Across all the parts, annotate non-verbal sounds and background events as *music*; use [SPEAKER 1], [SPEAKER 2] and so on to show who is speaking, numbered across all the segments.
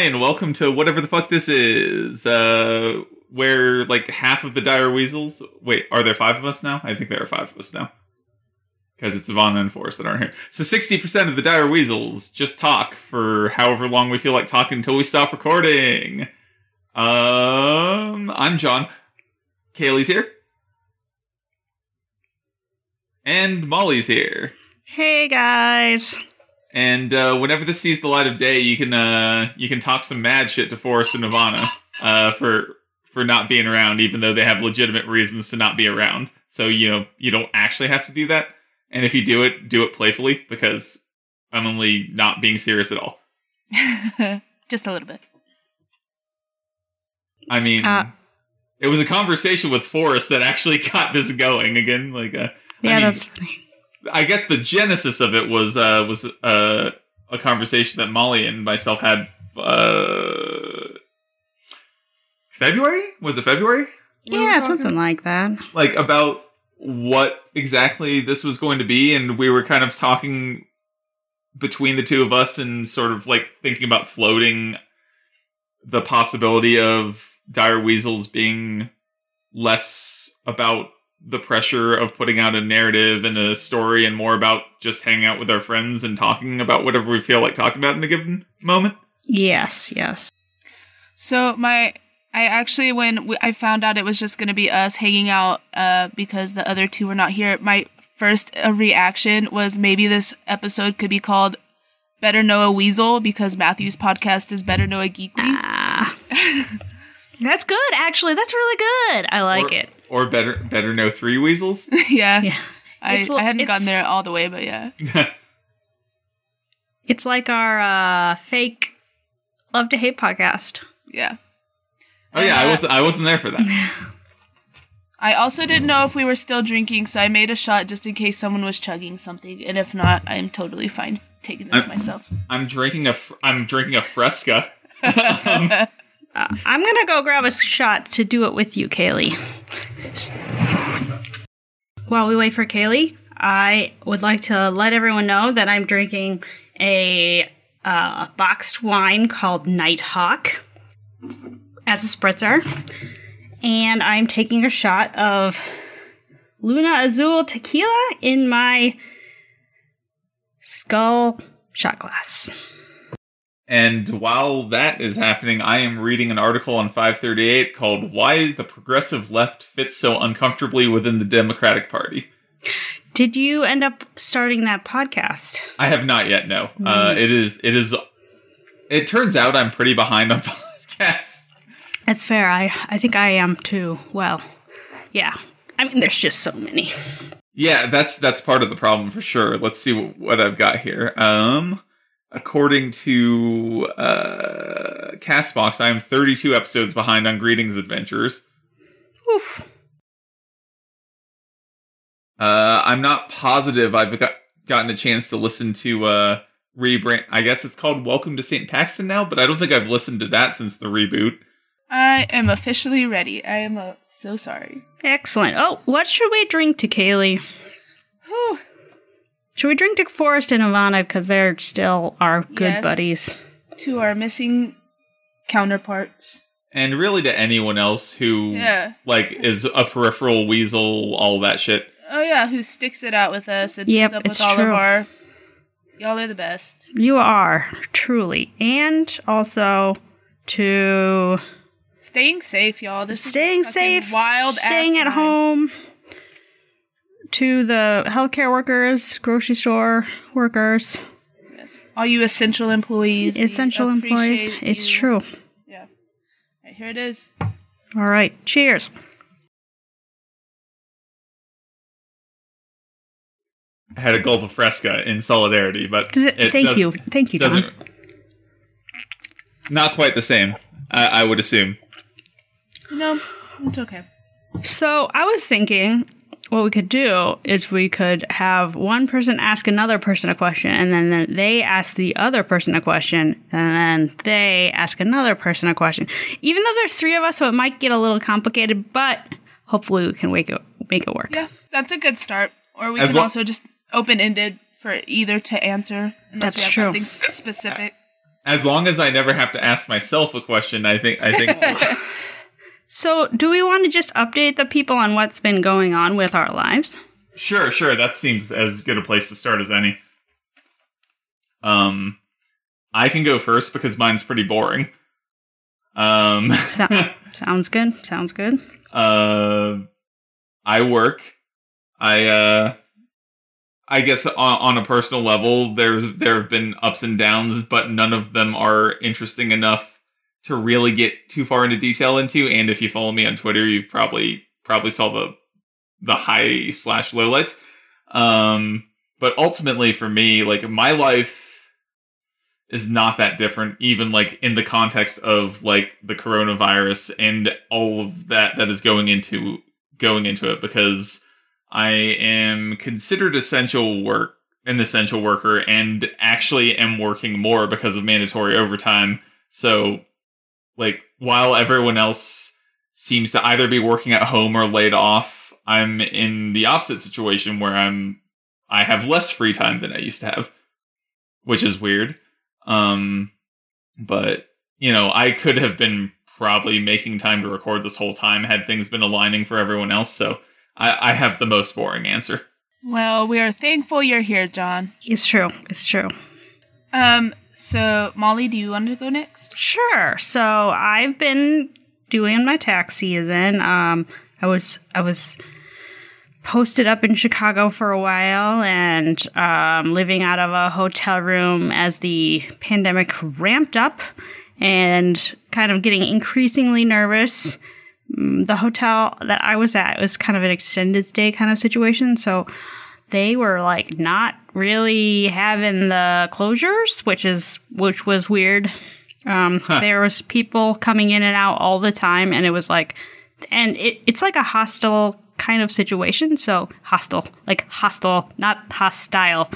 [SPEAKER 1] Hi, and welcome to whatever the fuck this is. Uh, where like half of the dire weasels. Wait, are there five of us now? I think there are five of us now. Because it's Ivana and Forrest that aren't here. So 60% of the dire weasels just talk for however long we feel like talking until we stop recording. Um, I'm John. Kaylee's here. And Molly's here.
[SPEAKER 2] Hey guys.
[SPEAKER 1] And uh, whenever this sees the light of day, you can uh, you can talk some mad shit to Forrest and Ivana uh, for for not being around, even though they have legitimate reasons to not be around. So you know you don't actually have to do that. And if you do it, do it playfully because I'm only not being serious at all. *laughs*
[SPEAKER 3] Just a little bit.
[SPEAKER 1] I mean,
[SPEAKER 2] Uh,
[SPEAKER 1] it was a conversation with Forrest that actually *laughs* got this going again. Like, uh,
[SPEAKER 2] Yeah,
[SPEAKER 1] I mean,
[SPEAKER 2] that's funny.
[SPEAKER 1] I guess the genesis of it was uh, was uh, a conversation that Molly and myself had. Uh, February was it February?
[SPEAKER 2] Yeah,
[SPEAKER 1] talking?
[SPEAKER 2] something like that.
[SPEAKER 1] like about what exactly this was going to be, and we were kind of talking between the two of us and sort of like thinking about floating the possibility of dire weasels being less about the pressure of putting out a narrative and a story and more about just hanging out with our friends and talking about whatever we feel like talking about in a given moment.
[SPEAKER 2] Yes, yes.
[SPEAKER 3] So my, I actually when we, I found out it was just gonna be us hanging out, uh, because the other two were not here. My first uh, reaction was maybe this episode could be called "Better Know a Weasel" because Matthew's podcast is "Better Know a Geekly."
[SPEAKER 2] Ah. *laughs* that's good, actually. That's really good. I like
[SPEAKER 1] or,
[SPEAKER 2] it.
[SPEAKER 1] Or better better know three weasels. *laughs*
[SPEAKER 3] yeah,
[SPEAKER 2] Yeah.
[SPEAKER 3] I,
[SPEAKER 2] It's l-
[SPEAKER 3] I hadn't gotten there all the way, but yeah. *laughs*
[SPEAKER 2] It's like our uh, fake love to hate podcast.
[SPEAKER 3] Yeah.
[SPEAKER 1] oh yeah, I
[SPEAKER 3] Uh,
[SPEAKER 1] wasn't I wasn't there for that. *laughs*
[SPEAKER 3] I also didn't know if we were still drinking, so I made a shot just in case someone was chugging something, and if not, I'm totally fine taking this
[SPEAKER 1] I'm-
[SPEAKER 3] myself.
[SPEAKER 1] I'm drinking a fr- I'm drinking a Fresca. um,
[SPEAKER 2] Uh, I'm gonna go grab a shot to do it with you, Kaylee. While we wait for Kaylee, I would like to let everyone know that I'm drinking a uh, boxed wine called Nighthawk as a spritzer, and I'm taking a shot of Luna Azul tequila in my skull shot glass.
[SPEAKER 1] And while that is happening, I am reading an article on 538 called Why the Progressive Left Fits So Uncomfortably Within the Democratic Party.
[SPEAKER 2] Did you end up starting that podcast?
[SPEAKER 1] I have not yet, no. Uh, it is, it is, it turns out I'm pretty behind on *laughs* podcasts.
[SPEAKER 2] That's fair. I I think I am too. Well, yeah. I mean, there's just so many.
[SPEAKER 1] Yeah, that's, that's part of the problem for sure. Let's see what, what I've got here. Um, according to, uh, Castbox, I am 32 episodes behind on Greetings Adventures.
[SPEAKER 2] Oof.
[SPEAKER 1] Uh, I'm not positive I've got, gotten a chance to listen to uh rebrand. I guess it's called Welcome to St. Paxton now, but I don't think I've listened to that since the reboot.
[SPEAKER 3] I am officially ready. I am uh, so sorry.
[SPEAKER 2] Excellent. Oh, what should we drink to Kaylee?
[SPEAKER 3] Whew.
[SPEAKER 2] Should we drink to Forrest and Ivana because they're still our good
[SPEAKER 3] Yes.
[SPEAKER 2] buddies?
[SPEAKER 3] To our missing counterparts.
[SPEAKER 1] And really to anyone else who
[SPEAKER 3] Yeah.
[SPEAKER 1] like is a peripheral weasel, all that shit.
[SPEAKER 3] Oh yeah, who sticks it out with us and
[SPEAKER 2] Yep,
[SPEAKER 3] puts up with
[SPEAKER 2] it's
[SPEAKER 3] all
[SPEAKER 2] true.
[SPEAKER 3] of our. Y'all are the best.
[SPEAKER 2] You are truly, and also to
[SPEAKER 3] Staying safe, y'all. This
[SPEAKER 2] staying
[SPEAKER 3] is a fucking
[SPEAKER 2] safe,
[SPEAKER 3] wild
[SPEAKER 2] staying
[SPEAKER 3] ass
[SPEAKER 2] at
[SPEAKER 3] time.
[SPEAKER 2] home. To the healthcare workers, grocery store workers,
[SPEAKER 3] Yes. All you essential employees.
[SPEAKER 2] essential employees.
[SPEAKER 3] appreciate
[SPEAKER 2] It's
[SPEAKER 3] you.
[SPEAKER 2] true.
[SPEAKER 3] Yeah. Right, here it is.
[SPEAKER 2] All right. Cheers.
[SPEAKER 1] I had a gulp of Fresca in solidarity, but it
[SPEAKER 2] Thank you. Thank you, John.
[SPEAKER 1] Doesn't not quite the same. I, I would assume.
[SPEAKER 3] No, it's okay.
[SPEAKER 2] So I was thinking what we could do is we could have one person ask another person a question, and then, then they ask the other person a question, and then they ask another person a question. Even though there's three of us, so it might get a little complicated, but hopefully we can make it make it work.
[SPEAKER 3] Yeah, that's a good start. Or we
[SPEAKER 1] As
[SPEAKER 3] can
[SPEAKER 1] lo-
[SPEAKER 3] also just open ended for either to answer unless
[SPEAKER 2] That's
[SPEAKER 3] we have
[SPEAKER 2] true.
[SPEAKER 3] something specific.
[SPEAKER 1] As long as I never have to ask myself a question, I think I think *laughs*
[SPEAKER 2] So, do we want to just update the people on what's been going on with our lives?
[SPEAKER 1] Sure, sure. That seems as good a place to start as any. Um, I can go first because mine's pretty boring. Um,
[SPEAKER 2] So- *laughs* sounds good. Sounds good.
[SPEAKER 1] uh, I work. I uh, I guess on, on a personal level, there's there have been ups and downs, but none of them are interesting enough to really get too far into detail into. And if you follow me on Twitter, you've probably probably saw the the high slash lowlights. Um, but ultimately, for me, like my life is not that different, even like in the context of like the coronavirus and all of that that is going into going into it, because I am considered essential work an essential worker and actually am working more because of mandatory overtime. So like while everyone else seems to either be working at home or laid off, I'm in the opposite situation where I'm I have less free time than I used to have, which is weird. Um but you know, I could have been probably making time to record this whole time had things been aligning for everyone else, so I, I have the most boring answer.
[SPEAKER 3] Well, we are thankful you're here, John.
[SPEAKER 2] It's true. It's true.
[SPEAKER 3] Um, so Molly, do you want to go next?
[SPEAKER 2] Sure. So I've been doing my tax season. Um, I was I was posted up in Chicago for a while and um, living out of a hotel room as the pandemic ramped up and kind of getting increasingly nervous. Mm, The hotel that I was at was kind of an extended stay kind of situation, so they were like not really having the closures, which is which was weird. Um, There was people coming in and out all the time, and it was like, and it, it's like a hostile kind of situation. So hostile, like hostile, not hostile.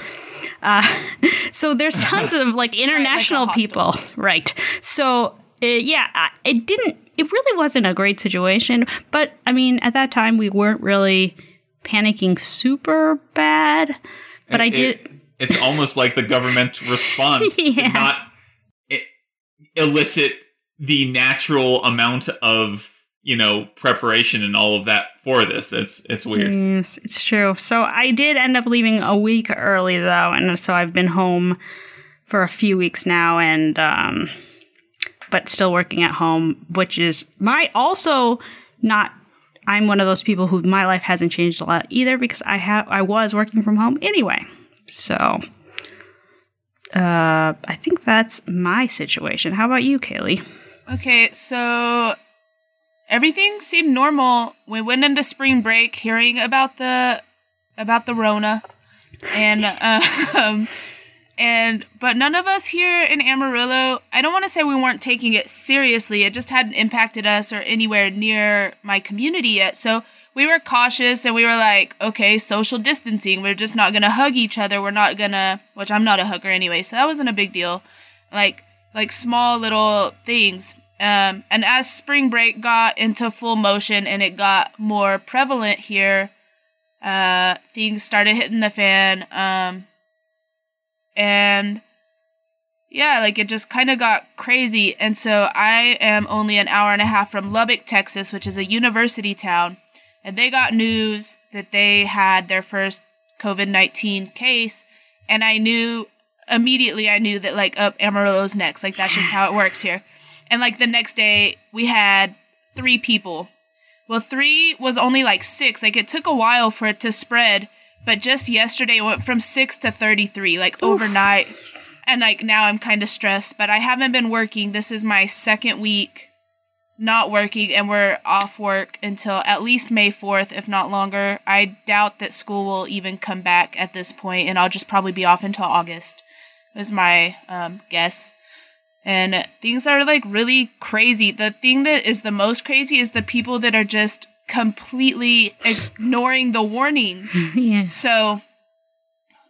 [SPEAKER 2] Uh, *laughs* so there's tons of like *laughs* international
[SPEAKER 3] hostel.
[SPEAKER 2] people, right? So uh, yeah, it didn't. It really wasn't a great situation, but I mean, at that time we weren't really panicking super bad. But I did.
[SPEAKER 1] it- it's almost like the government response *laughs*
[SPEAKER 2] Yeah.
[SPEAKER 1] did not elicit the natural amount of you know preparation and all of that for this. It's it's weird.
[SPEAKER 2] Yes, it's true. So I did end up leaving a week early though, and so I've been home for a few weeks now, and um, but still working at home, which is my also not. I'm one of those people who my life hasn't changed a lot either because I have I was working from home anyway. So uh, I think that's my situation. How about you, Kaylee?
[SPEAKER 3] Okay, so everything seemed normal. We went into spring break hearing about the about the Rona, and *laughs* um, and but none of us here in Amarillo. I don't want to say we weren't taking it seriously. It just hadn't impacted us or anywhere near my community yet. So we were cautious and we were like, okay, social distancing. We're just not gonna hug each other. We're not gonna, which I'm not a hugger anyway, so that wasn't a big deal. Like like small little things. Um, and as spring break got into full motion and it got more prevalent here, uh, things started hitting the fan. Um, and yeah, like it just kind of got crazy. And so I am only an hour and a half from Lubbock, Texas, which is a university town. And they got news that they had their first COVID 19 case. And I knew immediately, I knew that like, up Amarillo's next. Like, that's just how it works here. And like the next day, we had three people. Well, three was only like six. Like, it took a while for it to spread. But just yesterday, it went from six to 33, like overnight and like now I'm kind of stressed, but I haven't been working. This is my second week not working, and we're off work until at least May 4th, if not longer. I doubt that school will even come back at this point, and I'll just probably be off until August, is my um, guess. And things are like really crazy. The thing that is the most crazy is the people that are just completely ignoring the warnings. *laughs*
[SPEAKER 2] yes.
[SPEAKER 3] So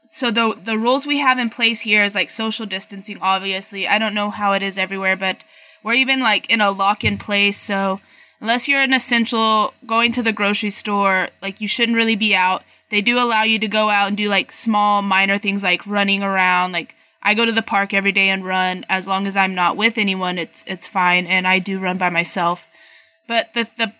[SPEAKER 3] so the the rules we have in place here is like social distancing obviously. I don't know how it is everywhere, but we're even like in a lock-in place, so unless you're an essential going to the grocery store, like you shouldn't really be out. They do allow you to go out and do like small minor things like running around like I go to the park every day and run. As long as I'm not with anyone, it's it's fine, and I do run by myself. But the the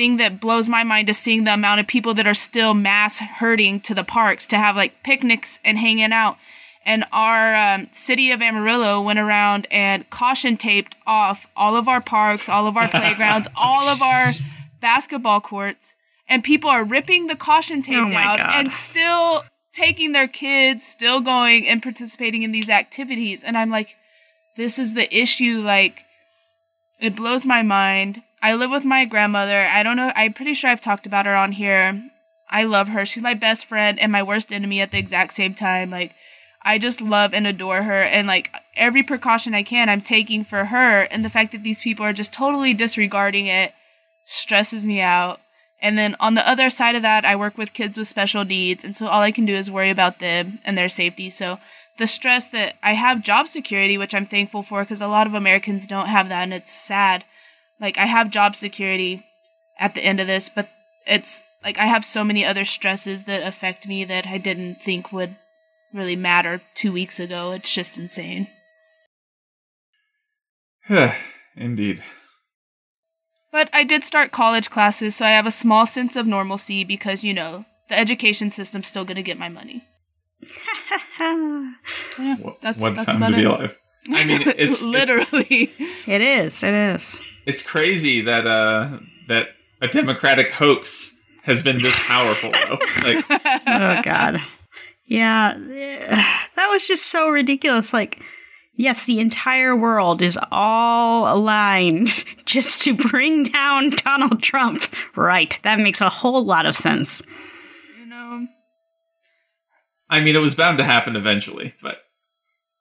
[SPEAKER 3] thing that blows my mind is seeing the amount of people that are still mass herding to the parks to have like picnics and hanging out. And our um, city of Amarillo went around and caution taped off all of our parks, all of our *laughs* playgrounds, all of our basketball courts, and people are ripping the caution tape
[SPEAKER 2] Oh my
[SPEAKER 3] out
[SPEAKER 2] God.
[SPEAKER 3] and still taking their kids, still going and participating in these activities. And I'm like, this is the issue. Like, it blows my mind. I live with my grandmother. I don't know. I'm pretty sure I've talked about her on here. I love her. She's my best friend and my worst enemy at the exact same time. Like, I just love and adore her. And like every precaution I can, I'm taking for her. And the fact that these people are just totally disregarding it stresses me out. And then on the other side of that, I work with kids with special needs. And so all I can do is worry about them and their safety. So the stress that I have job security, which I'm thankful for because a lot of Americans don't have that. And it's sad. Like I have job security at the end of this, but it's like I have so many other stresses that affect me that I didn't think would really matter two weeks ago. It's just insane. *sighs*
[SPEAKER 1] Indeed.
[SPEAKER 3] But I did start college classes, so I have a small sense of normalcy because, you know, the education system's still going to get my money. *laughs* Yeah,
[SPEAKER 1] What,
[SPEAKER 3] that's,
[SPEAKER 1] what
[SPEAKER 3] that's
[SPEAKER 1] time
[SPEAKER 3] about
[SPEAKER 1] to be
[SPEAKER 3] it.
[SPEAKER 1] alive? I mean, *laughs* it's- it's-
[SPEAKER 3] literally.
[SPEAKER 2] it is. It is.
[SPEAKER 1] It's crazy that uh that a democratic hoax has been this powerful though. *laughs* Like
[SPEAKER 2] oh god. Yeah *sighs* that was just so ridiculous. Like yes the entire world is all aligned *laughs* just to bring down donald trump. Right. That makes a whole lot of sense.
[SPEAKER 3] You know,
[SPEAKER 1] I mean it was bound to happen eventually, but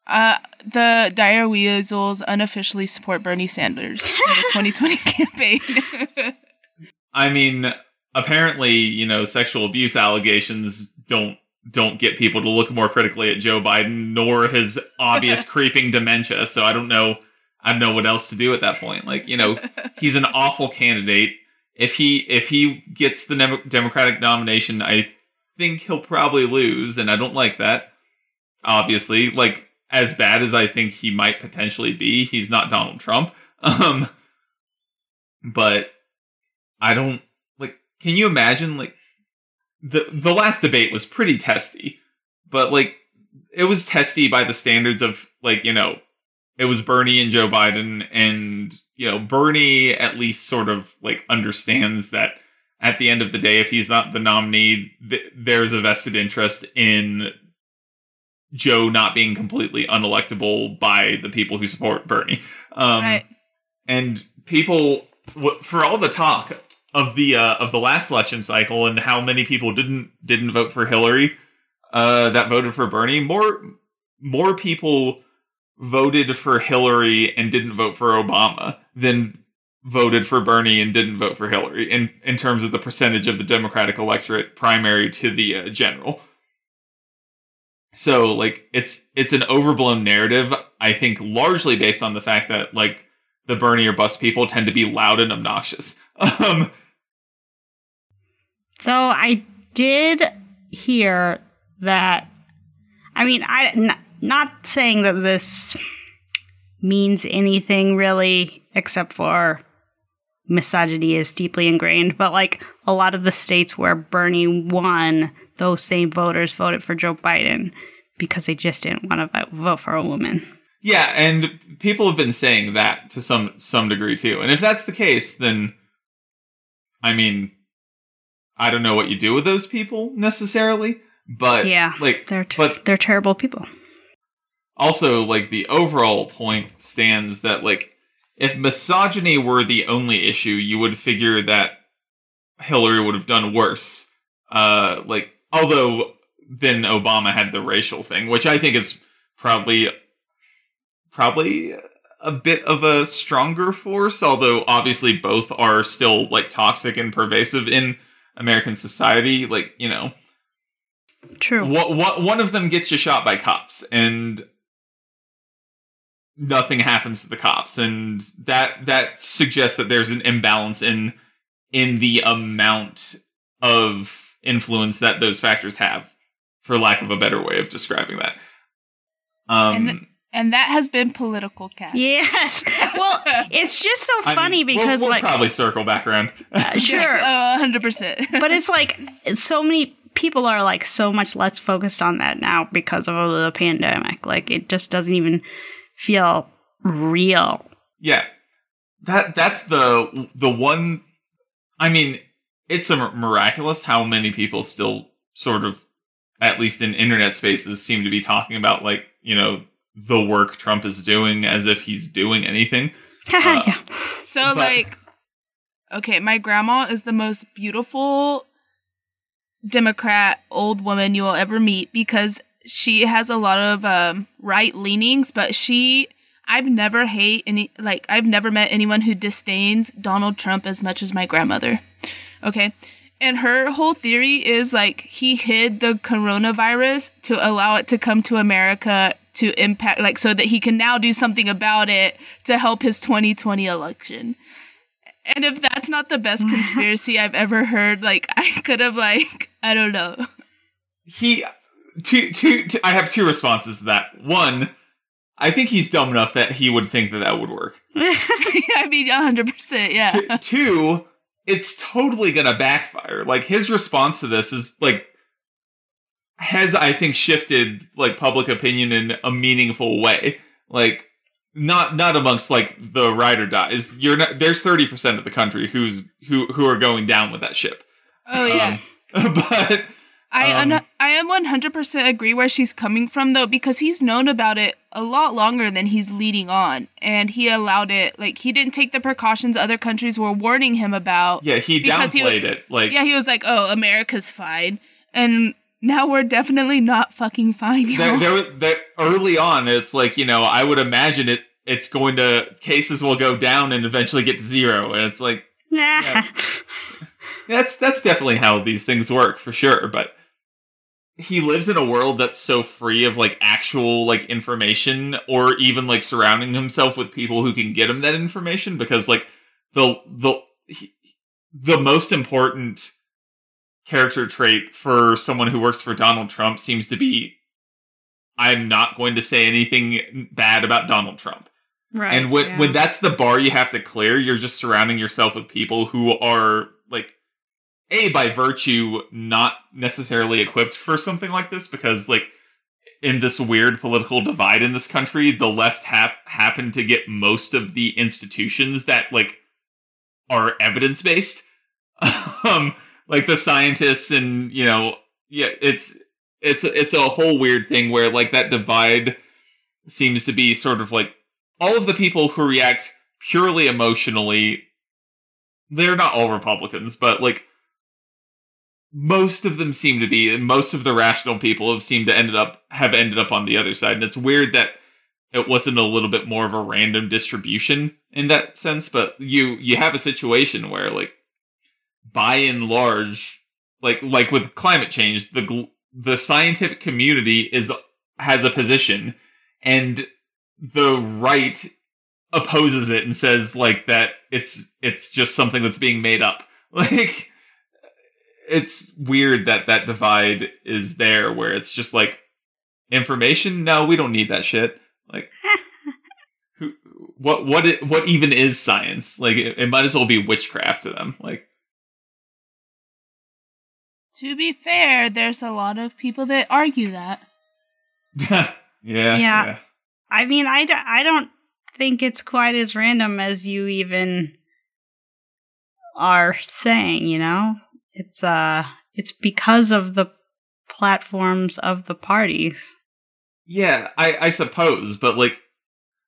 [SPEAKER 3] uh, the Dire Weasels unofficially support Bernie Sanders in the *laughs* 2020 campaign.
[SPEAKER 1] I mean apparently, you know, sexual abuse allegations don't don't get people to look more critically at Joe Biden nor his obvious *laughs* creeping dementia, so I don't know I don't know what else to do at that point. Like, you know, he's an awful candidate. If he if he gets the Dem- Democratic nomination, I think he'll probably lose, and I don't like that. Obviously, like as bad as I think he might potentially be, he's not Donald Trump. *laughs* Um, but I don't like. Can you imagine like the the last debate was pretty testy, but like it was testy by the standards of like you know it was Bernie and Joe Biden, and you know Bernie at least sort of like understands that at the end of the day, if he's not the nominee, th- there's a vested interest in Joe not being completely unelectable by the people who support Bernie. Um,
[SPEAKER 3] right.
[SPEAKER 1] and people for all the talk of the uh, of the last election cycle and how many people didn't didn't vote for Hillary uh, that voted for Bernie more more people voted for Hillary and didn't vote for Obama than voted for Bernie and didn't vote for Hillary in in terms of the percentage of the Democratic electorate primary to the uh, general so like it's it's an overblown narrative i think largely based on the fact that like the bernie or bust people tend to be loud and obnoxious. *laughs* Um
[SPEAKER 2] though i did hear that i mean i n- not saying that this means anything really except for misogyny is deeply ingrained but like a lot of the states where bernie won those same voters voted for joe biden because they just didn't want to vote for a woman.
[SPEAKER 1] Yeah and people have been saying that to some some degree too. And if that's the case then i mean i don't know what you do with those people necessarily but
[SPEAKER 2] yeah
[SPEAKER 1] like
[SPEAKER 2] they're ter-
[SPEAKER 1] but
[SPEAKER 2] they're terrible people.
[SPEAKER 1] Also like the overall point stands that like if misogyny were the only issue you would figure that hillary would have done worse. Uh like although then obama had the racial thing which i think is probably probably a bit of a stronger force although obviously both are still like toxic and pervasive in american society like you know.
[SPEAKER 2] True.
[SPEAKER 1] What, what, one of them gets you shot by cops and nothing happens to the cops and that that suggests that there's an imbalance in in the amount of influence that those factors have for lack of a better way of describing that Um,
[SPEAKER 3] And the- And that has been political cast.
[SPEAKER 2] Yes. *laughs* Well, it's just so
[SPEAKER 1] I mean,
[SPEAKER 2] funny
[SPEAKER 1] we'll-
[SPEAKER 2] because
[SPEAKER 1] we'll,
[SPEAKER 2] like
[SPEAKER 1] probably circle back around.
[SPEAKER 2] uh, sure, *laughs*
[SPEAKER 3] Uh, 100%.
[SPEAKER 2] but it's like so many people are like so much less focused on that now because of the pandemic. Like it just doesn't even feel real.
[SPEAKER 1] Yeah, that that's the the one. I mean, it's a miraculous how many people still sort of, at least in internet spaces, seem to be talking about like you know the work Trump is doing as if he's doing anything. *laughs* Uh,
[SPEAKER 2] yeah.
[SPEAKER 3] So
[SPEAKER 1] But-
[SPEAKER 3] like okay, my grandma is the most beautiful Democrat old woman you will ever meet because she has a lot of um, right leanings, but she I've never hate any like I've never met anyone who disdains Donald Trump as much as my grandmother. Okay. And her whole theory is like he hid the coronavirus to allow it to come to America to impact like so that he can now do something about it to help his 2020 election. And if that's not the best *laughs* conspiracy I've ever heard, like I could have like I don't know.
[SPEAKER 1] He, two, two, two, I have two responses to that. One, I think he's dumb enough that he would think that that would work. *laughs*
[SPEAKER 3] I mean 100%, yeah.
[SPEAKER 1] Two, it's totally gonna backfire. Like his response to this is like has I think shifted like public opinion in a meaningful way. Like not not amongst like the ride or dies. You're not there's thirty percent of the country who's who who are going down with that ship.
[SPEAKER 3] Oh yeah.
[SPEAKER 1] Um, *laughs* but
[SPEAKER 3] I
[SPEAKER 1] Um,
[SPEAKER 3] I am 100% agree where she's coming from though because he's known about it a lot longer than he's leading on and he allowed it like he didn't take the precautions other countries were warning him about.
[SPEAKER 1] yeah, he
[SPEAKER 3] Because he
[SPEAKER 1] downplayed it. Like
[SPEAKER 3] Yeah, he was like, "Oh, America's fine." And now we're definitely not fucking fine.
[SPEAKER 1] there, there, there, early on, it's like you know, I would imagine it. It's going to cases will go down and eventually get to zero, and it's like
[SPEAKER 2] Nah.
[SPEAKER 1] that's that's definitely how these things work for sure. But he lives in a world that's so free of like actual like information, or even like surrounding himself with people who can get him that information. Because like the the he, the most important character trait for someone who works for Donald Trump seems to be I'm not going to say anything bad about Donald Trump.
[SPEAKER 2] Right.
[SPEAKER 1] and when
[SPEAKER 2] yeah.
[SPEAKER 1] when that's the bar you have to clear, you're just surrounding yourself with people who are like a by virtue not necessarily equipped for something like this because like in this weird political divide in this country, the left hap- happened to get most of the institutions that like are evidence based. *laughs* um like the scientists and you know yeah it's it's it's a whole weird thing where like that divide seems to be sort of like all of the people who react purely emotionally they're not all republicans but like most of them seem to be and most of the rational people have seemed to ended up have ended up on the other side. And it's weird that it wasn't a little bit more of a random distribution in that sense but you you have a situation where like by and large like like with climate change the the scientific community is has a position and the right opposes it and says like that it's it's just something that's being made up. *laughs* Like it's weird that that divide is there where it's just like information? No we don't need that shit. Like *laughs* who what what it, what even is science? Like it, it might as well be witchcraft to them like.
[SPEAKER 3] To be fair, there's a lot of people that argue that. *laughs*
[SPEAKER 1] yeah, yeah.
[SPEAKER 2] I mean, I, d- I don't think it's quite as random as you even are saying, you know? It's uh it's because of the platforms of the parties.
[SPEAKER 1] Yeah, I, I suppose, but like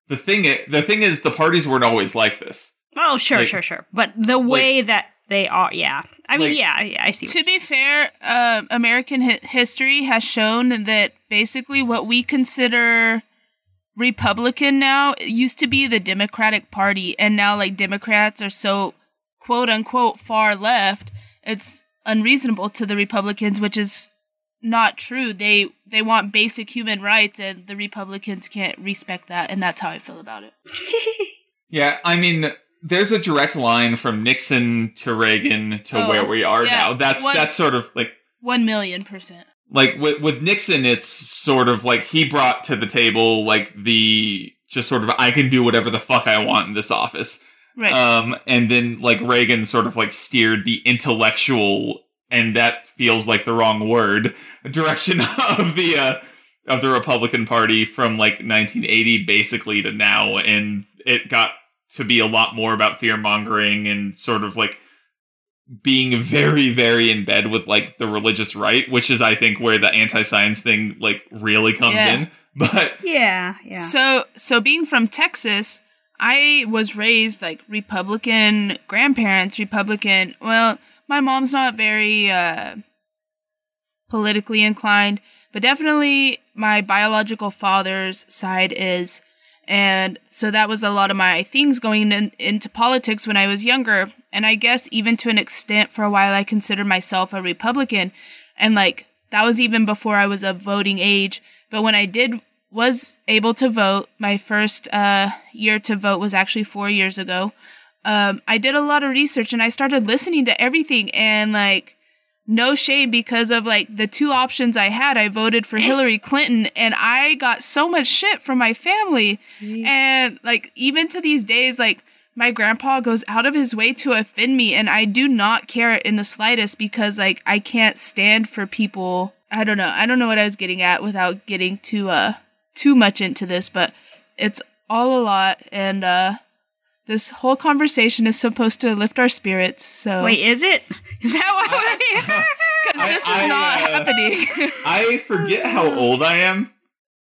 [SPEAKER 1] the thing i- the thing is the parties weren't always like this.
[SPEAKER 2] Oh, sure,
[SPEAKER 1] Like-
[SPEAKER 2] sure, sure. But the way that they are, yeah. I mean,
[SPEAKER 1] Like-
[SPEAKER 2] yeah, yeah, I see.
[SPEAKER 3] To be fair, uh, American hi- history has shown that basically what we consider Republican now it used to be the Democratic Party, and now like Democrats are so quote unquote far left, it's unreasonable to the Republicans, which is not true. They they want basic human rights, and the Republicans can't respect that, and that's how I feel about it. *laughs*
[SPEAKER 1] Yeah, I mean there's a direct line from Nixon to Reagan to
[SPEAKER 3] Oh,
[SPEAKER 1] where we are
[SPEAKER 3] yeah.
[SPEAKER 1] now. That's
[SPEAKER 3] What-
[SPEAKER 1] that's sort of like
[SPEAKER 3] One million percent.
[SPEAKER 1] like with with Nixon, it's sort of like he brought to the table like the just sort of I can do whatever the fuck I want in this office.
[SPEAKER 3] Right.
[SPEAKER 1] Um, and then like Reagan sort of like steered the intellectual, and that feels like the wrong word, *laughs* direction of the uh, of the Republican Party from like 1980 basically to now, and it got to be a lot more about fear mongering and sort of like being very very in bed with like the religious right which is i think where the anti-science thing like really comes
[SPEAKER 3] Yeah.
[SPEAKER 1] in *laughs* but
[SPEAKER 2] Yeah, yeah.
[SPEAKER 3] So so being from Texas, I was raised like Republican grandparents, Republican. Well, my mom's not very uh politically inclined, but definitely my biological father's side is. And so that was a lot of my things going in, into politics when I was younger. And I guess even to an extent, for a while, I considered myself a Republican. And like, that was even before I was of voting age. But when I did, was able to vote, my first uh, year to vote was actually four years ago. Um, I did a lot of research and I started listening to everything and like, no shame because of like the two options I had. I voted for Hillary Clinton and I got so much shit from my family. And like even to these days, like my grandpa goes out of his way to offend me and I do not care in the slightest because like I can't stand for people. I don't know. I don't know what I was getting at without getting too uh too much into this, but it's all a lot and uh this whole conversation is supposed to lift our spirits. So
[SPEAKER 2] Wait, is it? Is that why we're *laughs* here? *laughs*
[SPEAKER 3] because this is
[SPEAKER 1] I- I,
[SPEAKER 3] not
[SPEAKER 1] uh,
[SPEAKER 3] happening.
[SPEAKER 1] i forget how old i am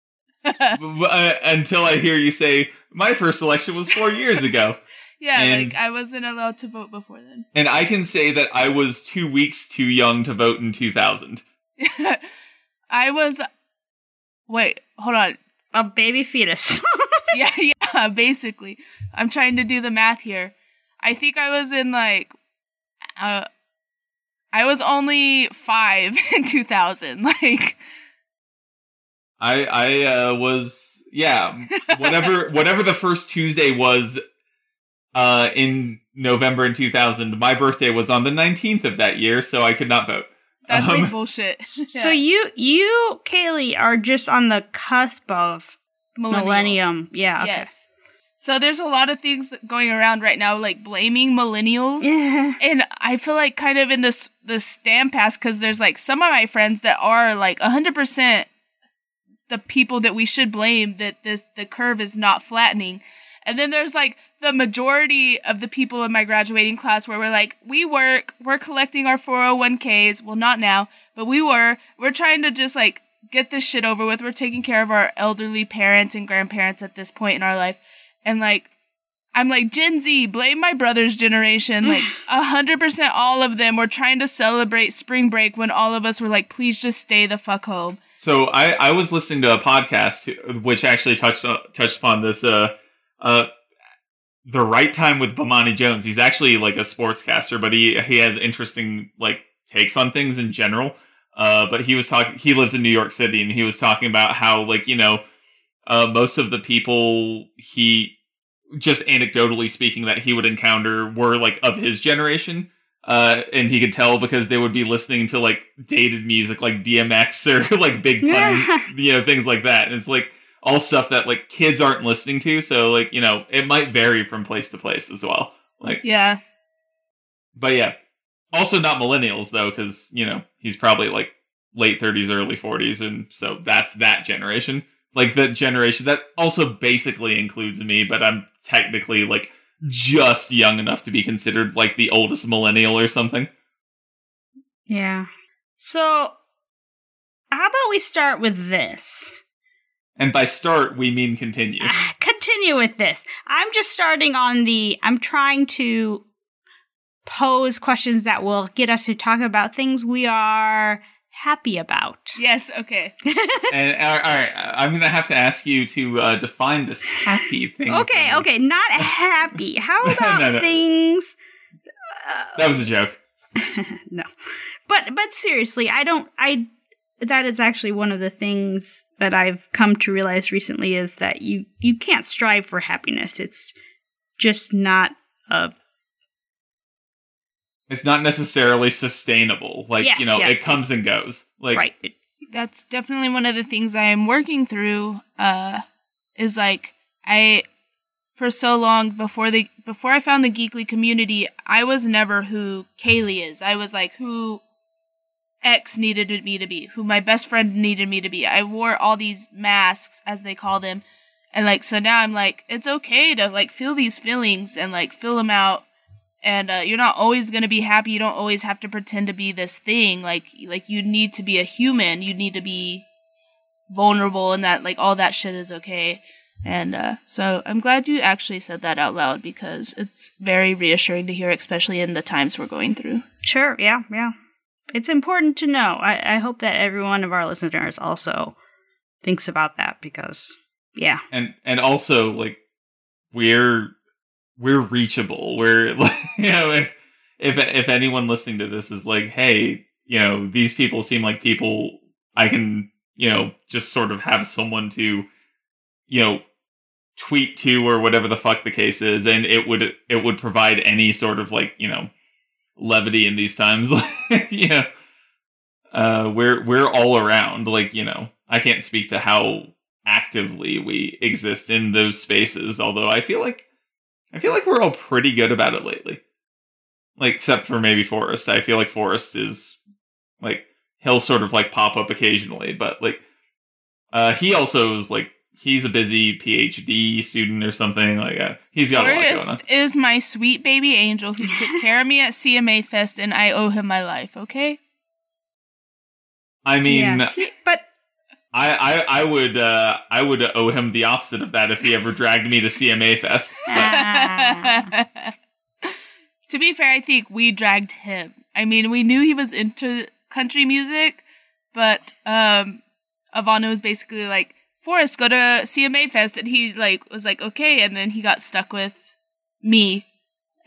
[SPEAKER 1] *laughs* uh, until i hear you say my first election was four years ago
[SPEAKER 3] yeah,
[SPEAKER 1] and-
[SPEAKER 3] like I wasn't allowed to vote before then.
[SPEAKER 1] and i can say that i was two weeks too young to vote in 2000
[SPEAKER 3] I was. Wait, hold on.
[SPEAKER 2] A baby fetus. *laughs*
[SPEAKER 3] Yeah, *laughs* yeah, basically. I'm trying to do the math here. I think I was in like. Uh, I was only five *laughs* in 2000. Like,
[SPEAKER 1] I I uh, was yeah whatever whatever the first Tuesday was uh, in November in 2000. My birthday was on the 19th of that year, so I could not vote.
[SPEAKER 3] That's
[SPEAKER 1] Um,
[SPEAKER 3] like bullshit. *laughs*
[SPEAKER 2] So you, you, Kaylee, are just on the cusp of
[SPEAKER 3] Millennial.
[SPEAKER 2] millennium. Yeah. okay.
[SPEAKER 3] Yes. So there's a lot of things that going around right now, like blaming millennials.
[SPEAKER 2] Yeah.
[SPEAKER 3] and I feel like kind of in this this stand pass because there's like some of my friends that are like hundred percent the people that we should blame that this the curve is not flattening, and then there's like the majority of the people in my graduating class where we're like we work we're collecting our 401ks well not now but we were we're trying to just like get this shit over with we're taking care of our elderly parents and grandparents at this point in our life and like I'm like Gen Z, blame my brother's generation. *sighs* Like a hundred percent, all of them were trying to celebrate spring break when all of us were like, please just stay the fuck home.
[SPEAKER 1] So I, I was listening to a podcast which actually touched on, touched upon this. Uh, uh, the right time with Bomani Jones. He's actually like a sportscaster, but he he has interesting like takes on things in general. Uh, but he was talking. He lives in New York City, and he was talking about how like you know, uh, most of the people he just anecdotally speaking that he would encounter were like of his generation. Uh, and he could tell because they would be listening to like dated music like DMX or *laughs* like Big Pun,
[SPEAKER 2] Yeah.
[SPEAKER 1] you know, things like that. And it's like all stuff that like kids aren't listening to. So like, you know, it might vary from place to place as well. Like,
[SPEAKER 3] Yeah.
[SPEAKER 1] but yeah, also not millennials though, because you know he's probably like late thirties, early forties, and so that's that generation. Like that generation that also basically includes me, but I'm technically like just young enough to be considered like the oldest millennial or something.
[SPEAKER 2] Yeah. So, how about we start with this?
[SPEAKER 1] And by start, we mean continue.
[SPEAKER 2] Ah, Continue with this. I'm just starting on the. I'm trying to pose questions that will get us to talk about things we are happy about.
[SPEAKER 3] Yes. Okay. *laughs*
[SPEAKER 1] and all right, I'm gonna have to ask you to uh, define this happy thing.
[SPEAKER 2] Okay,
[SPEAKER 1] for
[SPEAKER 2] okay, not *laughs* happy. How about
[SPEAKER 1] No, no.
[SPEAKER 2] things?
[SPEAKER 1] That was a joke. *laughs*
[SPEAKER 2] no, but but seriously, I don't. I that is actually one of the things that I've come to realize recently is that you you can't strive for happiness. It's just not a
[SPEAKER 1] It's not necessarily sustainable. Like
[SPEAKER 2] Yes,
[SPEAKER 1] you know,
[SPEAKER 2] yes.
[SPEAKER 1] it comes and goes. Like
[SPEAKER 2] right. It-
[SPEAKER 3] that's definitely one of the things I am working through. Uh, is like I, for so long before the before I found the geekly community, I was never who Kaylee is. I was like who X needed me to be, who my best friend needed me to be. I wore all these masks, as they call them, and like so now I'm like it's okay to like feel these feelings and like fill them out. And uh, you're not always going to be happy. You don't always have to pretend to be this thing. Like like you need to be a human. You need to be vulnerable and that like all that shit is okay. And uh, so i'm glad you actually said that out loud because it's very reassuring to hear especially in the times we're going through.
[SPEAKER 2] Sure, yeah, yeah. It's important to know. I, I hope that every one of our listeners also thinks about that because, yeah.
[SPEAKER 1] and and also like we're we're reachable we're like *laughs* you know if if if anyone listening to this is like hey you know these people seem like people i can you know just sort of have someone to you know tweet to or whatever the fuck the case is and it would it would provide any sort of like you know levity in these times. *laughs* You know uh we're we're all around. Like you know i can't speak to how actively we exist in those spaces although i feel like i feel like we're all pretty good about it lately. Like except for maybe forrest. I feel like forrest is like he'll sort of like pop up occasionally but like uh he also is like he's a busy phd student or something like uh, he's got a lot going on
[SPEAKER 3] Forrest is my sweet baby angel who took *laughs* care of me at cma fest and i owe him my life okay
[SPEAKER 1] i mean
[SPEAKER 2] Yes, he- but
[SPEAKER 1] I, I I would uh I would owe him the opposite of that if he ever dragged me to CMA Fest. *laughs*
[SPEAKER 2] Ah.
[SPEAKER 3] to be fair, I think we dragged him. I mean, we knew he was into country music, but um Ivana was basically like, Forrest, go to CMA Fest and he like was like, okay, and then he got stuck with me.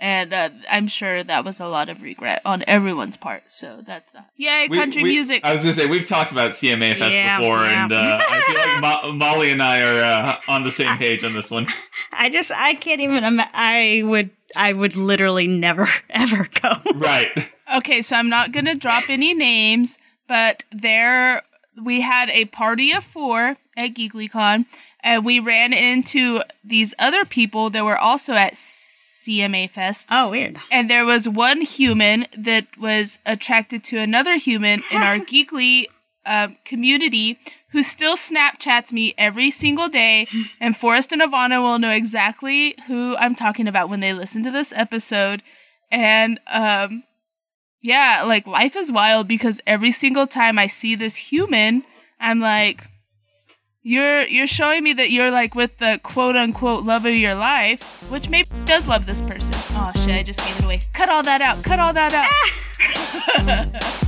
[SPEAKER 3] And uh, I'm sure that was a lot of regret on everyone's part. So that's that. yay
[SPEAKER 1] We-
[SPEAKER 3] country
[SPEAKER 1] we-
[SPEAKER 3] music.
[SPEAKER 1] I was gonna say we've talked about CMA Fest
[SPEAKER 2] Yeah,
[SPEAKER 1] before,
[SPEAKER 2] yeah.
[SPEAKER 1] and uh, I feel like *laughs* Mo- Molly and I are uh, on the same page on this one.
[SPEAKER 2] I just I can't even. Ima- I would I would literally never *laughs* ever go.
[SPEAKER 1] Right.
[SPEAKER 3] Okay, so I'm not gonna drop any names, but there we had a party of four at GeeklyCon, and we ran into these other people that were also at CMA Fest.
[SPEAKER 2] Oh, weird.
[SPEAKER 3] And there was one human that was attracted to another human in our *laughs* Geekly um, community who still Snapchats me every single day. And Forrest and Ivana will know exactly who I'm talking about when they listen to this episode. And um, yeah, like life is wild because every single time I see this human, I'm like, you're you're showing me that you're like with the quote unquote love of your life, which maybe does love this person. Oh shit, I just gave it away. Cut all that out. Cut all that out. *laughs*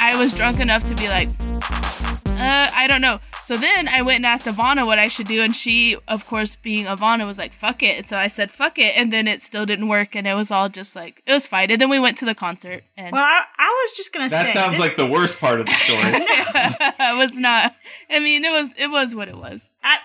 [SPEAKER 3] I was drunk enough to be like, uh, I don't know. So then I went and asked Ivana what I should do, and she, of course, being Ivana, was like, fuck it. And so I said, fuck it. And then it still didn't work, and it was all just like, it was fine. And then we went to the concert, and
[SPEAKER 2] Well, I, I was just gonna say
[SPEAKER 1] That
[SPEAKER 2] say
[SPEAKER 1] sounds
[SPEAKER 2] this-
[SPEAKER 1] like the worst part of the story. *laughs*
[SPEAKER 3] it was not. I mean, it was, it was what it was.
[SPEAKER 2] I,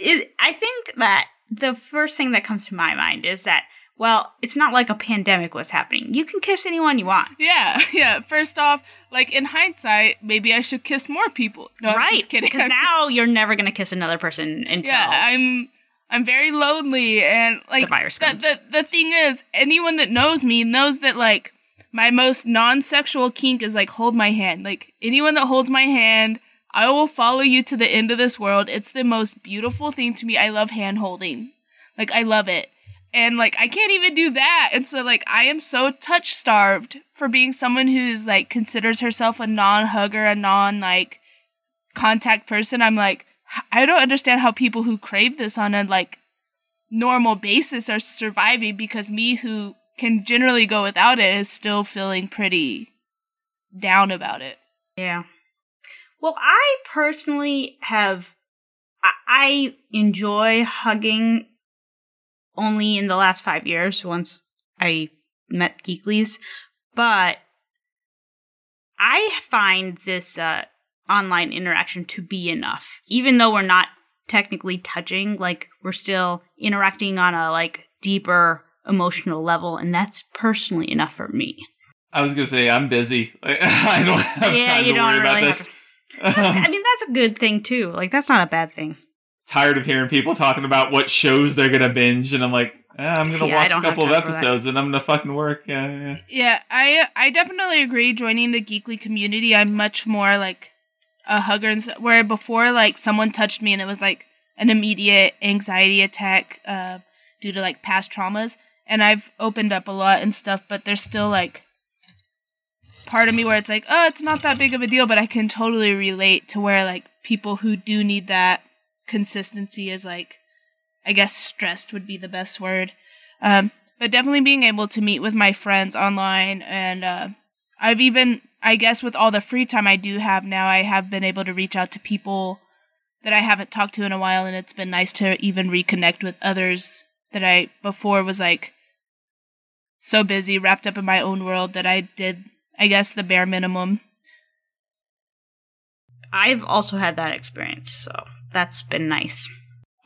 [SPEAKER 2] it, I think that the first thing that comes to my mind is that well, it's not like a pandemic was happening. You can kiss anyone you want.
[SPEAKER 3] Yeah, *laughs* yeah. First off, like in hindsight, maybe I should kiss more people. No, I'm
[SPEAKER 2] right.
[SPEAKER 3] just kidding.
[SPEAKER 2] Because *laughs* now you're never going to kiss another person until.
[SPEAKER 3] yeah, I'm I'm very lonely and like
[SPEAKER 2] The virus
[SPEAKER 3] the, the the thing is, anyone that knows me knows that like my most non-sexual kink is like hold my hand. Like anyone that holds my hand, I will follow you to the end of this world. It's the most beautiful thing to me. I love hand holding. Like I love it. And like I can't even do that. And so like I am so touch starved for being someone who's like considers herself a non-hugger, a non like contact person. I'm like I don't understand how people who crave this on a like normal basis are surviving because me who can generally go without it is still feeling pretty down about it.
[SPEAKER 2] Yeah. Well, I personally have. I, I enjoy hugging only in the last five years once I met Geeklies, but I find this uh, online interaction to be enough. Even though we're not technically touching, like, we're still interacting on a, like, deeper emotional level, and that's personally enough for me.
[SPEAKER 1] I was gonna say I'm busy. *laughs* I don't have
[SPEAKER 2] Yeah,
[SPEAKER 1] time
[SPEAKER 2] you
[SPEAKER 1] to
[SPEAKER 2] don't
[SPEAKER 1] worry about this.
[SPEAKER 2] That's, I mean, that's a good thing too. Like, that's not a bad thing.
[SPEAKER 1] Tired of hearing people talking about what shows they're gonna binge, and I'm like, eh, I'm gonna
[SPEAKER 2] Yeah,
[SPEAKER 1] watch a couple of
[SPEAKER 2] time for that.
[SPEAKER 1] episodes, and I'm gonna fucking work. Yeah, yeah.
[SPEAKER 3] Yeah, I I definitely agree. Joining the geekly community, I'm much more like a hugger. And, s- where before, like someone touched me and it was like an immediate anxiety attack uh, due to like past traumas. And I've opened up a lot and stuff, but there's still like part of me where it's like, oh, it's not that big of a deal, but I can totally relate to where like people who do need that consistency is like, I guess stressed would be the best word. Um, but definitely being able to meet with my friends online and uh, i've even i guess with all the free time i do have now i have been able to reach out to people that i haven't talked to in a while and it's been nice to even reconnect with others that i before was like so busy wrapped up in my own world that i did i guess the bare minimum
[SPEAKER 2] I've also had that experience, so that's been nice.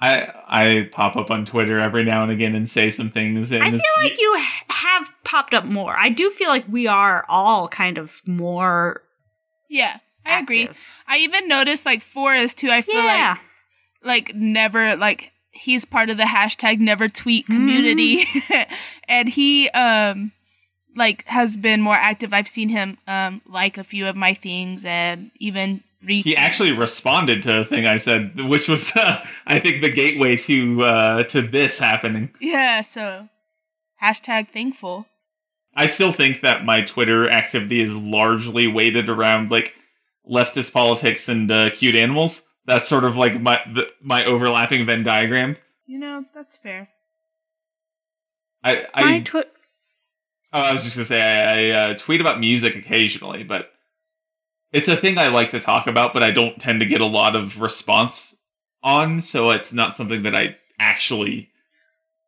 [SPEAKER 1] I I pop up on Twitter every now and again and say some things, and
[SPEAKER 2] I feel
[SPEAKER 1] it's,
[SPEAKER 2] like you have popped up more. I do feel like we are all kind of more.
[SPEAKER 3] yeah i agree i even noticed like forrest too i feel
[SPEAKER 2] Yeah.
[SPEAKER 3] like like never like he's part of the hashtag never tweet community *laughs* and he um like has been more active i've seen him um like a few of my things and even re-
[SPEAKER 1] he actually responded to a thing I said, which was *laughs* uh, I think the gateway to uh, to this happening.
[SPEAKER 3] yeah so hashtag thankful
[SPEAKER 1] I still think that my Twitter activity is largely weighted around like leftist politics and uh, cute animals. That's sort of like my the, my overlapping Venn diagram.
[SPEAKER 3] you know that's fair
[SPEAKER 1] I I,
[SPEAKER 2] twi-
[SPEAKER 1] oh, I was just gonna say I, I uh, tweet about music occasionally, but it's a thing I like to talk about, but I don't tend to get a lot of response on, so it's not something that I actually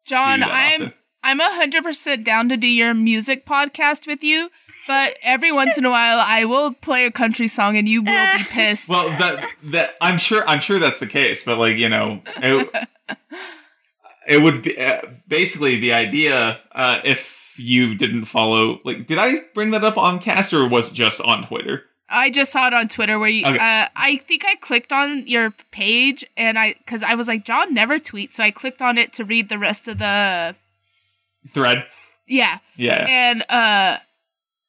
[SPEAKER 3] john
[SPEAKER 1] do that
[SPEAKER 3] i'm
[SPEAKER 1] often.
[SPEAKER 3] i'm a hundred percent down to do your music podcast with you but every once in a while i will play a country song and you will be *laughs* pissed
[SPEAKER 1] Well, that that I'm sure I'm sure that's the case, but like you know, it, it would be uh, basically the idea. Uh, if you didn't follow, like, did I bring that up on Cast or was it just on Twitter?
[SPEAKER 3] I just saw it on Twitter where you.
[SPEAKER 1] Okay.
[SPEAKER 3] Uh, I think I clicked on your page and I because I was like John never tweets, so I clicked on it to read the rest of the.
[SPEAKER 1] Thread,
[SPEAKER 3] Yeah,
[SPEAKER 1] yeah.
[SPEAKER 3] and uh,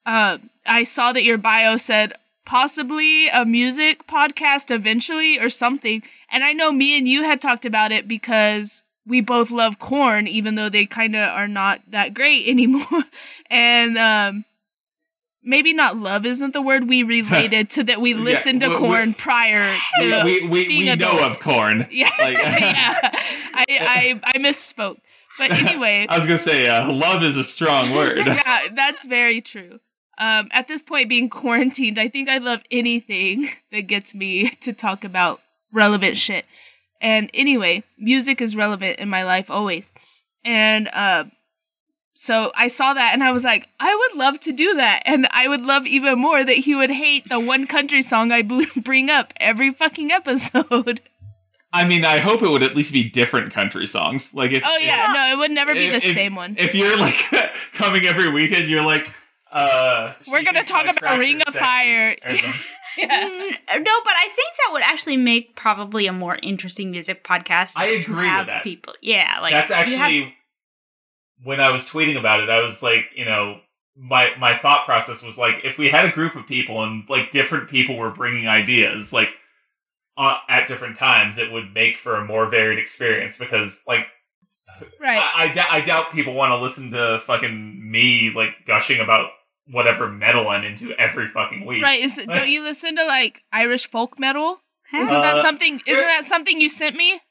[SPEAKER 3] uh, I saw that your bio said possibly a music podcast eventually or something, and I know me and you had talked about it because we both love Korn, even though they kind of are not that great *laughs* anymore, and um. Maybe not love isn't the word we related to that we *laughs*
[SPEAKER 1] Yeah,
[SPEAKER 3] listened to
[SPEAKER 1] we- we-
[SPEAKER 3] Korn prior *laughs* to
[SPEAKER 1] we we, we,
[SPEAKER 3] being
[SPEAKER 1] we know of Korn. *laughs*
[SPEAKER 3] yeah,
[SPEAKER 1] Like-
[SPEAKER 3] yeah. I, I I misspoke. But anyway,
[SPEAKER 1] I was gonna say, uh, love is a strong word.
[SPEAKER 3] yeah, that's very true. Um, at this point, being quarantined, I think I love anything that gets me to talk about relevant shit. And anyway, music is relevant in my life always. And uh, so I saw that and I was like, I would love to do that. And I would love even more that he would hate the one country song I *laughs* bring up every fucking episode. *laughs*
[SPEAKER 1] I mean, I hope it would at least be different country songs. Like if
[SPEAKER 3] Oh yeah, no, it would never be the
[SPEAKER 1] if-
[SPEAKER 3] same one.
[SPEAKER 1] If you're like *laughs* coming every weekend, you're like, uh,
[SPEAKER 3] We're gonna talk about Ring of. Fire. Yeah.
[SPEAKER 2] Mm, no, but I think that would actually make probably a more interesting music podcast.
[SPEAKER 1] I
[SPEAKER 2] to
[SPEAKER 1] agree with that.
[SPEAKER 2] People, yeah, like
[SPEAKER 1] That's
[SPEAKER 2] you have-
[SPEAKER 1] actually when I was tweeting about it. I was like, you know, my my thought process was like, if we had a group of people and like different people were bringing ideas, like uh, at different times, it would make for a more varied experience. Because like,
[SPEAKER 3] Right.
[SPEAKER 1] I I, I doubt people want to listen to fucking me like gushing about whatever metal I'm into every fucking week.
[SPEAKER 3] Right. Is it, don't you listen to like Irish folk metal? Isn't
[SPEAKER 1] Uh,
[SPEAKER 3] that something? Isn't that something you sent me?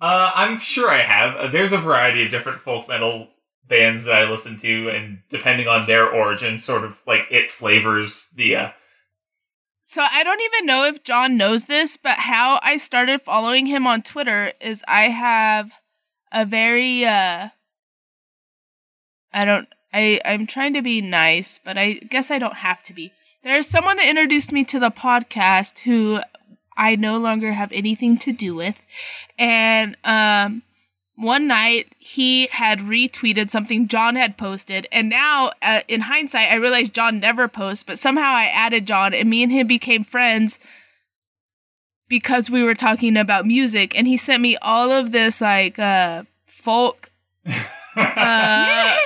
[SPEAKER 1] Uh, I'm sure I have. Uh, there's a variety of different folk metal bands that I listen to, and depending on their origin, sort of like it flavors the. Uh,
[SPEAKER 3] So I don't even know if John knows this, but how I started following him on Twitter is I have a very uh I don't I I'm trying to be nice, but I guess I don't have to be. There's someone that introduced me to the podcast who I no longer have anything to do with. And um one night he had retweeted something John had posted, and now uh, in hindsight, I realized John never posts, but somehow I added John, and me and him became friends because we were talking about music, and he sent me all of this like uh, folk, *laughs* uh,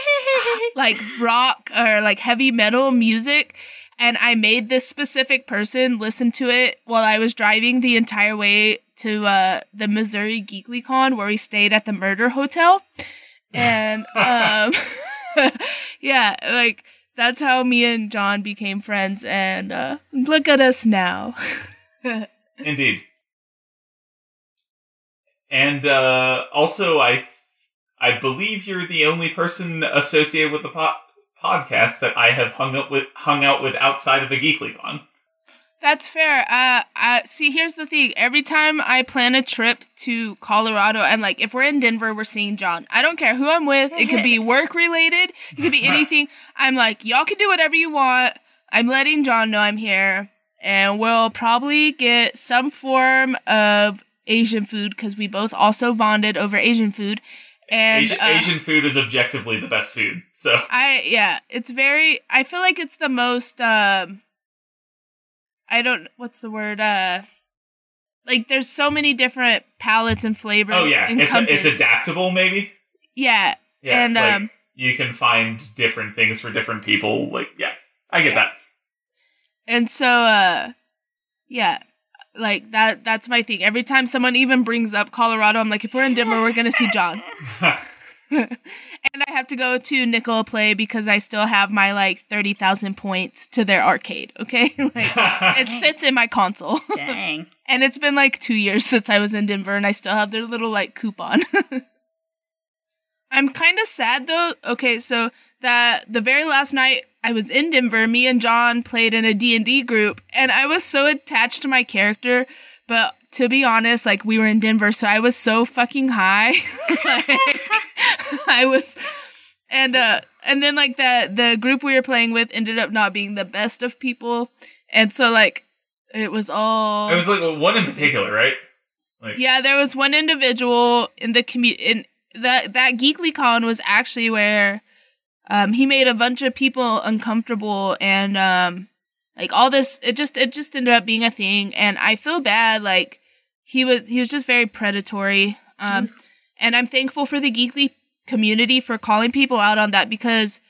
[SPEAKER 3] like rock or like heavy metal music. And I made this specific person listen to it while I was driving the entire way to uh, the Missouri GeeklyCon where we stayed at the Murder Hotel. And *laughs* um, *laughs* yeah, like that's how me and John became friends. And uh, look at us now. *laughs*
[SPEAKER 1] Indeed. And uh, also, I I believe you're the only person associated with the po- podcast that I have hung up with hung out with outside of the GeeklyCon.
[SPEAKER 3] That's fair. Uh, uh, see, here's the thing. Every time I plan a trip to Colorado, I'm like, if we're in Denver, we're seeing John. I don't care who I'm with. It could be *laughs* work related. It could be anything. I'm like, y'all can do whatever you want. I'm letting John know I'm here, and we'll probably get some form of Asian food because we both also bonded over Asian food. And
[SPEAKER 1] Asian,
[SPEAKER 3] uh,
[SPEAKER 1] Asian food is objectively the best food. So
[SPEAKER 3] I yeah, it's very. I feel like it's the most. Um, I don't. What's the word? Uh, like there's so many different palettes and flavors.
[SPEAKER 1] oh yeah, it's it's adaptable maybe.
[SPEAKER 3] Yeah,
[SPEAKER 1] Yeah,
[SPEAKER 3] And,
[SPEAKER 1] like,
[SPEAKER 3] um,
[SPEAKER 1] you can find different things for different people. Like yeah, I get that.
[SPEAKER 3] and so uh, yeah, like that. That's my thing. Every time someone even brings up Colorado, I'm like, if we're in Denver, we're gonna see John. *laughs* *laughs*
[SPEAKER 1] that.
[SPEAKER 3] and I have to go to Nickel Play because I still have my like thirty thousand points to their arcade. Okay, *laughs* like *laughs* it sits in my console. *laughs*
[SPEAKER 2] Dang.
[SPEAKER 3] And it's been like two years since I was in Denver, and I still have their little like coupon. I'm kind of sad though. Okay, so that the very last night I was in Denver, me and John played in a D&D group, and I was so attached to my character, but to be honest, like we were in Denver, so I was so fucking high. *laughs* like, I was and uh and then like the the group we were playing with ended up not being the best of people. And so like it was all
[SPEAKER 1] it was like one in particular, right? Like
[SPEAKER 3] yeah, there was one individual in the commu in that that Geekly Con was actually where um he made a bunch of people uncomfortable and um like all this it just it just ended up being a thing. And I feel bad like he was he was just very predatory. Um and I'm thankful for the geekly community for calling people out on that because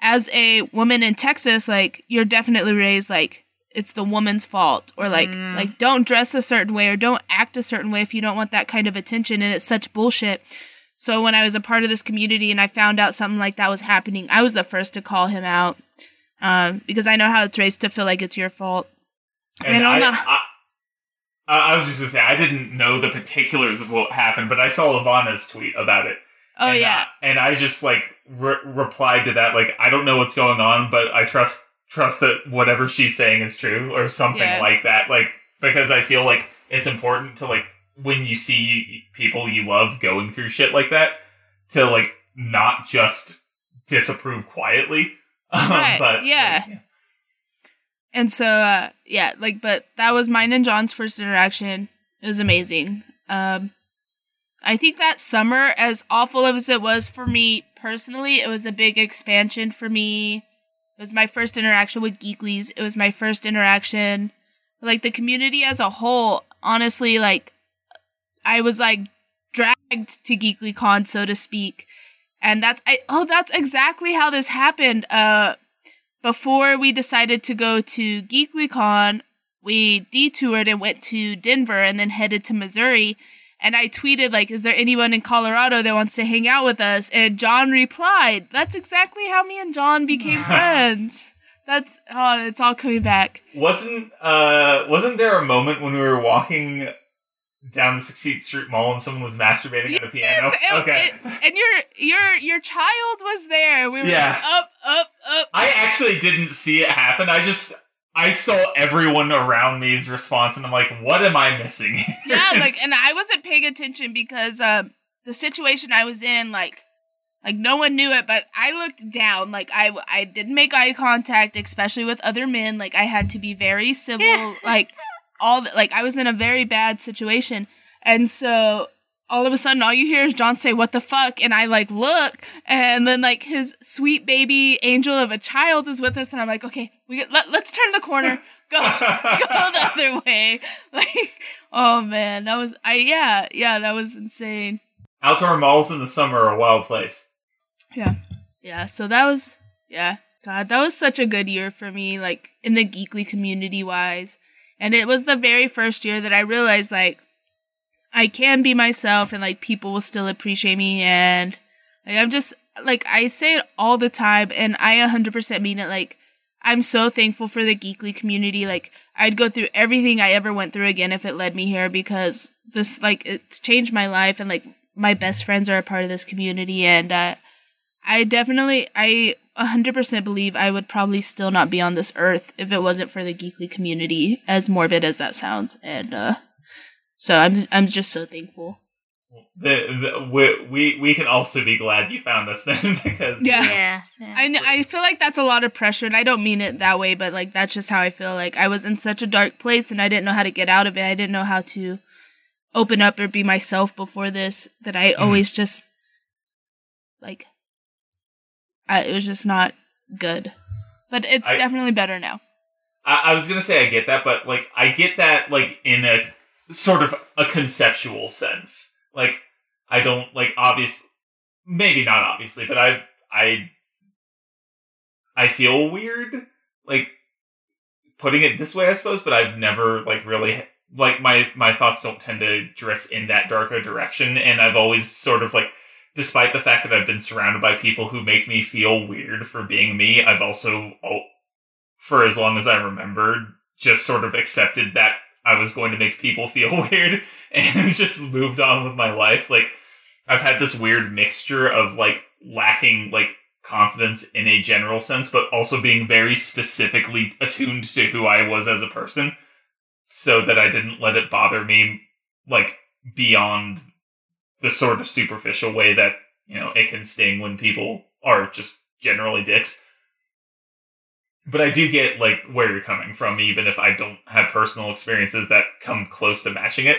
[SPEAKER 3] as a woman in Texas like you're definitely raised like it's the woman's fault or like
[SPEAKER 2] Mm.
[SPEAKER 3] like don't dress a certain way or don't act a certain way if you don't want that kind of attention. And it's such bullshit. So when i was a part of this community and i found out something like that was happening i was the first to call him out um, because i know how it's raised to feel like it's your fault
[SPEAKER 1] And
[SPEAKER 3] And
[SPEAKER 1] I,
[SPEAKER 3] on the-
[SPEAKER 1] I, I, I was just gonna say I didn't know the particulars of what happened, but I saw Ivana's tweet about it.
[SPEAKER 3] oh
[SPEAKER 1] and,
[SPEAKER 3] yeah
[SPEAKER 1] uh, and I just like re- replied to that like I don't know what's going on, but I trust trust that whatever she's saying is true or something
[SPEAKER 3] Yeah.
[SPEAKER 1] like that. Like because I feel like it's important to like when you see people you love going through shit like that to like not just disapprove quietly. Um,
[SPEAKER 3] Right,
[SPEAKER 1] but
[SPEAKER 3] yeah.
[SPEAKER 1] like,
[SPEAKER 3] And so, uh, yeah, like, but that was mine and John's first interaction. It was amazing. Um, I think that summer, as awful as it was for me personally, it was a big expansion for me. It was my first interaction with Geeklies. It was my first interaction, like the community as a whole. Honestly, like, I was like dragged to GeeklyCon, so to speak. And that's I oh that's exactly how this happened. Uh before we decided to go to GeeklyCon, we detoured and went to Denver and then headed to Missouri. And I tweeted like, "Is there anyone in Colorado that wants to hang out with us?" And John replied, "That's exactly how me and John became *laughs* friends." That's oh, it's all coming back.
[SPEAKER 1] Wasn't uh wasn't there a moment when we were walking down the 16th Street Mall and someone was masturbating at a piano?
[SPEAKER 3] And,
[SPEAKER 1] okay.
[SPEAKER 3] and, and your your your child was there. We were
[SPEAKER 1] Yeah.
[SPEAKER 3] up, up, up.
[SPEAKER 1] I actually didn't see it happen. I just I saw everyone around me's response and I'm like, what am I missing? *laughs*
[SPEAKER 3] yeah, like, and I wasn't paying attention because um, the situation I was in, like, like no one knew it, but I looked down. Like, I I didn't make eye contact, especially with other men. Like, I had to be very civil. like, all the, like I was in a very bad situation, and so all of a sudden all you hear is John say, What the fuck? And I like look, and then like his sweet baby angel of a child is with us, and I'm like, Okay, we get, let, let's turn the corner. *laughs* Go, go the other way. *laughs* Like, oh man, that was I yeah, yeah, that was insane.
[SPEAKER 1] Outdoor malls in the summer are a wild place.
[SPEAKER 3] Yeah. Yeah, so that was yeah. God, that was such a good year for me, like in the geekly community wise. And it was the very first year that I realized like I can be myself and like people will still appreciate me. And like, I'm just like I say it all the time and I 100% mean it. Like I'm so thankful for the geekly community. Like I'd go through everything I ever went through again if it led me here because this like it's changed my life and like my best friends are a part of this community. And uh I definitely I 100% believe I would probably still not be on this earth if it wasn't for the geekly community as morbid as that sounds and uh so I'm I'm just so thankful.
[SPEAKER 1] The, the, we, we we can also be glad you found us then *laughs* because
[SPEAKER 3] Yeah.
[SPEAKER 2] Yeah. yeah.
[SPEAKER 3] I, kn- I feel like that's a lot of pressure and I don't mean it that way but like that's just how I feel like I was in such a dark place and I didn't know how to get out of it. I didn't know how to open up or be myself before this that I always just like I, it was just not good. But it's
[SPEAKER 1] I-
[SPEAKER 3] definitely better now.
[SPEAKER 1] I, I was gonna say I get that, but like I get that like in a sort of a conceptual sense. Like I don't like obvious, maybe not obviously, but I I I feel weird like putting it this way, I suppose. But I've never like really like my my thoughts don't tend to drift in that darker direction, and I've always sort of like. Despite the fact that I've been surrounded by people who make me feel weird for being me, I've also, oh, for as long as I remembered, just sort of accepted that I was going to make people *laughs* feel weird and *laughs* just moved on with my life. Like, I've had this weird mixture of like lacking like confidence in a general sense, but also being very specifically attuned to who I was as a person so that I didn't let it bother me like beyond the sort of superficial way that, you know, it can sting when people are just generally dicks but I do get like where you're coming from, even if I don't have personal experiences that come close to matching it.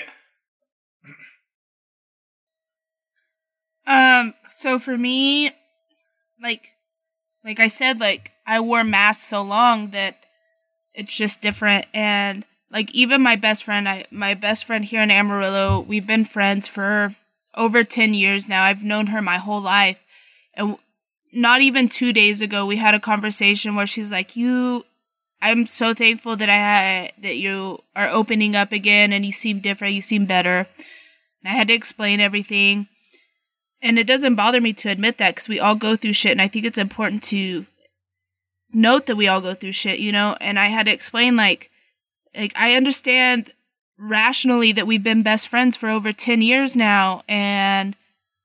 [SPEAKER 3] Um, so for me, like, like I said, like I wore masks so long that it's just different. And like even my best friend, I my best friend here in Amarillo, we've been friends for over ten years now. I've known her my whole life, and not even two days ago, we had a conversation where she's like, "You." I'm so thankful that I had that you are opening up again and you seem different, you seem better. And I had to explain everything and it doesn't bother me to admit that because we all go through shit and i think it's important to note that we all go through shit you know and i had to explain like like i understand rationally that we've been best friends for over 10 years now and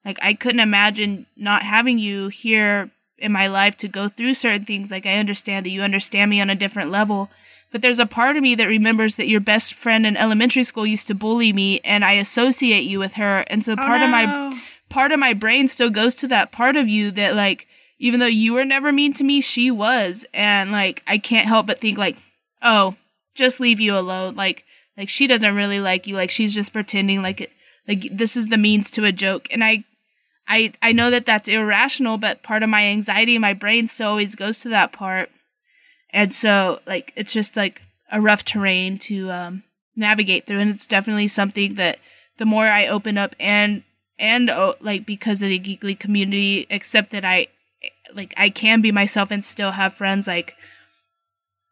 [SPEAKER 3] like i couldn't imagine not having you here in my life to go through certain things. Like i understand that you understand me on a different level but there's a part of me that remembers that your best friend in elementary school used to bully me and i associate you with her. And so
[SPEAKER 2] Oh,
[SPEAKER 3] part of my part of my brain still goes to that part of you that like even though you were never mean to me she was. And like i can't help but think like oh just leave you alone. Like like she doesn't really like you. Like she's just pretending like it like this is the means to a joke. And i i i know that that's irrational but part of my anxiety my brain still always goes to that part. And so like it's just like a rough terrain to um navigate through. And it's definitely something that the more i open up and and oh, like because of the geekly community accept that i like i can be myself and still have friends like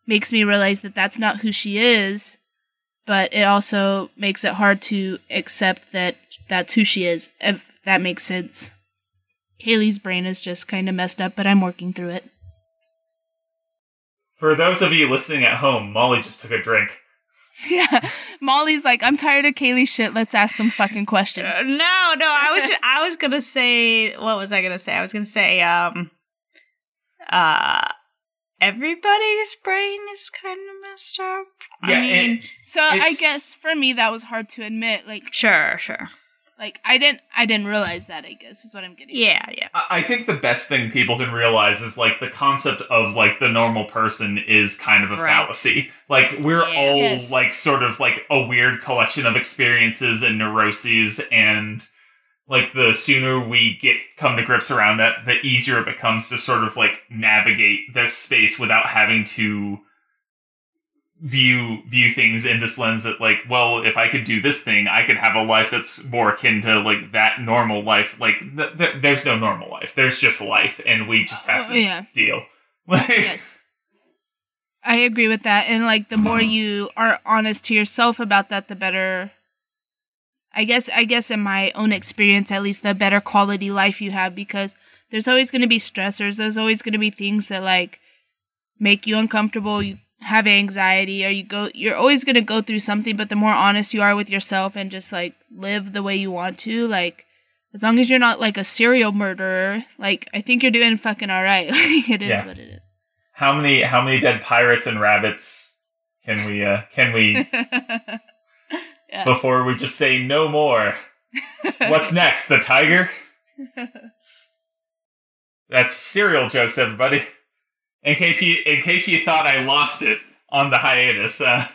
[SPEAKER 3] makes me realize that that's not who she is but it also makes it hard to accept that that's who she is if that makes sense kaylee's brain is just kind of messed up but i'm working through it
[SPEAKER 1] For those of you listening at home, Molly just took a drink. *laughs*
[SPEAKER 3] yeah molly's like i'm tired of kaylee's shit let's ask some fucking questions
[SPEAKER 2] Uh, no, no. I was I was gonna say what was I gonna say? I was gonna say um uh everybody's brain is kind of messed up.
[SPEAKER 1] Yeah,
[SPEAKER 2] I mean,
[SPEAKER 1] and-
[SPEAKER 3] so i guess for me that was hard to admit like
[SPEAKER 2] sure, sure.
[SPEAKER 3] like i didn't i didn't realize that i guess is what i'm getting at.
[SPEAKER 2] Yeah, yeah.
[SPEAKER 1] I I think the best thing people can realize is like the concept of like the normal person is kind of a
[SPEAKER 2] Right.
[SPEAKER 1] fallacy. Like we're
[SPEAKER 2] Yeah.
[SPEAKER 1] all
[SPEAKER 3] Yes.
[SPEAKER 1] like sort of like a weird collection of experiences and neuroses and like the sooner we get come to grips around that, the easier it becomes to sort of like navigate this space without having to view view things in this lens that like well if i could do this thing i could have a life that's more akin to like that normal life like th- th- there's no normal life there's just life and we just have
[SPEAKER 3] Oh,
[SPEAKER 1] to
[SPEAKER 3] yeah.
[SPEAKER 1] deal like *laughs*
[SPEAKER 3] yes. I agree with that. And like the more you are honest to yourself about that, the better I guess I guess in my own experience at least the better quality life you have because there's always gonna be stressors. There's always gonna be things that like make you uncomfortable, you have anxiety or you go you're always gonna go through something, but the more honest you are with yourself and just like live the way you want to, like as long as you're not like a serial murderer, like I think you're doing fucking alright. *laughs* it is
[SPEAKER 1] Yeah.
[SPEAKER 3] what it is.
[SPEAKER 1] how many how many dead pirates and rabbits can we uh can we *laughs*
[SPEAKER 3] Yeah.
[SPEAKER 1] before we just say no more what's next the tiger *laughs* that's serial jokes everybody in case you in case you thought i lost it on the hiatus uh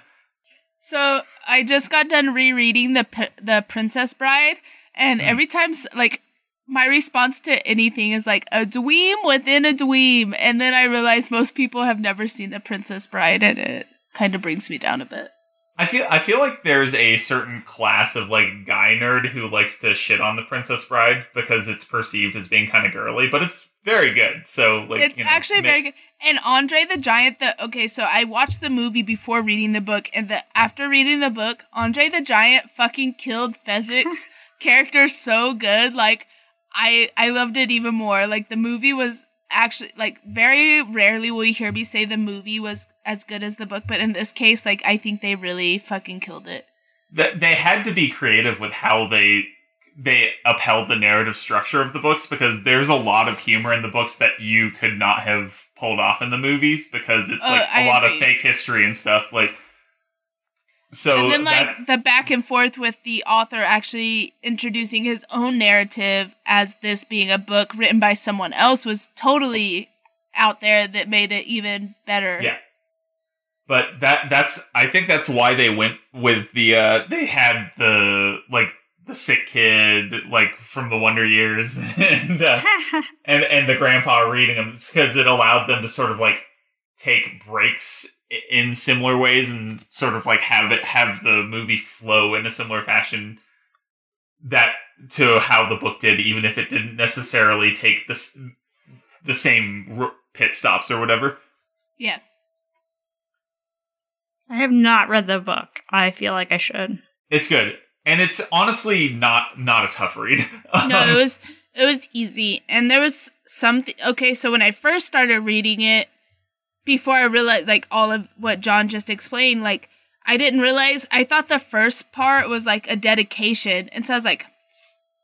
[SPEAKER 3] So I just got done rereading the the Princess Bride, and
[SPEAKER 1] Hmm.
[SPEAKER 3] every time like my response to anything is like a dweem within a dweem, and then I realize most people have never seen the Princess Bride, and it kind of brings me down a bit.
[SPEAKER 1] I feel I feel like there's a certain class of like guy nerd who likes to shit on the Princess Bride because it's perceived as being kind of girly, but it's very good. So like
[SPEAKER 3] it's
[SPEAKER 1] you know,
[SPEAKER 3] actually
[SPEAKER 1] ma-
[SPEAKER 3] very good. And Andre the Giant, the okay, so I watched the movie before reading the book, and the after reading the book, Andre the Giant fucking killed Fezzik's *laughs* character so good. Like I I loved it even more. Like the movie was actually like very rarely will you hear me say the movie was as good as the book, but in this case, like I think they really fucking killed it.
[SPEAKER 1] that they had to be creative with how they they upheld the narrative structure of the books because there's a lot of humor in the books that you could not have pulled off in the movies because it's
[SPEAKER 3] Oh,
[SPEAKER 1] like a
[SPEAKER 3] I
[SPEAKER 1] lot of fake history and stuff like so
[SPEAKER 3] and then like
[SPEAKER 1] that,
[SPEAKER 3] the back and forth with the author actually introducing his own narrative as this being a book written by someone else was totally out there that made it even better.
[SPEAKER 1] Yeah. but that that's I think that's why they went with the uh they had the like the sick kid like from the Wonder Years *laughs* and uh, *laughs* and and the grandpa reading them because it allowed them to sort of like take breaks in similar ways and sort of like have it have the movie flow in a similar fashion that to how the book did even if it didn't necessarily take this the same pit stops or whatever
[SPEAKER 3] Yeah.
[SPEAKER 2] I have not read the book. I feel like I should.
[SPEAKER 1] it's good and it's honestly not not a tough read *laughs*
[SPEAKER 3] No,
[SPEAKER 1] Um,
[SPEAKER 3] it was it was easy. And there was something okay, so when I first started reading it, before I realized like all of what John just explained, like I didn't realize I thought the first part was like a dedication. And so I was like,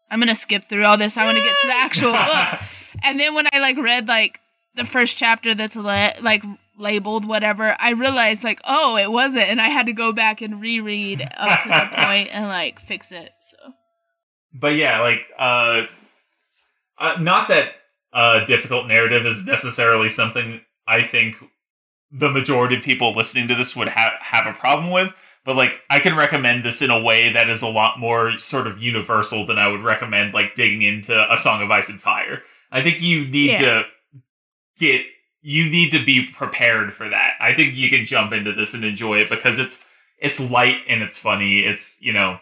[SPEAKER 3] I'm gonna skip through all this. I want to get to the actual book. *laughs* And then when I like read like the first chapter that's le- like labeled whatever, I realized like, oh, it wasn't, and I had to go back and reread up to that *laughs* point and like fix it. So
[SPEAKER 1] but yeah, like uh, uh not that uh difficult narrative is necessarily something I think the majority of people listening to this would have have a problem with, but like I can recommend this in a way that is a lot more sort of universal than I would recommend like digging into a Song of Ice and Fire. I think you need
[SPEAKER 2] Yeah.
[SPEAKER 1] to get you need to be prepared for that. I think you can jump into this and enjoy it because it's it's light and it's funny. It's, you know,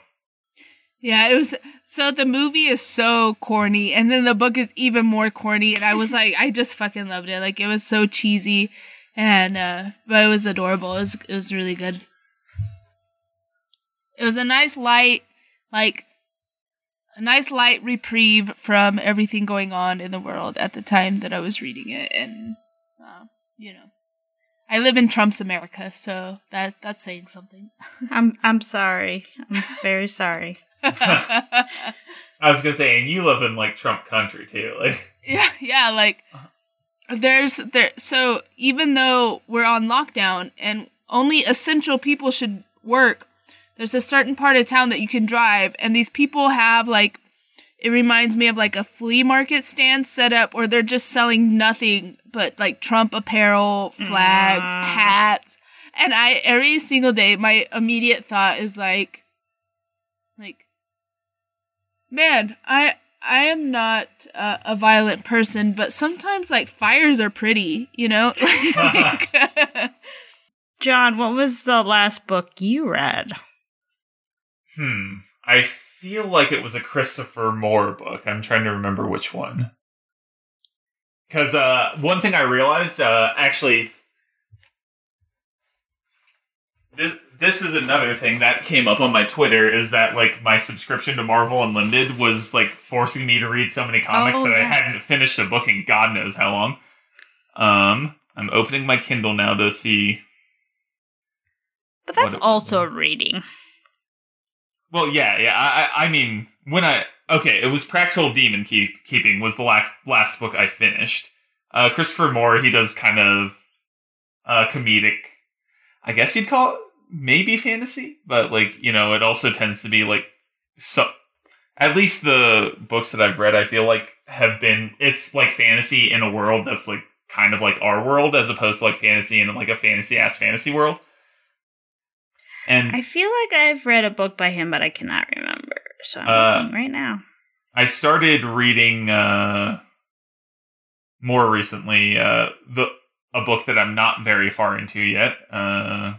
[SPEAKER 3] Yeah, it was so the movie is so corny and then the book is even more corny and I was like I just fucking loved it. Like it was so cheesy and uh but it was adorable. It was it was really good. It was a nice light like a nice light reprieve from everything going on in the world at the time that I was reading it and uh, you know I live in Trump's America, so that that's saying something. *laughs*
[SPEAKER 2] I'm I'm sorry. I'm very sorry. *laughs*
[SPEAKER 1] I was gonna say, and you live in like Trump country too. Like,
[SPEAKER 3] Yeah, yeah, like there's there so even though we're on lockdown and only essential people should work, there's a certain part of town that you can drive and these people have like it reminds me of like a flea market stand set up or they're just selling nothing but like Trump apparel, flags,
[SPEAKER 2] Mm.
[SPEAKER 3] hats. And I every single day my immediate thought is like like Man, I I am not uh, a violent person, but sometimes like fires are pretty, you know. *laughs* *laughs*
[SPEAKER 2] John, what was the last book you read?
[SPEAKER 1] Hmm. I feel like it was a Christopher Moore book. I'm trying to remember which one. Because uh, one thing I realized, uh, actually, this is another thing that came up on my Twitter is that like my subscription to Marvel Unlimited was like forcing me to read so many comics
[SPEAKER 2] Oh,
[SPEAKER 1] that I hadn't finished a book in God knows how long. Um, I'm opening my Kindle now to see.
[SPEAKER 2] But that's also reading.
[SPEAKER 1] Well, yeah, yeah. I, I I mean, when I okay, it was Practical Demon Keep, Keeping was the last last book I finished. Uh, Christopher Moore, he does kind of uh, comedic. I guess you'd call it maybe fantasy, but like you know, it also tends to be like so. At least the books that I've read, I feel like have been it's like fantasy in a world that's like kind of like our world, as opposed to like fantasy in like a fantasy ass fantasy world. And
[SPEAKER 2] I feel like I've read a book by him, but I cannot remember. So I'm
[SPEAKER 1] Uh,
[SPEAKER 2] looking right now.
[SPEAKER 1] I started reading uh more recently uh the a book that I'm not very far into yet. Uh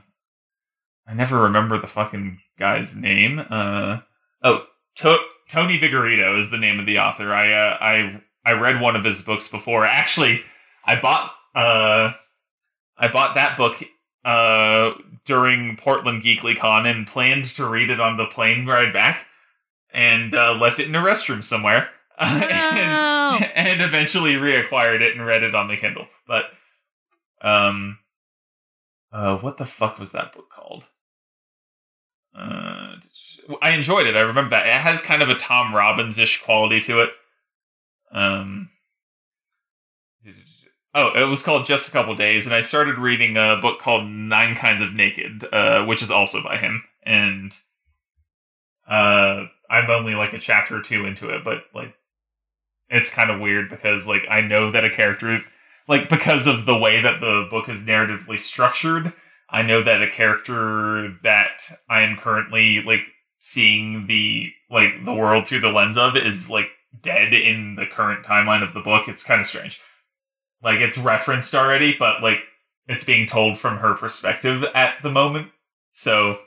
[SPEAKER 1] I never remember the fucking guy's name. Uh oh, to- Tony Vigorito is the name of the author. I uh, I I read one of his books before. Actually, I bought uh I bought that book uh during Portland Geekly Con and planned to read it on the plane ride back and uh, left it in a restroom somewhere. *laughs*
[SPEAKER 2] No.
[SPEAKER 1] and, *laughs* and eventually reacquired it and read it on the Kindle. But um uh what the fuck was that book called? Uh I enjoyed it. I remember that. It has kind of a Tom Robbins-ish quality to it. Um Oh, it was called Just a Couple Days, and I started reading a book called Nine Kinds of Naked, uh, which is also by him. And uh, I'm only like a chapter or two into it, but like it's kind of weird because like I know that a character, like because of the way that the book is narratively structured, I know that a character that I am currently like seeing the like the world through the lens of is like dead in the current timeline of the book. It's kind of strange. Like it's referenced already, but like it's being told from her perspective at the moment. So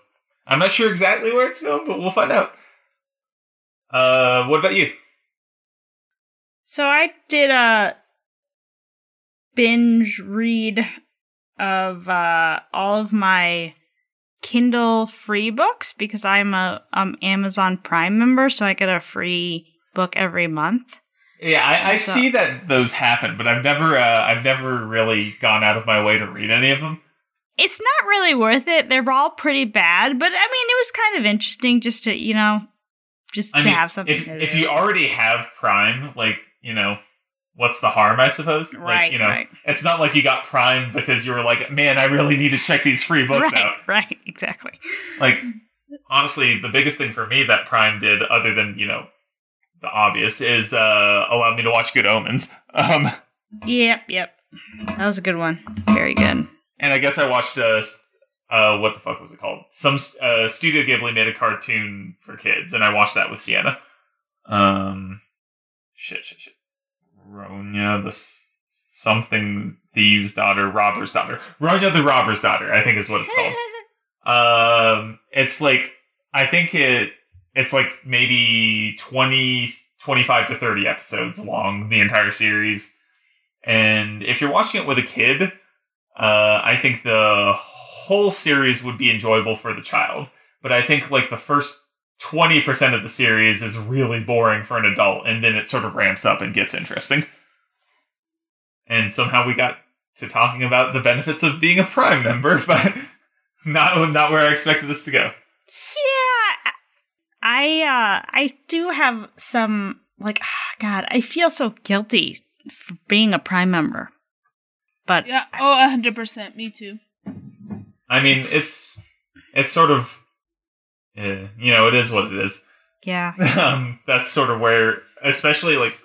[SPEAKER 1] I'm not sure exactly where it's going, but we'll find out. Uh, what about you?
[SPEAKER 2] So I did a binge read of uh, all of my Kindle free books because I'm a um, Amazon Prime member, so I get a free book every month.
[SPEAKER 1] Yeah, I, I
[SPEAKER 2] So-
[SPEAKER 1] see that those happen, but I've never, uh, I've never really gone out of my way to read any of them.
[SPEAKER 2] It's not really worth it. They're all pretty bad, but I mean, it was kind of interesting just to you know, just
[SPEAKER 1] I
[SPEAKER 2] to
[SPEAKER 1] mean,
[SPEAKER 2] have something.
[SPEAKER 1] if if you already have Prime, like you know, what's the harm? I suppose. Like,
[SPEAKER 2] right,
[SPEAKER 1] you know,
[SPEAKER 2] right,
[SPEAKER 1] it's not like you got Prime because you were like, man, I really need to check these free books
[SPEAKER 2] right,
[SPEAKER 1] out.
[SPEAKER 2] right, exactly.
[SPEAKER 1] Like, honestly, the biggest thing for me that Prime did, other than you know, the obvious, is uh allowed me to watch Good Omens. *laughs* Um,
[SPEAKER 2] Yep, yep. That was a good one. Very good.
[SPEAKER 1] and I guess I watched uh, uh what the fuck was it called? Some uh Studio Ghibli made a cartoon for kids, and I watched that with Sienna. Um, shit, shit, shit. Ronja the something thieves daughter, robber's daughter. Ronja the robber's daughter, I think is what it's called. *laughs* Um, it's like I think it it's like maybe 20 25 to 30 episodes long the entire series. And if you're watching it with a kid, uh I think the whole series would be enjoyable for the child. But I think like the first 20% of the series is really boring for an adult and then it sort of ramps up and gets interesting. And somehow we got to talking about the benefits of being a prime member, *laughs* but not not where I expected this to go.
[SPEAKER 2] Yeah, I uh I do have some like ah, *sighs* God, I feel so guilty for being a Prime member, but
[SPEAKER 3] Yeah. oh 100%, Me too.
[SPEAKER 1] I mean, it's it's sort of eh, you know, it is what it is.
[SPEAKER 2] yeah, *laughs*
[SPEAKER 1] um, that's sort of where, especially like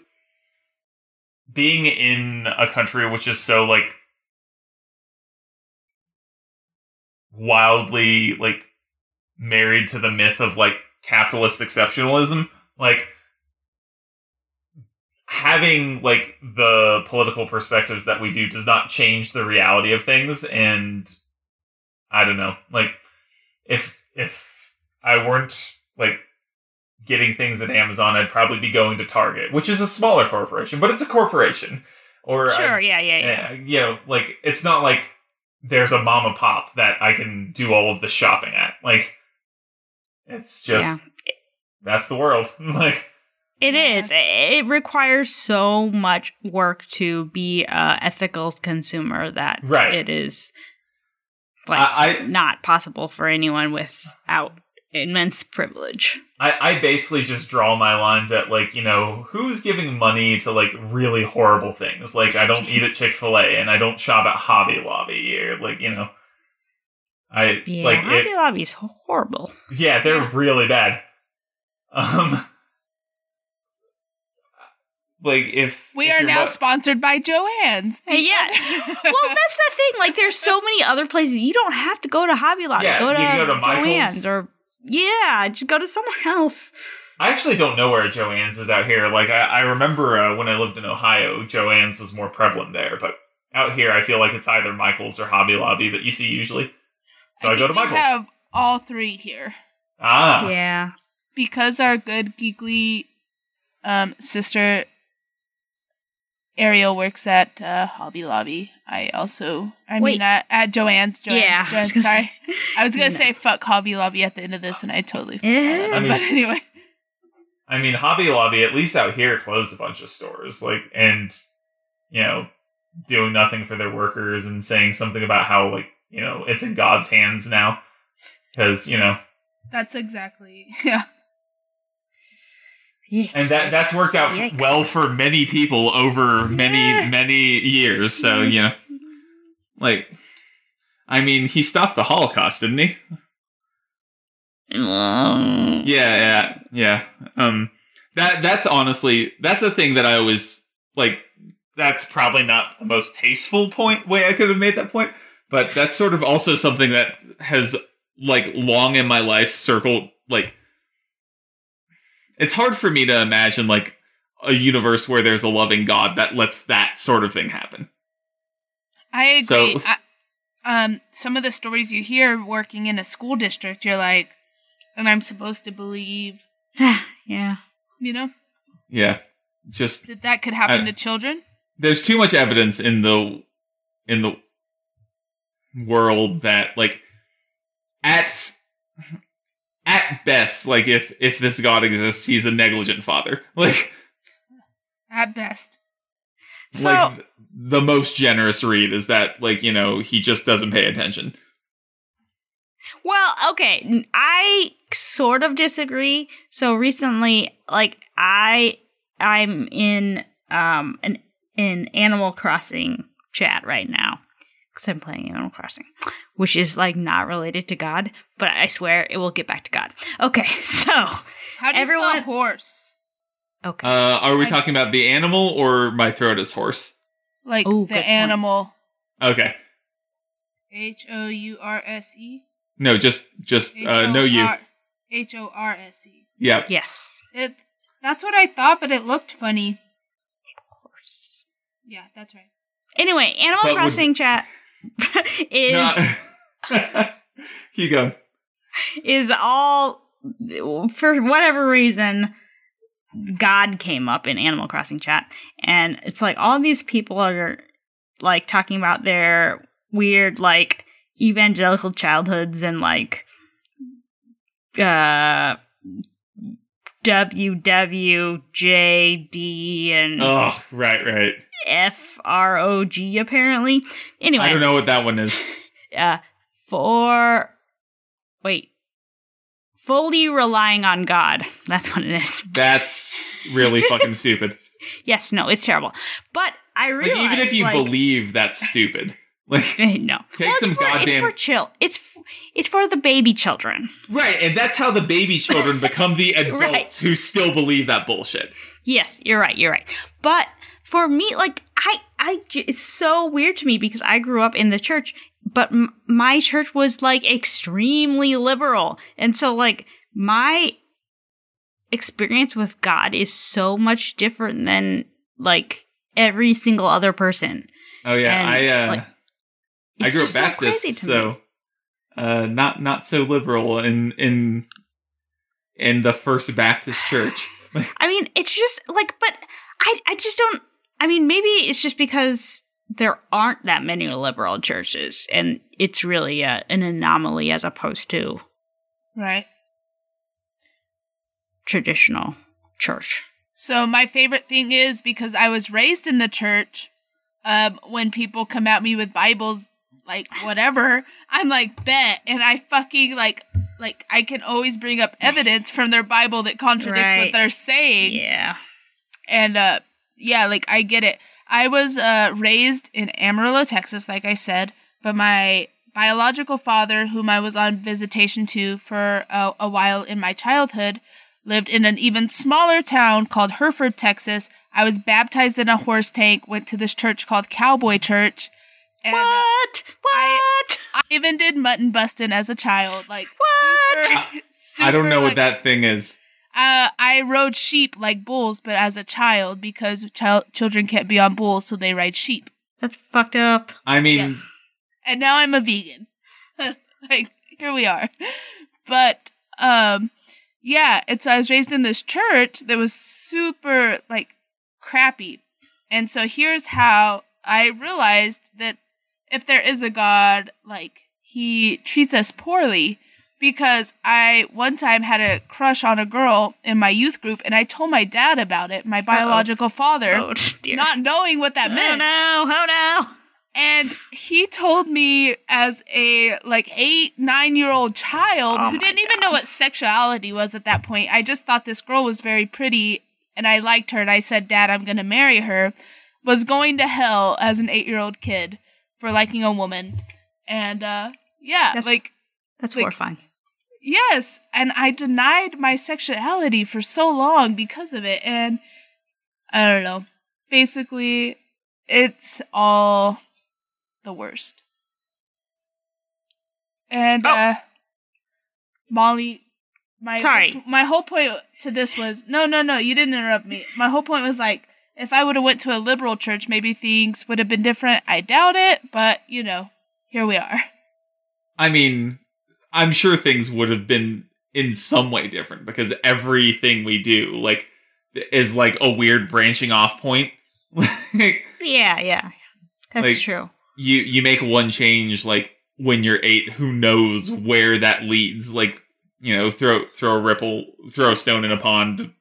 [SPEAKER 1] being in a country which is so like wildly like married to the myth of like capitalist exceptionalism. Like having like the political perspectives that we do does not change the reality of things and I don't know. Like if if I weren't like getting things at Amazon, I'd probably be going to Target, which is a smaller corporation, but it's a corporation. Or
[SPEAKER 2] Sure,
[SPEAKER 1] I,
[SPEAKER 2] yeah, yeah, yeah.
[SPEAKER 1] you know, like it's not like there's a mom and pop that I can do all of the shopping at. Like it's just
[SPEAKER 2] Yeah.
[SPEAKER 1] that's the world. *laughs* like
[SPEAKER 2] it is. It requires so much work to be a ethical consumer that
[SPEAKER 1] Right.
[SPEAKER 2] it is like
[SPEAKER 1] I, I
[SPEAKER 2] not possible for anyone without immense privilege.
[SPEAKER 1] I, I basically just draw my lines at like you know who's giving money to like really horrible things like i don't *laughs* eat at chick-fil-a and i don't shop at hobby lobby or like you know i
[SPEAKER 2] Yeah,
[SPEAKER 1] like
[SPEAKER 2] Hobby
[SPEAKER 1] it,
[SPEAKER 2] Lobby is horrible.
[SPEAKER 1] yeah they're really bad um like if
[SPEAKER 3] We
[SPEAKER 1] if
[SPEAKER 3] are now
[SPEAKER 1] mo-
[SPEAKER 3] sponsored by Joann's.
[SPEAKER 2] Hey, yeah. *laughs* well, that's the thing. Like, there's so many other places. You don't have to go to Hobby Lobby.
[SPEAKER 1] Yeah,
[SPEAKER 2] go
[SPEAKER 1] you
[SPEAKER 2] to,
[SPEAKER 1] can go to Michael's.
[SPEAKER 2] Joann's or yeah, just go to somewhere *laughs* else.
[SPEAKER 1] I actually don't know where Joann's is out here. Like I, I remember uh, when I lived in Ohio, Joann's was more prevalent there, but out here I feel like it's either Michael's or Hobby Lobby that you see usually. So I, go to
[SPEAKER 3] think we
[SPEAKER 1] Michael's.
[SPEAKER 3] have all three here
[SPEAKER 1] ah,
[SPEAKER 2] Yeah.
[SPEAKER 3] because our good geekly um, sister Ariel works at uh, Hobby Lobby. I also, I
[SPEAKER 2] Wait.
[SPEAKER 3] mean, at, at Joann's. Joann's,
[SPEAKER 2] Yeah,
[SPEAKER 3] Joann's
[SPEAKER 2] gonna
[SPEAKER 3] sorry, I was gonna *laughs*
[SPEAKER 2] No.
[SPEAKER 3] say fuck Hobby Lobby at the end of this, and I totally forgot. About it. But anyway,
[SPEAKER 1] I mean Hobby Lobby at least out here closed a bunch of stores, like and you know doing nothing for their workers and saying something about how like you know it's in God's hands now because you know
[SPEAKER 3] that's exactly *laughs* yeah.
[SPEAKER 1] And that that's worked out
[SPEAKER 2] Yikes.
[SPEAKER 1] well for many people over many
[SPEAKER 2] Yeah.
[SPEAKER 1] many years so you know like i mean he stopped the holocaust didn't he
[SPEAKER 2] Mm.
[SPEAKER 1] yeah yeah yeah um that that's honestly that's a thing that i always like that's probably not the most tasteful point way i could have made that point but that's sort of also something that has like long in my life circled like it's hard for me to imagine like a universe where there's a loving god that lets that sort of thing happen
[SPEAKER 3] I agree.
[SPEAKER 1] So-
[SPEAKER 3] I, um, some of the stories you hear working in a school district, you're like, and I'm supposed to believe, *sighs*
[SPEAKER 2] yeah.
[SPEAKER 3] you know,
[SPEAKER 1] yeah just
[SPEAKER 3] that that could happen
[SPEAKER 1] I-
[SPEAKER 3] to children.
[SPEAKER 1] there's too much evidence in the in the world that like at at best like if if this god exists he's a negligent father. *laughs* Like
[SPEAKER 3] At best,
[SPEAKER 2] So
[SPEAKER 1] like the most generous read is that like you know he just doesn't pay attention.
[SPEAKER 2] Well, okay, I sort of disagree. So recently, like I I'm in um an in Animal Crossing chat right now cuz I'm playing Animal Crossing, which is like not related to God, but I swear it will get back to God. Okay. *laughs* So,
[SPEAKER 3] how do you
[SPEAKER 2] Everyone-
[SPEAKER 3] spell horse?
[SPEAKER 2] okay.
[SPEAKER 1] uh are we
[SPEAKER 3] I-
[SPEAKER 1] talking about the animal or my throat is horse?
[SPEAKER 3] Like
[SPEAKER 2] Ooh, good
[SPEAKER 3] the
[SPEAKER 2] point.
[SPEAKER 3] animal.
[SPEAKER 1] okay
[SPEAKER 3] H O U R S E.
[SPEAKER 1] no just just uh no you
[SPEAKER 3] H O R S E.
[SPEAKER 1] yeah
[SPEAKER 2] yes.
[SPEAKER 3] It. That's what I thought, but it looked funny. Horse. Yeah, that's right.
[SPEAKER 2] Anyway, Animal
[SPEAKER 1] But would-
[SPEAKER 2] Crossing chat *laughs* is *laughs*
[SPEAKER 1] keep going.
[SPEAKER 2] is all for whatever reason god came up in animal crossing chat and it's like all these people are like talking about their weird like evangelical childhoods and like uh WWJD and
[SPEAKER 1] oh right right.
[SPEAKER 2] FROG apparently. Anyway,
[SPEAKER 1] I don't know what that one is. *laughs*
[SPEAKER 2] uh for wait. Fully relying on god. That's what it is.
[SPEAKER 1] That's really *laughs* fucking stupid.
[SPEAKER 2] yes no it's terrible. But i
[SPEAKER 1] Like,
[SPEAKER 2] realize
[SPEAKER 1] even if you
[SPEAKER 2] like,
[SPEAKER 1] believe that's stupid, *laughs* like *laughs*
[SPEAKER 2] no
[SPEAKER 1] Take
[SPEAKER 2] Well, it's
[SPEAKER 1] some
[SPEAKER 2] for, it's for chill it's f- it's for the baby children
[SPEAKER 1] right, and that's how the baby children *laughs* become the adults
[SPEAKER 2] Right.
[SPEAKER 1] who still believe that bullshit.
[SPEAKER 2] yes you're right you're right but for me like I, I, it's so weird to me because i grew up in the church but m- my church was like extremely liberal and so like my experience with god is so much different than like every single other person.
[SPEAKER 1] Oh yeah,
[SPEAKER 2] And,
[SPEAKER 1] I uh,
[SPEAKER 2] like,
[SPEAKER 1] I grew up
[SPEAKER 2] just so
[SPEAKER 1] Baptist,
[SPEAKER 2] crazy to
[SPEAKER 1] so, uh, not not so liberal in in in the First Baptist Church. *sighs* *laughs*
[SPEAKER 2] I mean, it's just like, but I, I just don't. I mean, maybe it's just because there aren't that many liberal churches, and it's really a, an anomaly as opposed to
[SPEAKER 3] Right.
[SPEAKER 2] traditional church.
[SPEAKER 3] So my favorite thing is because I was raised in the church. Um, when people come at me with Bibles, like whatever, I'm like bet, and I fucking like like I can always bring up evidence from their Bible that contradicts
[SPEAKER 2] Right.
[SPEAKER 3] what they're saying.
[SPEAKER 2] Yeah.
[SPEAKER 3] And uh yeah, like I get it. I was uh raised in Amarillo, Texas, like I said, but my biological father, whom I was on visitation to for a, a while in my childhood, lived in an even smaller town called Hereford, Texas. I was baptized in a horse tank, went to this church called Cowboy Church. And,
[SPEAKER 2] What? What?
[SPEAKER 3] I even did mutton busting as a child. Like
[SPEAKER 2] What?
[SPEAKER 3] super- *laughs* *laughs*
[SPEAKER 1] I don't know
[SPEAKER 3] super,
[SPEAKER 1] what that thing is.
[SPEAKER 3] uh, I rode sheep like bulls, but as a child because child children can't be on bulls, so they ride sheep.
[SPEAKER 2] That's fucked up.
[SPEAKER 1] I mean,
[SPEAKER 3] Yes. And now I'm a vegan. *laughs* like here we are. But um, yeah. so I was raised in this church that was super like crappy, and so here's how I realized that if there is a God, like he treats us poorly because I one time had a crush on a girl in my youth group and I told my dad about it, my biological father,
[SPEAKER 2] Oh
[SPEAKER 3] not knowing what that
[SPEAKER 2] oh
[SPEAKER 3] meant.
[SPEAKER 2] no! Oh no!
[SPEAKER 3] And he told me as a like eight, nine year old child
[SPEAKER 2] Oh
[SPEAKER 3] who didn't even know what sexuality was at that point. I just thought this girl was very pretty and I liked her and I said, Dad, I'm gonna marry her. Was going to hell as an eight year old kid for liking a woman. And uh yeah,
[SPEAKER 2] That's-
[SPEAKER 3] like
[SPEAKER 2] That's
[SPEAKER 3] Like-
[SPEAKER 2] horrifying.
[SPEAKER 3] Yes, and I denied my sexuality for so long because of it, and I don't know. Basically, it's all the worst. And
[SPEAKER 2] Oh.
[SPEAKER 3] uh Molly my
[SPEAKER 2] Sorry.
[SPEAKER 3] my whole point to this was no no no you didn't interrupt me. My whole point was like if I would have went to a liberal church maybe things would have been different. I doubt it, but you know, here we are.
[SPEAKER 1] I mean, I'm sure things would have been in some way different because everything we do, like, is like a weird branching off point. *laughs*
[SPEAKER 2] Yeah, yeah. That's
[SPEAKER 1] Like-
[SPEAKER 2] true.
[SPEAKER 1] you you make one change, like when you're eight, who knows where that leads? Like, you know, throw throw a ripple, throw a stone in a pond,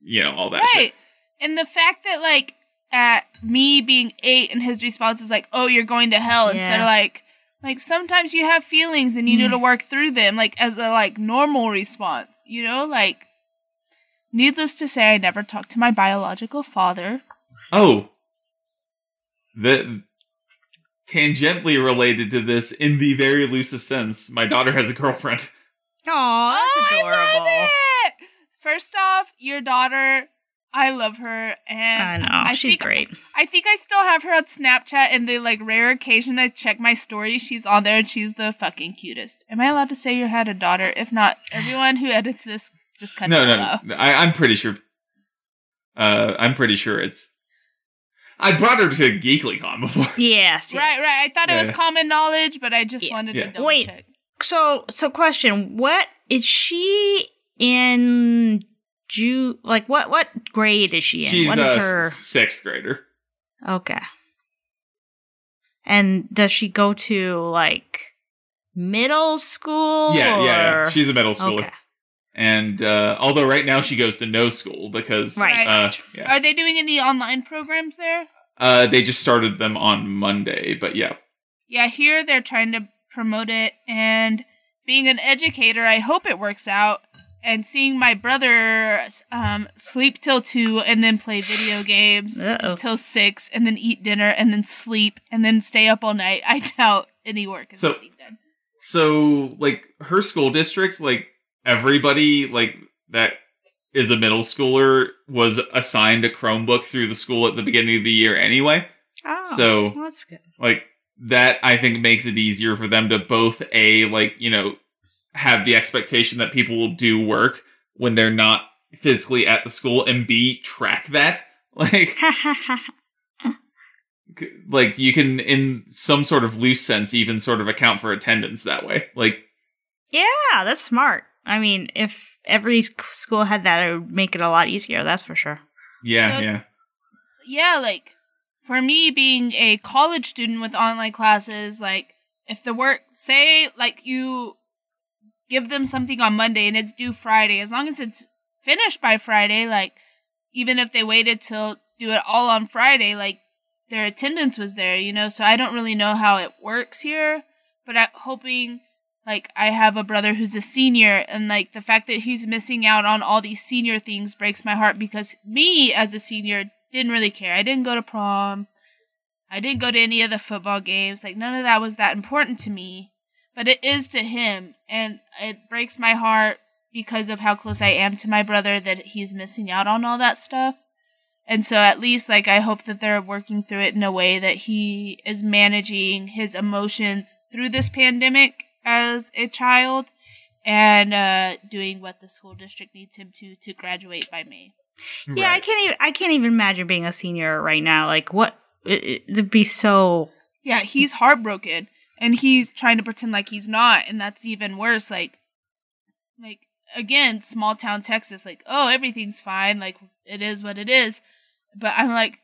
[SPEAKER 1] you know, all that
[SPEAKER 3] right.
[SPEAKER 1] shit.
[SPEAKER 3] And the fact that like at me being eight and his response is like, "Oh, you're going to hell," instead of like, like sometimes you have feelings and you need to mm-hmm. work through them, like as a like normal response, you know, like. Needless to say, I never talked to my biological father.
[SPEAKER 1] Oh, the tangentially related to this in the very loosest sense, my daughter has a girlfriend.
[SPEAKER 2] Aw, that's
[SPEAKER 3] Oh, I love
[SPEAKER 2] adorable.
[SPEAKER 3] it! First off, your daughter, I love her, and
[SPEAKER 2] I know.
[SPEAKER 3] I
[SPEAKER 2] she's
[SPEAKER 3] think-
[SPEAKER 2] great.
[SPEAKER 3] I think I still have her on Snapchat, and the like rare occasion I check my story, she's on there, and she's the fucking cutest. Am I allowed to say you had a daughter? If not, *sighs* everyone who edits this just cut
[SPEAKER 1] no,
[SPEAKER 3] it
[SPEAKER 1] no,
[SPEAKER 3] below.
[SPEAKER 1] no. I, I'm pretty sure. Uh, I'm pretty sure it's. I brought her to GeeklyCon before. *laughs*
[SPEAKER 2] Yes, yes.
[SPEAKER 3] Right, right. I thought it was common knowledge, but I just
[SPEAKER 2] Yeah.
[SPEAKER 3] wanted
[SPEAKER 1] Yeah.
[SPEAKER 3] to double
[SPEAKER 2] Wait.
[SPEAKER 3] check.
[SPEAKER 2] So, so question: What is she in? Ju like what? What grade is she in?
[SPEAKER 1] She's
[SPEAKER 2] what
[SPEAKER 1] a
[SPEAKER 2] her?
[SPEAKER 1] sixth grader.
[SPEAKER 2] Okay. And does she go to like middle school?
[SPEAKER 1] Yeah, yeah, yeah. She's a middle schooler.
[SPEAKER 2] okay.
[SPEAKER 1] And uh, although right now she goes to no school because
[SPEAKER 2] Right.
[SPEAKER 1] uh, yeah,
[SPEAKER 3] Are they doing any online programs there?
[SPEAKER 1] uh, they just started them on Monday. But yeah,
[SPEAKER 3] Yeah, here they're trying to promote it, and being an educator, I hope it works out. And seeing my brother um, sleep till two and then play video games
[SPEAKER 2] Uh-oh.
[SPEAKER 3] until six and then eat dinner and then sleep and then stay up all night, I doubt any work is
[SPEAKER 1] So-
[SPEAKER 3] getting done.
[SPEAKER 1] so like her school district, like everybody like that is a middle schooler was assigned a Chromebook through the school at the beginning of the year anyway.
[SPEAKER 2] Oh,
[SPEAKER 1] So-
[SPEAKER 2] well, that's good.
[SPEAKER 1] like that i think makes it easier for them to both a like you know have the expectation that people will do work when they're not physically at the school and b track that *laughs* Like *laughs* like you can in some sort of loose sense even sort of account for attendance that way. Like
[SPEAKER 2] yeah, that's smart. I mean, if every school had that, it would make it a lot easier. That's for sure.
[SPEAKER 1] yeah,
[SPEAKER 3] So-
[SPEAKER 1] yeah.
[SPEAKER 3] yeah, like for me being a college student with online classes, like if the work say like you give them something on Monday and it's due Friday, as long as it's finished by Friday, like even if they waited till do it all on Friday, like their attendance was there, you know. So I don't really know how it works here, but I'm hoping like I have a brother who's a senior and like the fact that he's missing out on all these senior things breaks my heart because me as a senior didn't really care. I didn't go to prom. I didn't go to any of the football games. Like none of that was that important to me. But it is to him and it breaks my heart because of how close I am to my brother that he's missing out on all that stuff. And so at least like I hope that they're working through it in a way that he is managing his emotions through this pandemic as a child and uh, doing what the school district needs him to to graduate by May.
[SPEAKER 2] Yeah, I can't even. I can't even imagine being a senior right now. Like, what? It, it, it'd be so.
[SPEAKER 3] Yeah, he's heartbroken and he's trying to pretend like he's not and that's even worse like like again, small town Texas like, "Oh, everything's fine, like it is what it is." But I'm like,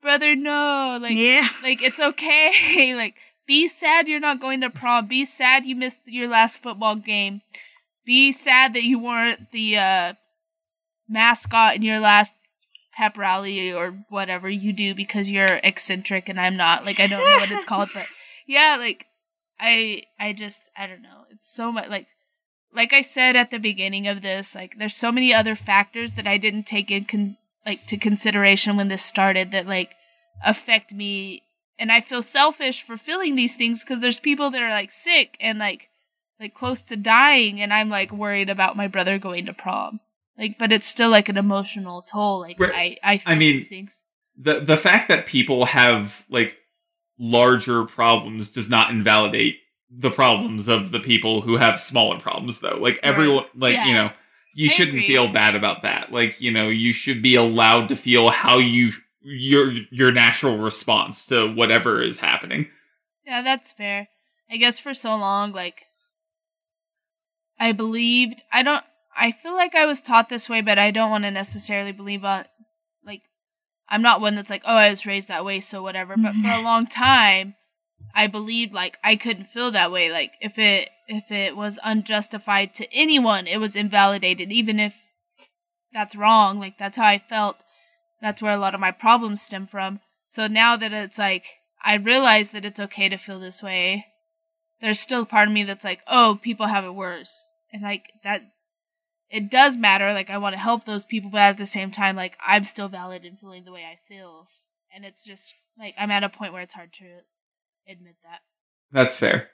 [SPEAKER 3] "Brother, no. Like
[SPEAKER 2] yeah. *laughs*
[SPEAKER 3] like it's okay. *laughs* like be sad you're not going to prom. Be sad you missed your last football game. Be sad that you weren't the uh mascot in your last pep rally or whatever you do because you're eccentric and I'm not. Like I don't know what it's called, but yeah, like I I just I don't know. It's so much like like I said at the beginning of this, like there's so many other factors that I didn't take in con- like to consideration when this started that like affect me and I feel selfish for feeling these things because there's people that are like sick and like like close to dying and I'm like worried about my brother going to prom. Like but it's still like an emotional toll. Like
[SPEAKER 1] Right.
[SPEAKER 3] I I feel
[SPEAKER 1] mean,
[SPEAKER 3] these things.
[SPEAKER 1] the the fact that people have like larger problems does not invalidate the problems of the people who have smaller problems though like everyone like you know you
[SPEAKER 3] I
[SPEAKER 1] shouldn't
[SPEAKER 3] agree.
[SPEAKER 1] feel bad about that like you know you should be allowed to feel how you your your natural response to whatever is happening
[SPEAKER 3] Yeah, that's fair. I guess for so long, like, I believed. I don't. I feel like I was taught this way, but I don't want to necessarily believe on. I'm not one that's like, oh, I was raised that way, so whatever. But for a mm-hmm. long time, I believed like I couldn't feel that way. Like, if it if it was unjustified to anyone, it was invalidated, even if that's wrong. Like, that's how I felt. That's where a lot of my problems stem from. So now that it's like I realize that it's okay to feel this way, there's still part of me that's like, oh, people have it worse. And like that it does matter, like I want to help those people, but at the same time, like I'm still valid in feeling the way I feel. And it's just like I'm at a point where it's hard to admit that.
[SPEAKER 1] that's fair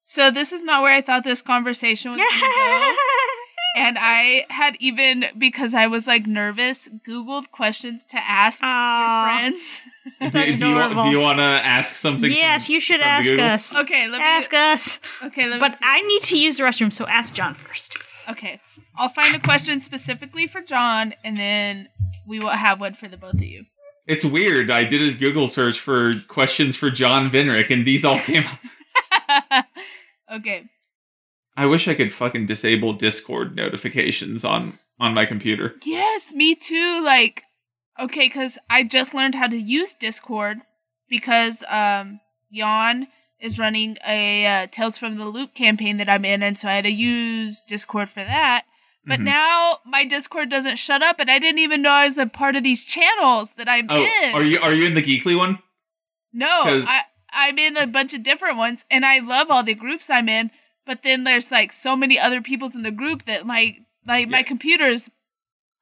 [SPEAKER 3] So this is not where I thought this conversation was gonna go. *laughs* And I had even because I was like nervous, Googled questions to ask
[SPEAKER 2] Aw.
[SPEAKER 3] your friends.
[SPEAKER 1] do, do you want, do you want to ask something
[SPEAKER 2] Yes,
[SPEAKER 1] from-
[SPEAKER 2] you should ask us.
[SPEAKER 3] okay, let me
[SPEAKER 2] Ask us.
[SPEAKER 3] Okay, let me
[SPEAKER 2] But
[SPEAKER 3] see.
[SPEAKER 2] I need to use the restroom, so ask John first.
[SPEAKER 3] Okay. I'll find a question specifically for John and then we will have one for the both of you.
[SPEAKER 1] it's weird i did a google search for questions for john vinrick and these all came up *laughs*
[SPEAKER 3] okay.
[SPEAKER 1] i wish i could fucking disable discord notifications on on my computer
[SPEAKER 3] Yes, me too. Like, okay, because I just learned how to use Discord because um, Jan is running a uh, Tales from the Loop campaign that I'm in, and so I had to use Discord for that. But
[SPEAKER 1] Mhm.
[SPEAKER 3] now my Discord doesn't shut up, and I didn't even know I was a part of these channels that I'm
[SPEAKER 1] Oh,
[SPEAKER 3] in.
[SPEAKER 1] are you are you in the Geekly one?
[SPEAKER 3] No, I I'm in a bunch of different ones, and I love all the groups I'm in. But then there's like so many other people's in the group that my like my
[SPEAKER 1] Yeah.
[SPEAKER 3] computer's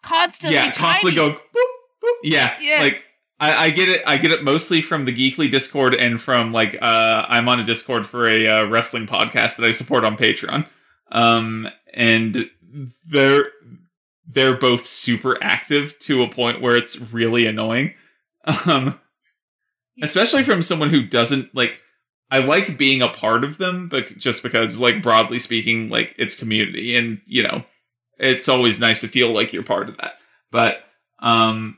[SPEAKER 3] constantly
[SPEAKER 1] yeah, constantly
[SPEAKER 3] tiny.
[SPEAKER 1] go boop, boop. Yeah,
[SPEAKER 3] Yes.
[SPEAKER 1] like I, I get it. I get it mostly from the Geekly Discord and from like uh, I'm on a Discord for a uh, wrestling podcast that I support on Patreon. Um, and they're they're both super active to a point where it's really annoying. Um, especially from someone who doesn't like. I like being a part of them, but just because, like broadly speaking, like it's community, and you know, it's always nice to feel like you're part of that. But um,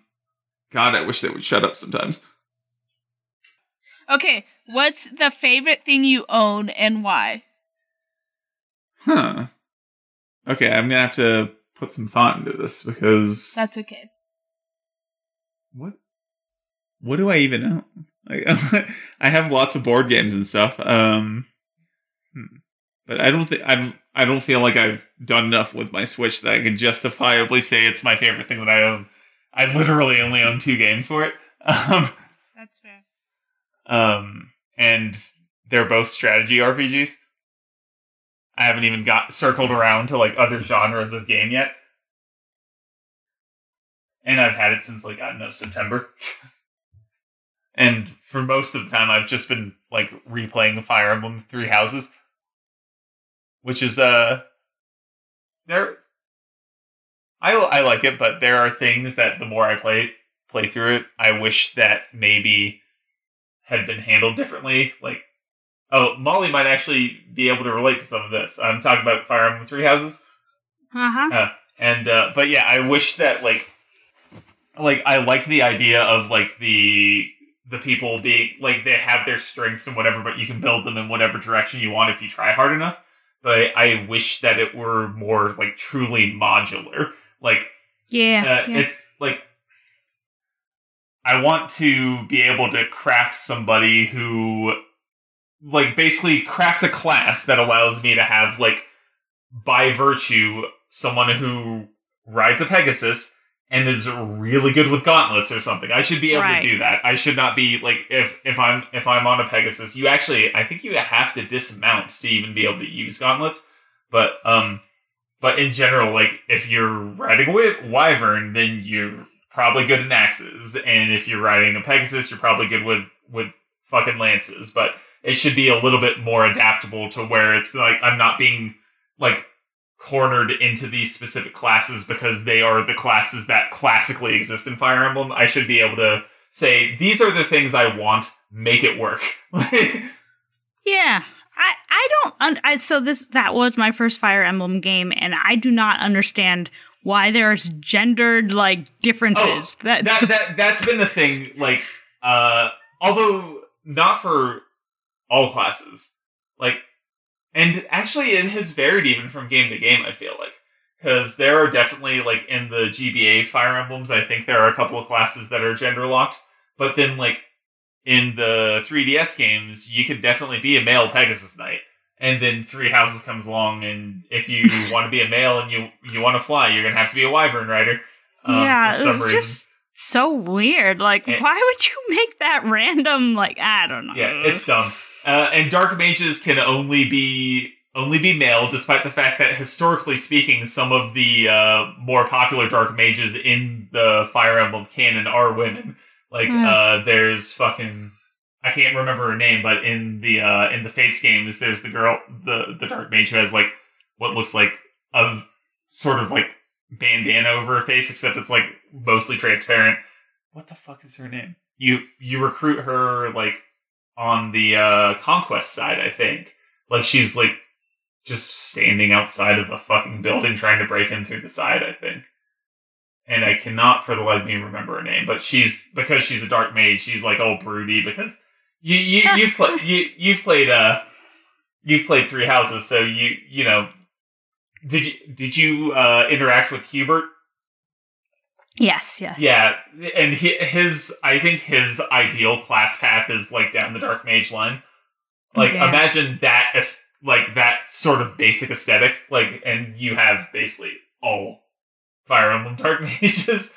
[SPEAKER 1] God, I wish they would shut up sometimes.
[SPEAKER 3] Okay, what's the favorite thing you own and why?
[SPEAKER 1] Huh. Okay, I'm gonna have to put some thought into this because
[SPEAKER 3] That's okay.
[SPEAKER 1] what what do I even own? Like, *laughs* I have lots of board games and stuff. Um, hmm. but I don't think I'm. I don't feel like I've done enough with my Switch that I can justifiably say it's my favorite thing that I own. I literally only own two games for it. *laughs* Um,
[SPEAKER 3] That's fair.
[SPEAKER 1] um, and they're both strategy RPGs. I haven't even got circled around to like other genres of game yet. And I've had it since like I don't know September. *laughs* and for most of the time I've just been like replaying Fire Emblem Three Houses. Which is uh there I I like it, but there are things that the more I play play through it, I wish that maybe had been handled differently. Like, oh, Molly might actually be able to relate to some of this. I'm talking about Fire Emblem Three Houses,
[SPEAKER 2] Uh huh.
[SPEAKER 1] and uh, but yeah, I wish that like, like I liked the idea of like the the people being like they have their strengths and whatever, but you can build them in whatever direction you want if you try hard enough. But I, I wish that it were more like truly modular. Like
[SPEAKER 2] Yeah.
[SPEAKER 1] uh,
[SPEAKER 2] yeah.
[SPEAKER 1] it's like I want to be able to craft somebody who like basically craft a class that allows me to have like by virtue someone who rides a Pegasus and is really good with gauntlets or something. I should be able
[SPEAKER 2] Right.
[SPEAKER 1] to do that. I should not be like if if I'm if I'm on a Pegasus, you actually I think you have to dismount to even be able to use gauntlets. But um but in general, like if you're riding a wyvern, then you're probably good in axes, and if you're riding a Pegasus, you're probably good with with fucking lances. But it should be a little bit more adaptable to where it's like I'm not being like cornered into these specific classes because they are the classes that classically exist in Fire Emblem. I should be able to say these are the things I want, make it work. *laughs*
[SPEAKER 2] Yeah. I, I don't un- I, so this that was my first Fire Emblem game and I do not understand why there's gendered like differences. that,
[SPEAKER 1] Oh, that that that's been the thing. Like, uh, although not for all classes, like, and actually it has varied even from game to game. I feel like because there are definitely like in the GBA Fire Emblems, I think there are a couple of classes that are gender locked, but then like in the 3DS games, you could definitely be a male Pegasus Knight. And then Three Houses comes along, and if you *laughs* want to be a male and you you want to fly, you're gonna have to be a Wyvern Rider. um,
[SPEAKER 2] yeah, it was
[SPEAKER 1] reason.
[SPEAKER 2] just so weird. Like,
[SPEAKER 1] Eh.
[SPEAKER 2] why would you make that random? Like, I don't know.
[SPEAKER 1] Yeah, it's dumb. Uh, and dark mages can only be only be male, despite the fact that historically speaking, some of the uh, more popular dark mages in the Fire Emblem canon are women. Like,
[SPEAKER 2] Hmm.
[SPEAKER 1] uh, there's fucking I can't remember her name, but in the uh, in the Fates games, there's the girl, the the dark mage who has like what looks like a sort of like bandana over her face, except it's like mostly transparent. What the fuck is her name? You you recruit her like on the uh conquest side, I think. Like she's like just standing outside of a fucking building trying to break in through the side, I think. And I cannot for the life of me remember her name, but she's because she's a dark mage, she's like all broody because you you *laughs* you've played you you've played uh you've played three houses, so you you know did you did you uh interact with Hubert
[SPEAKER 2] Yes, yes.
[SPEAKER 1] yeah, and he, his I think his ideal class path is like down the dark mage line. Like
[SPEAKER 2] Yeah.
[SPEAKER 1] imagine that as like that sort of basic aesthetic, like and you have basically all Fire Emblem dark *laughs* mages.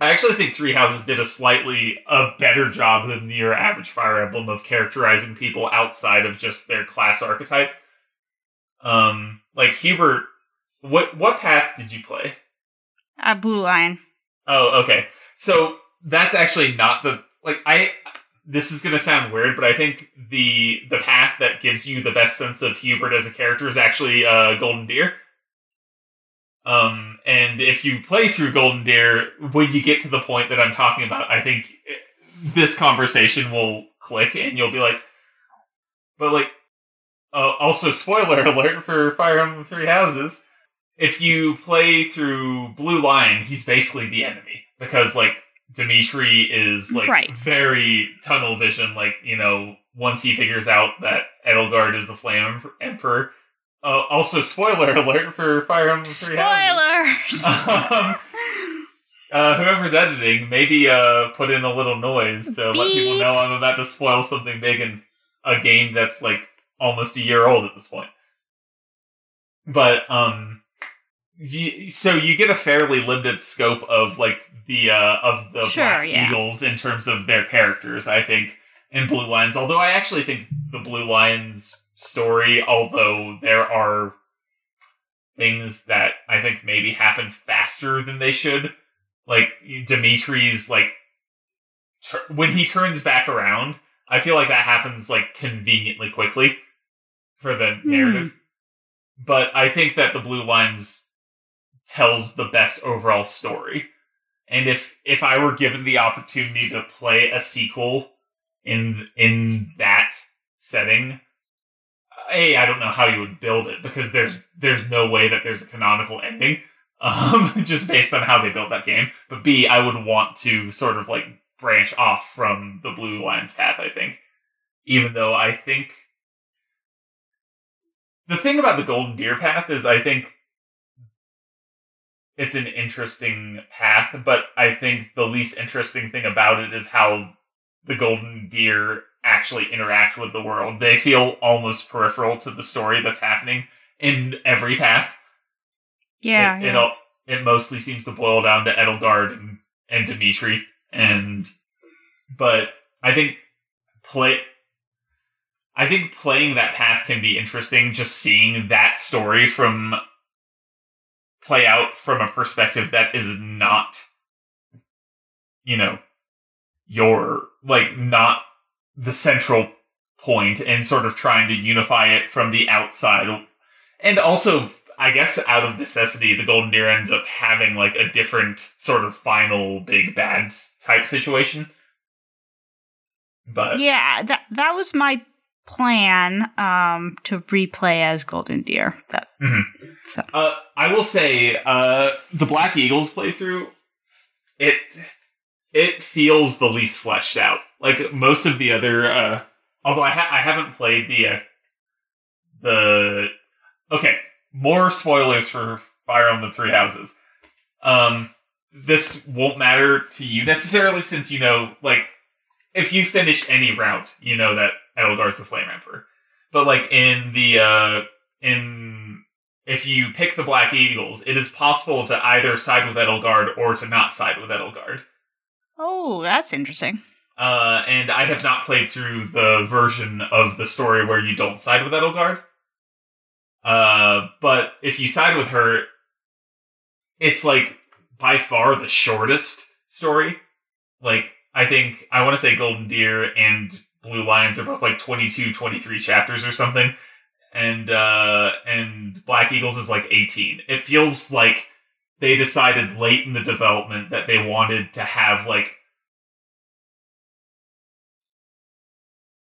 [SPEAKER 1] I actually think Three Houses did a slightly a better job than your average Fire Emblem of characterizing people outside of just their class archetype. Um, like Hubert, what what path did you play?
[SPEAKER 2] A Blue Lion.
[SPEAKER 1] Oh, okay. So that's actually not the like I. This is gonna sound weird, but I think the the path that gives you the best sense of Hubert as a character is actually uh, Golden Deer. Um, and if you play through Golden Deer, when you get to the point that I'm talking about, I think this conversation will click, and you'll be like, but like, uh, also spoiler *laughs* alert for Fire Emblem Three Houses if you play through Blue Lion, he's basically the enemy. because like Dimitri is like
[SPEAKER 2] Right.
[SPEAKER 1] very tunnel vision. Like you know, once he figures out that Edelgard is the Flame Emperor. Uh, also, spoiler alert for Fire Emblem Three.
[SPEAKER 2] Spoilers. *laughs*
[SPEAKER 1] um, uh, whoever's editing, maybe uh, put in a little noise to let people know I'm about to spoil something big in a game that's like almost a year old at this point. But um, you, so you get a fairly limited scope of like the uh, of the
[SPEAKER 2] Sure,
[SPEAKER 1] Black
[SPEAKER 2] yeah.
[SPEAKER 1] Eagles in terms of their characters. I think in Blue Lions, although I actually think the Blue Lions story, although there are things that I think maybe happen faster than they should. Like Dimitri's like tur- when he turns back around, I feel like that happens like conveniently quickly for the hmm. narrative. But I think that the Blue Lions tells the best overall story. And if if I were given the opportunity to play a sequel in in that setting, a I don't know how you would build it because there's there's no way that there's a canonical ending, *laughs* um, just based on how they built that game. But b I would want to sort of like branch off from the Blue Lions path. I think, even though I think the thing about the Golden Deer path is I think it's an interesting path, but I think the least interesting thing about it is how the Golden Deer actually interact with the world. They feel almost peripheral to the story that's happening in every path.
[SPEAKER 2] yeah.
[SPEAKER 1] it, it,
[SPEAKER 2] yeah.
[SPEAKER 1] all, it mostly seems to boil down to Edelgard and, and Dimitri, and but I think play. I think playing that path can be interesting. Just seeing that story from play out from a perspective that is not, you know, your like not the central point, and sort of trying to unify it from the outside, and also I guess out of necessity, the Golden Deer ends up having like a different sort of final big bad type situation. But
[SPEAKER 2] yeah, that that was my plan um to replay as Golden Deer. That
[SPEAKER 1] uh, I will say, uh, the Black Eagles playthrough, it it feels the least fleshed out. Like most of the other, uh, although I ha- I haven't played the uh, the okay more spoilers for Fire Emblem Three Houses. Um, this won't matter to you necessarily since you know like if you finish any route, you know that Edelgard's the Flame Emperor. But like in the uh in if you pick the Black Eagles, it is possible to either side with Edelgard or to not side with Edelgard.
[SPEAKER 2] Oh, that's interesting.
[SPEAKER 1] Uh, and I have not played through the version of the story where you don't side with Edelgard. Uh, but if you side with her, it's like by far the shortest story. Like, I think, I want to say Golden Deer and Blue Lions are both like 22, 23 chapters or something. And, uh, and Black Eagles is like 18. It feels like they decided late in the development that they wanted to have like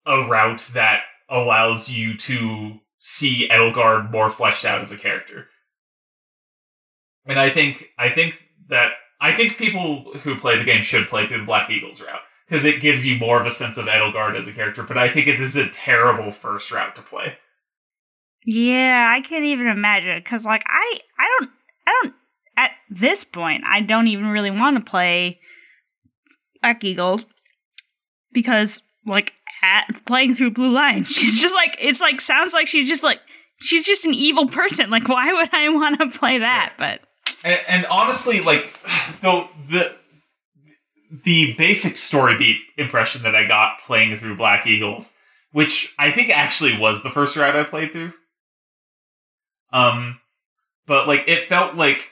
[SPEAKER 1] a route that allows you to see Edelgard more fleshed out as a character. And I think I think that I think people who play the game should play through the Black Eagles route because it gives you more of a sense of Edelgard as a character. But I think it is a terrible first route to play.
[SPEAKER 2] Yeah, I can't even imagine because, like, I, I don't, I don't. At this point, I don't even really want to play Black Eagles because, like, at playing through Blue Lion, *laughs* she's just like, it's like sounds like she's just like, she's just an evil person. Like, why would I *laughs* want to play that? But
[SPEAKER 1] And, and honestly, like *sighs* the the the basic story beat impression that I got playing through Black Eagles, which I think actually was the first route I played through. Um, but like it felt like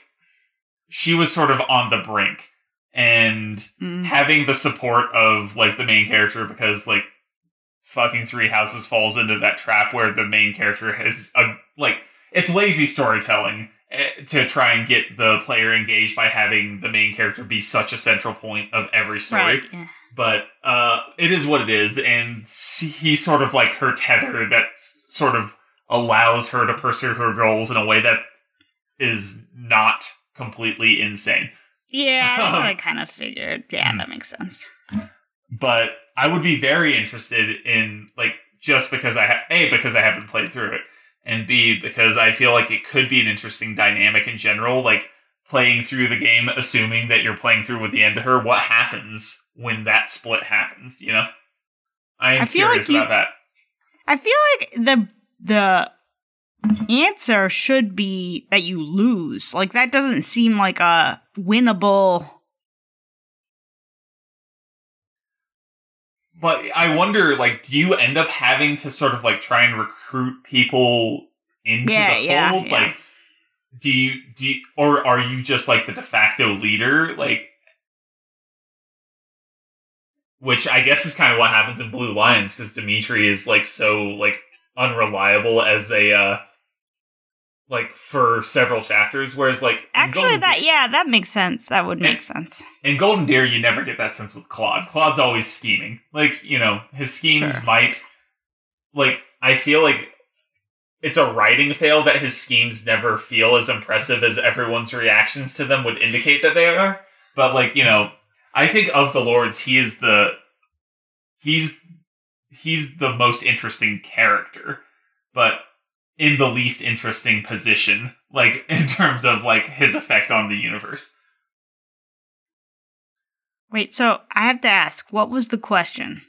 [SPEAKER 1] she was sort of on the brink, and
[SPEAKER 2] mm,
[SPEAKER 1] having the support of like the main character because like fucking Three Houses falls into that trap where the main character has a like it's lazy storytelling eh, to try and get the player engaged by having the main character be such a central point of every story.
[SPEAKER 2] Right, yeah.
[SPEAKER 1] but uh, it is what it is, and he's sort of like her tether that sort of allows her to pursue her goals in a way that is not completely insane.
[SPEAKER 2] Yeah, that's what I *laughs* kind of figured. Yeah, that makes sense.
[SPEAKER 1] but I would be very interested in like just because I ha- a because I haven't played through it, and b because I feel like it could be an interesting dynamic in general. Like playing through the game, assuming that you're playing through with the end of her, what happens when that split happens? You know, I am
[SPEAKER 2] I feel
[SPEAKER 1] curious
[SPEAKER 2] like you-
[SPEAKER 1] about that.
[SPEAKER 2] I feel like the the answer should be that you lose. Like that doesn't seem like a winnable.
[SPEAKER 1] But I wonder, like, do you end up having to sort of like try and recruit people into
[SPEAKER 2] Yeah,
[SPEAKER 1] the fold?
[SPEAKER 2] yeah, yeah.
[SPEAKER 1] Like, do you do you, or are you just like the de facto leader? Like, which I guess is kind of what happens in Blue Lions because Dimitri is like so like unreliable as a uh like for several chapters, whereas like
[SPEAKER 2] Actually,
[SPEAKER 1] Golden
[SPEAKER 2] that yeah, that makes sense. That would make sense.
[SPEAKER 1] in Golden Deer, you never get that sense with Claude. Claude's always scheming. Like, you know, his schemes
[SPEAKER 2] Sure.
[SPEAKER 1] might like I feel like it's a writing fail that his schemes never feel as impressive as everyone's reactions to them would indicate that they are. But like, you know, I think of the Lords, he is the he's he's the most interesting character, but in the least interesting position, like *laughs* in terms of like his effect on the universe.
[SPEAKER 2] Wait, so I have to ask, what was the question?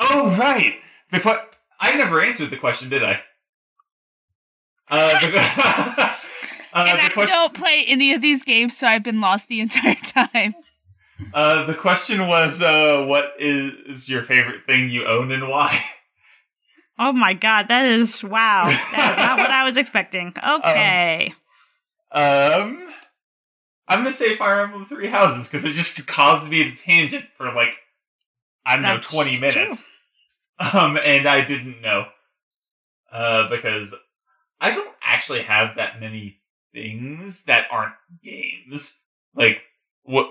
[SPEAKER 1] Oh, right. The que- I never answered the question, did I? Uh, the, *laughs* *laughs* uh,
[SPEAKER 3] and I
[SPEAKER 1] question.
[SPEAKER 3] don't play any of these games, so I've been lost the entire time.
[SPEAKER 1] Uh, the question was, uh, what is, is your favorite thing you own and why?
[SPEAKER 2] Oh my god, that is wow. That is not what I was *laughs* expecting. Okay.
[SPEAKER 1] Um, I'm gonna say Fire Emblem Three Houses because it just caused me to tangent for like I don't
[SPEAKER 2] That's
[SPEAKER 1] know 20 minutes. Um, and I didn't know. Uh, because I don't actually have that many things that aren't games. Like what?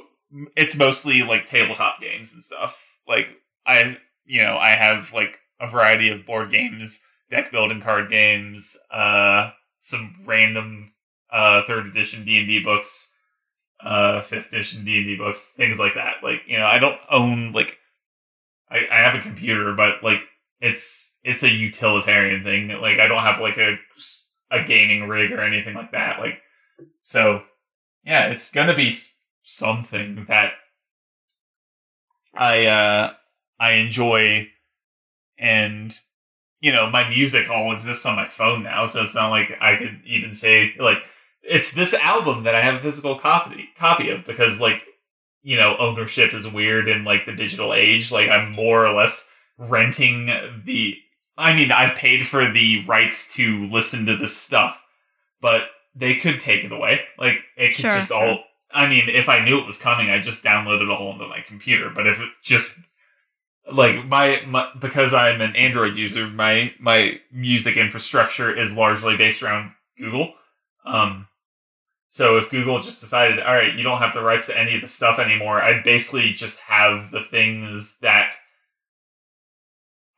[SPEAKER 1] It's mostly like tabletop games and stuff. Like I, you know, I have like a variety of board games, deck building card games, uh, some random uh third edition D and D books, uh fifth edition D and D books, things like that. Like you know, I don't own like I, I have a computer, but like it's it's a utilitarian thing. Like I don't have like a a gaming rig or anything like that. Like so, yeah, it's gonna be something that I uh I enjoy, and you know my music all exists on my phone now, so it's not like I could even say like it's this album that I have a physical copy copy of because like you know ownership is weird in like the digital age. Like I'm more or less renting the. I mean, I've paid for the rights to listen to this stuff, but they could take it away. Like it could
[SPEAKER 2] Sure,
[SPEAKER 1] just all. I mean, if I knew it was coming, I just download it all into my computer. But if it just like my, my because I'm an Android user, my my music infrastructure is largely based around Google. Um, so if Google just decided, all right, you don't have the rights to any of the stuff anymore, I'd basically just have the things that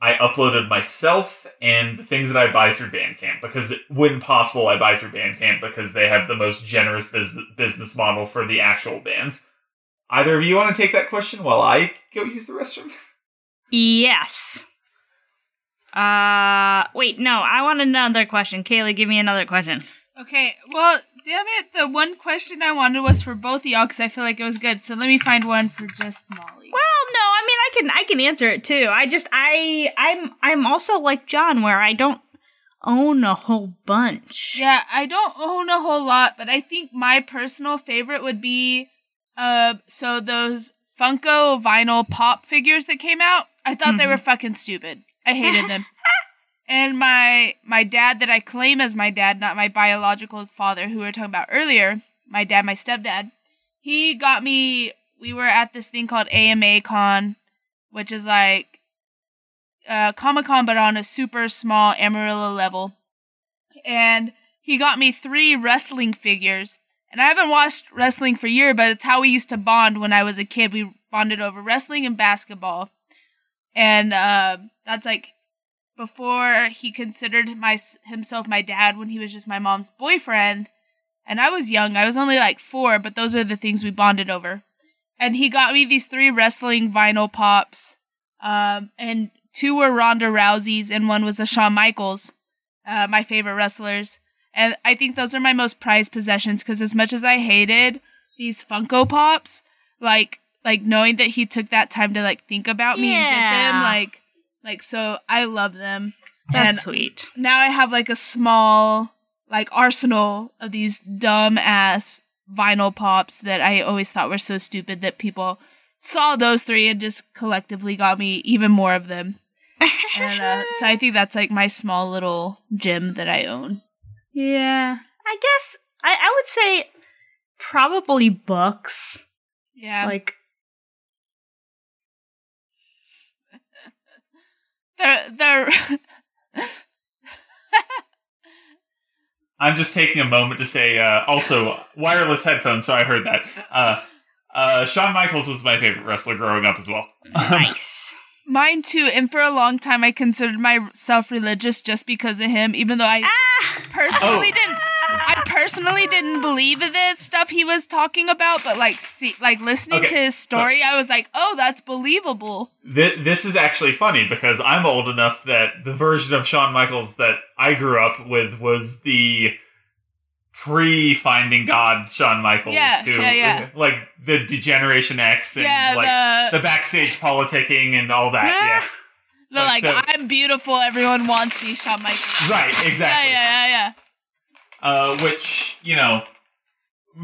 [SPEAKER 1] I uploaded myself and the things that I buy through Bandcamp because it, when possible, I buy through Bandcamp because they have the most generous bus- business model for the actual bands. Either of you want to take that question while I go use the restroom? *laughs*
[SPEAKER 2] Yes. Uh wait, no, I want another question. Kaylee, give me another question.
[SPEAKER 3] Okay, well, damn it, the one question I wanted was for both of y'all because I feel like it was good. So let me find one for just Molly.
[SPEAKER 2] Well, no, I mean I can I can answer it too. I just I I'm I'm also like John where I don't own a whole bunch.
[SPEAKER 3] Yeah, I don't own a whole lot, but I think my personal favorite would be uh so those Funko vinyl pop figures that came out. I thought they
[SPEAKER 2] Mhm.
[SPEAKER 3] were fucking stupid. I hated *laughs* them. And my my dad that I claim as my dad, not my biological father who we were talking about earlier, my dad, my stepdad, he got me we were at this thing called AMA Con, which is like uh Comic Con but on a super small Amarillo level and he got me three wrestling figures. And I haven't watched wrestling for years, but it's how we used to bond when I was a kid. We bonded over wrestling and basketball. And uh, that's like before he considered my himself my dad when he was just my mom's boyfriend. And I was young. I was only like four, but those are the things we bonded over. And he got me these three wrestling vinyl pops. Um, and two were Ronda Rousey's and one was a Shawn Michaels, uh, my favorite wrestlers. And I think those are my most prized possessions because as much as I hated these Funko Pops, like like knowing that he took that time to like think about me and get them, like like so I love them.
[SPEAKER 2] That's
[SPEAKER 3] and
[SPEAKER 2] sweet.
[SPEAKER 3] now I have like a small like arsenal of these dumb ass vinyl pops that I always thought were so stupid that people saw those three and just collectively got me even more of them. *laughs* And uh, so I think that's like my small little gem that I own.
[SPEAKER 2] yeah. I guess I, I would say probably books.
[SPEAKER 3] Yeah.
[SPEAKER 2] Like
[SPEAKER 3] they're they're
[SPEAKER 1] I'm just taking a moment to say, uh, also wireless headphones. So I heard that. Uh, uh, Shawn Michaels was my favorite wrestler growing up as well.
[SPEAKER 2] nice. *laughs*
[SPEAKER 3] mine too. And for a long time I considered myself religious just because of him, even though I
[SPEAKER 2] ah!
[SPEAKER 3] personally
[SPEAKER 1] Oh.
[SPEAKER 3] didn't I personally didn't believe the stuff he was talking about, but like see like listening
[SPEAKER 1] Okay,
[SPEAKER 3] to his story, I was like, "Oh, that's believable."
[SPEAKER 1] Th- this is actually funny because I'm old enough that the version of Shawn Michaels that I grew up with was the pre Finding God Shawn Michaels.
[SPEAKER 3] Yeah,
[SPEAKER 1] who,
[SPEAKER 3] yeah, yeah.
[SPEAKER 1] Like the D-Generation X and
[SPEAKER 3] yeah,
[SPEAKER 1] like
[SPEAKER 3] the,
[SPEAKER 1] the, backstage politicking and all that.
[SPEAKER 2] Yeah.
[SPEAKER 3] the
[SPEAKER 1] like,
[SPEAKER 3] like
[SPEAKER 1] so-
[SPEAKER 3] I'm beautiful, everyone wants me, Shawn Michaels.
[SPEAKER 1] yeah. Right,
[SPEAKER 3] Yeah,
[SPEAKER 1] exactly.
[SPEAKER 3] yeah, yeah, yeah.
[SPEAKER 1] Uh, which, you know,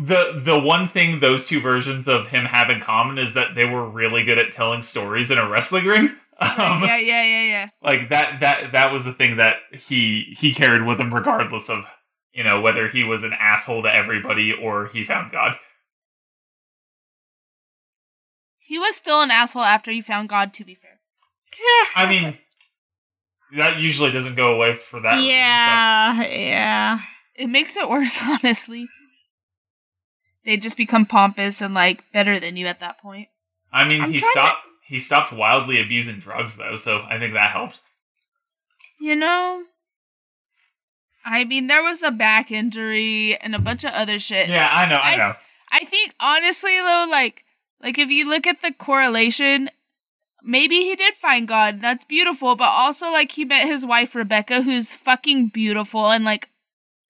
[SPEAKER 1] the the one thing those two versions of him have in common is that they were really good at telling stories in a wrestling ring. *laughs* Um,
[SPEAKER 3] yeah, yeah, yeah, yeah.
[SPEAKER 1] like that that that was the thing that he he carried with him regardless of you know whether he was an asshole to everybody or he found god
[SPEAKER 3] He was still an asshole after he found God, to be fair. Yeah.
[SPEAKER 1] i mean that usually doesn't go away for that reason, so-
[SPEAKER 2] yeah, yeah.
[SPEAKER 3] It makes it worse, *laughs* honestly. They just become pompous and like better than you at that point.
[SPEAKER 1] i mean
[SPEAKER 2] I'm
[SPEAKER 1] he
[SPEAKER 2] trying to-
[SPEAKER 1] stopped he stopped wildly abusing drugs though so i think that helped
[SPEAKER 3] You know, I mean, there was the back injury and a bunch of other shit.
[SPEAKER 1] yeah i know i,
[SPEAKER 3] I-
[SPEAKER 1] know
[SPEAKER 3] I think honestly though, like like if you look at the correlation, maybe he did find God. That's beautiful, but also like he met his wife Rebecca, who's fucking beautiful and like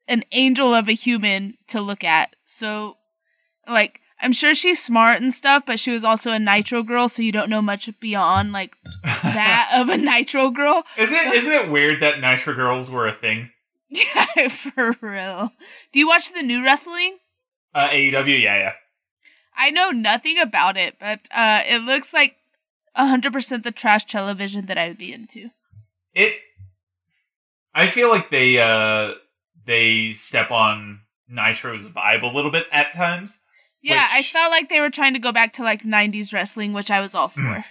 [SPEAKER 3] an angel of a human to look at. So like I'm sure she's smart and stuff, but she was also a nitro girl, so you don't know much beyond like *laughs* that of a nitro girl.
[SPEAKER 1] isn't it isn't it weird that nitro girls were a thing *laughs*
[SPEAKER 3] Yeah, for real. Do you watch the new wrestling?
[SPEAKER 1] uh aew yeah yeah
[SPEAKER 3] I know nothing about it, but uh, it looks like 100% the trash television that I would be into.
[SPEAKER 1] it i feel like they uh they step on nitro's vibe a little bit at times
[SPEAKER 3] Yeah, I felt like they were trying to go back to like 90s wrestling, which I was all for.
[SPEAKER 1] Mm.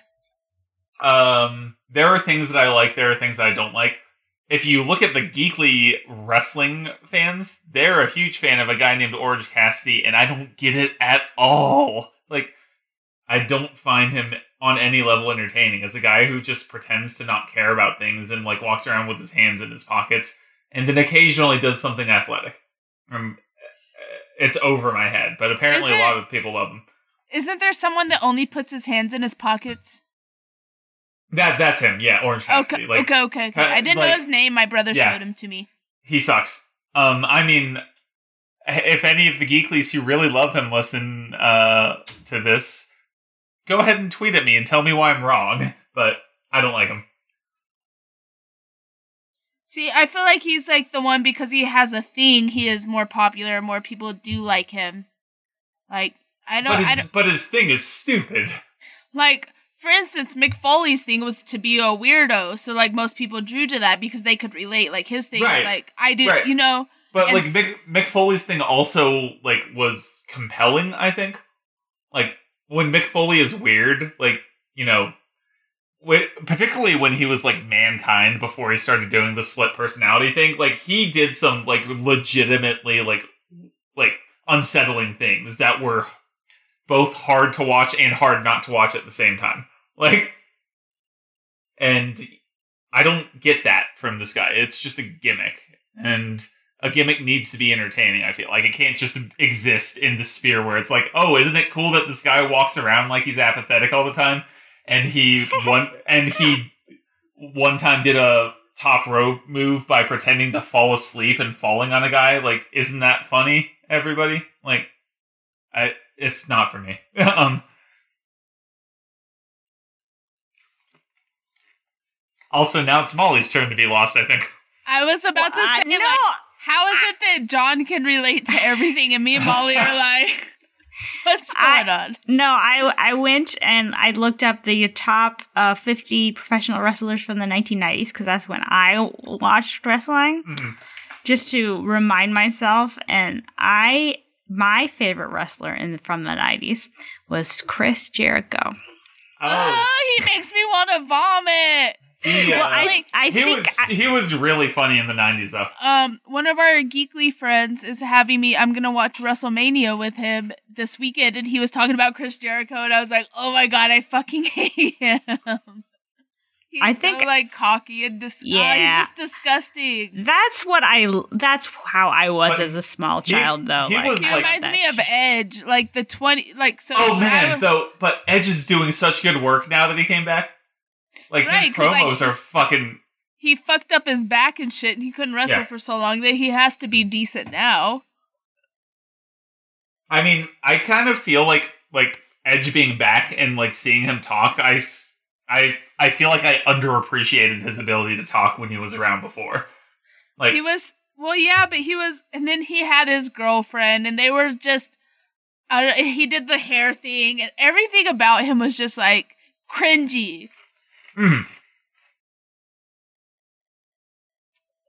[SPEAKER 1] Um, there are things that I like. There are things that I don't like. If you look at the geekly wrestling fans, they're a huge fan of a guy named Orange Cassidy, and I don't get it at all. Like, I don't find him on any level entertaining. As a guy who just pretends to not care about things and like walks around with his hands in his pockets, and then occasionally does something athletic. Um, it's over my head, but apparently
[SPEAKER 3] Is
[SPEAKER 1] a lot of people love him.
[SPEAKER 3] Isn't there someone that only puts his hands in his pockets?
[SPEAKER 1] That that's him, yeah, Orange Cassidy.
[SPEAKER 3] Okay,
[SPEAKER 1] like,
[SPEAKER 3] okay, okay, okay.
[SPEAKER 1] uh,
[SPEAKER 3] I didn't know his name. My brother
[SPEAKER 1] Yeah.
[SPEAKER 3] showed him to me.
[SPEAKER 1] he sucks. Um, I mean, if any of the geeklies who really love him listen uh, to this, go ahead and tweet at me and tell me why I'm wrong. *laughs* But I don't like him.
[SPEAKER 3] See, I feel like he's like the one because he has a thing. He is more popular. More people do like him. Like I don't.
[SPEAKER 1] But
[SPEAKER 3] I don't
[SPEAKER 1] but his thing is stupid.
[SPEAKER 3] like for instance, Mick Foley's thing was to be a weirdo, so like most people drew to that because they could relate. Like his thing
[SPEAKER 1] Right.
[SPEAKER 3] is like I do,
[SPEAKER 1] Right.
[SPEAKER 3] you know.
[SPEAKER 1] But like Mick, Mick Foley's thing also like was compelling. I think, like when Mick Foley is weird, like you know, particularly when he was like mankind before he started doing the split personality thing. Like he did some like legitimately like like unsettling things that were both hard to watch and hard not to watch at the same time. Like, and I don't get that from this guy. It's just a gimmick, and a gimmick needs to be entertaining. I feel like it can't just exist in the sphere where it's like, oh, isn't it cool that this guy walks around like he's apathetic all the time? And he one and he one time did a top rope move by pretending to fall asleep and falling on a guy. Like, isn't that funny? Everybody, like, I it's not for me. *laughs* um. Also, now it's Molly's turn to be lost. I think.
[SPEAKER 3] I was about to
[SPEAKER 2] I-
[SPEAKER 3] say,
[SPEAKER 2] no,
[SPEAKER 3] like, how is it that John can relate to everything and me and Molly are *laughs* like, what's
[SPEAKER 2] I-
[SPEAKER 3] going on?
[SPEAKER 2] no. I I went and I looked up the top uh, 50 professional wrestlers from the 1990s because that's when I watched wrestling.
[SPEAKER 1] Mhm.
[SPEAKER 2] just to remind myself and i my favorite wrestler in from the 90s was chris jericho
[SPEAKER 1] Oh,
[SPEAKER 3] Oh, he makes me want to vomit.
[SPEAKER 1] He, uh,
[SPEAKER 2] well i,
[SPEAKER 3] like,
[SPEAKER 2] I
[SPEAKER 1] he
[SPEAKER 2] think
[SPEAKER 1] was
[SPEAKER 2] I-
[SPEAKER 1] he was really funny in the '90s though.
[SPEAKER 3] Um, one of our geekly friends is having me. I'm gonna watch WrestleMania with him this weekend, and he was talking about Chris Jericho, and I was like, "Oh my god, I fucking *laughs* hate him." He's
[SPEAKER 2] I
[SPEAKER 3] so,
[SPEAKER 2] think-
[SPEAKER 3] like cocky and dis- yeah,
[SPEAKER 2] Yeah.
[SPEAKER 3] he's just disgusting.
[SPEAKER 2] that's what i that's how i was
[SPEAKER 1] But
[SPEAKER 2] as a small
[SPEAKER 1] he-
[SPEAKER 2] child though
[SPEAKER 1] he
[SPEAKER 2] like,
[SPEAKER 1] was
[SPEAKER 3] He
[SPEAKER 1] like-
[SPEAKER 3] reminds me of. Edge, like the twenty, like so.
[SPEAKER 1] Oh man,
[SPEAKER 3] was-
[SPEAKER 1] though, but Edge is doing such good work now that he came back. Like
[SPEAKER 3] Right,
[SPEAKER 1] his
[SPEAKER 3] 'cause, like,
[SPEAKER 1] promos are fucking.
[SPEAKER 3] he fucked up his back and shit, and he couldn't wrestle
[SPEAKER 1] Yeah.
[SPEAKER 3] for so long that he has to be mm-hmm. decent now.
[SPEAKER 1] I mean, I kind of feel like like Edge being back and like seeing him talk. I I I feel like I underappreciated his ability to talk when he was around before. Like
[SPEAKER 3] he was well yeah but he was and then he had his girlfriend and they were just don't- he did the hair thing and everything about him was just like cringy
[SPEAKER 1] mhm.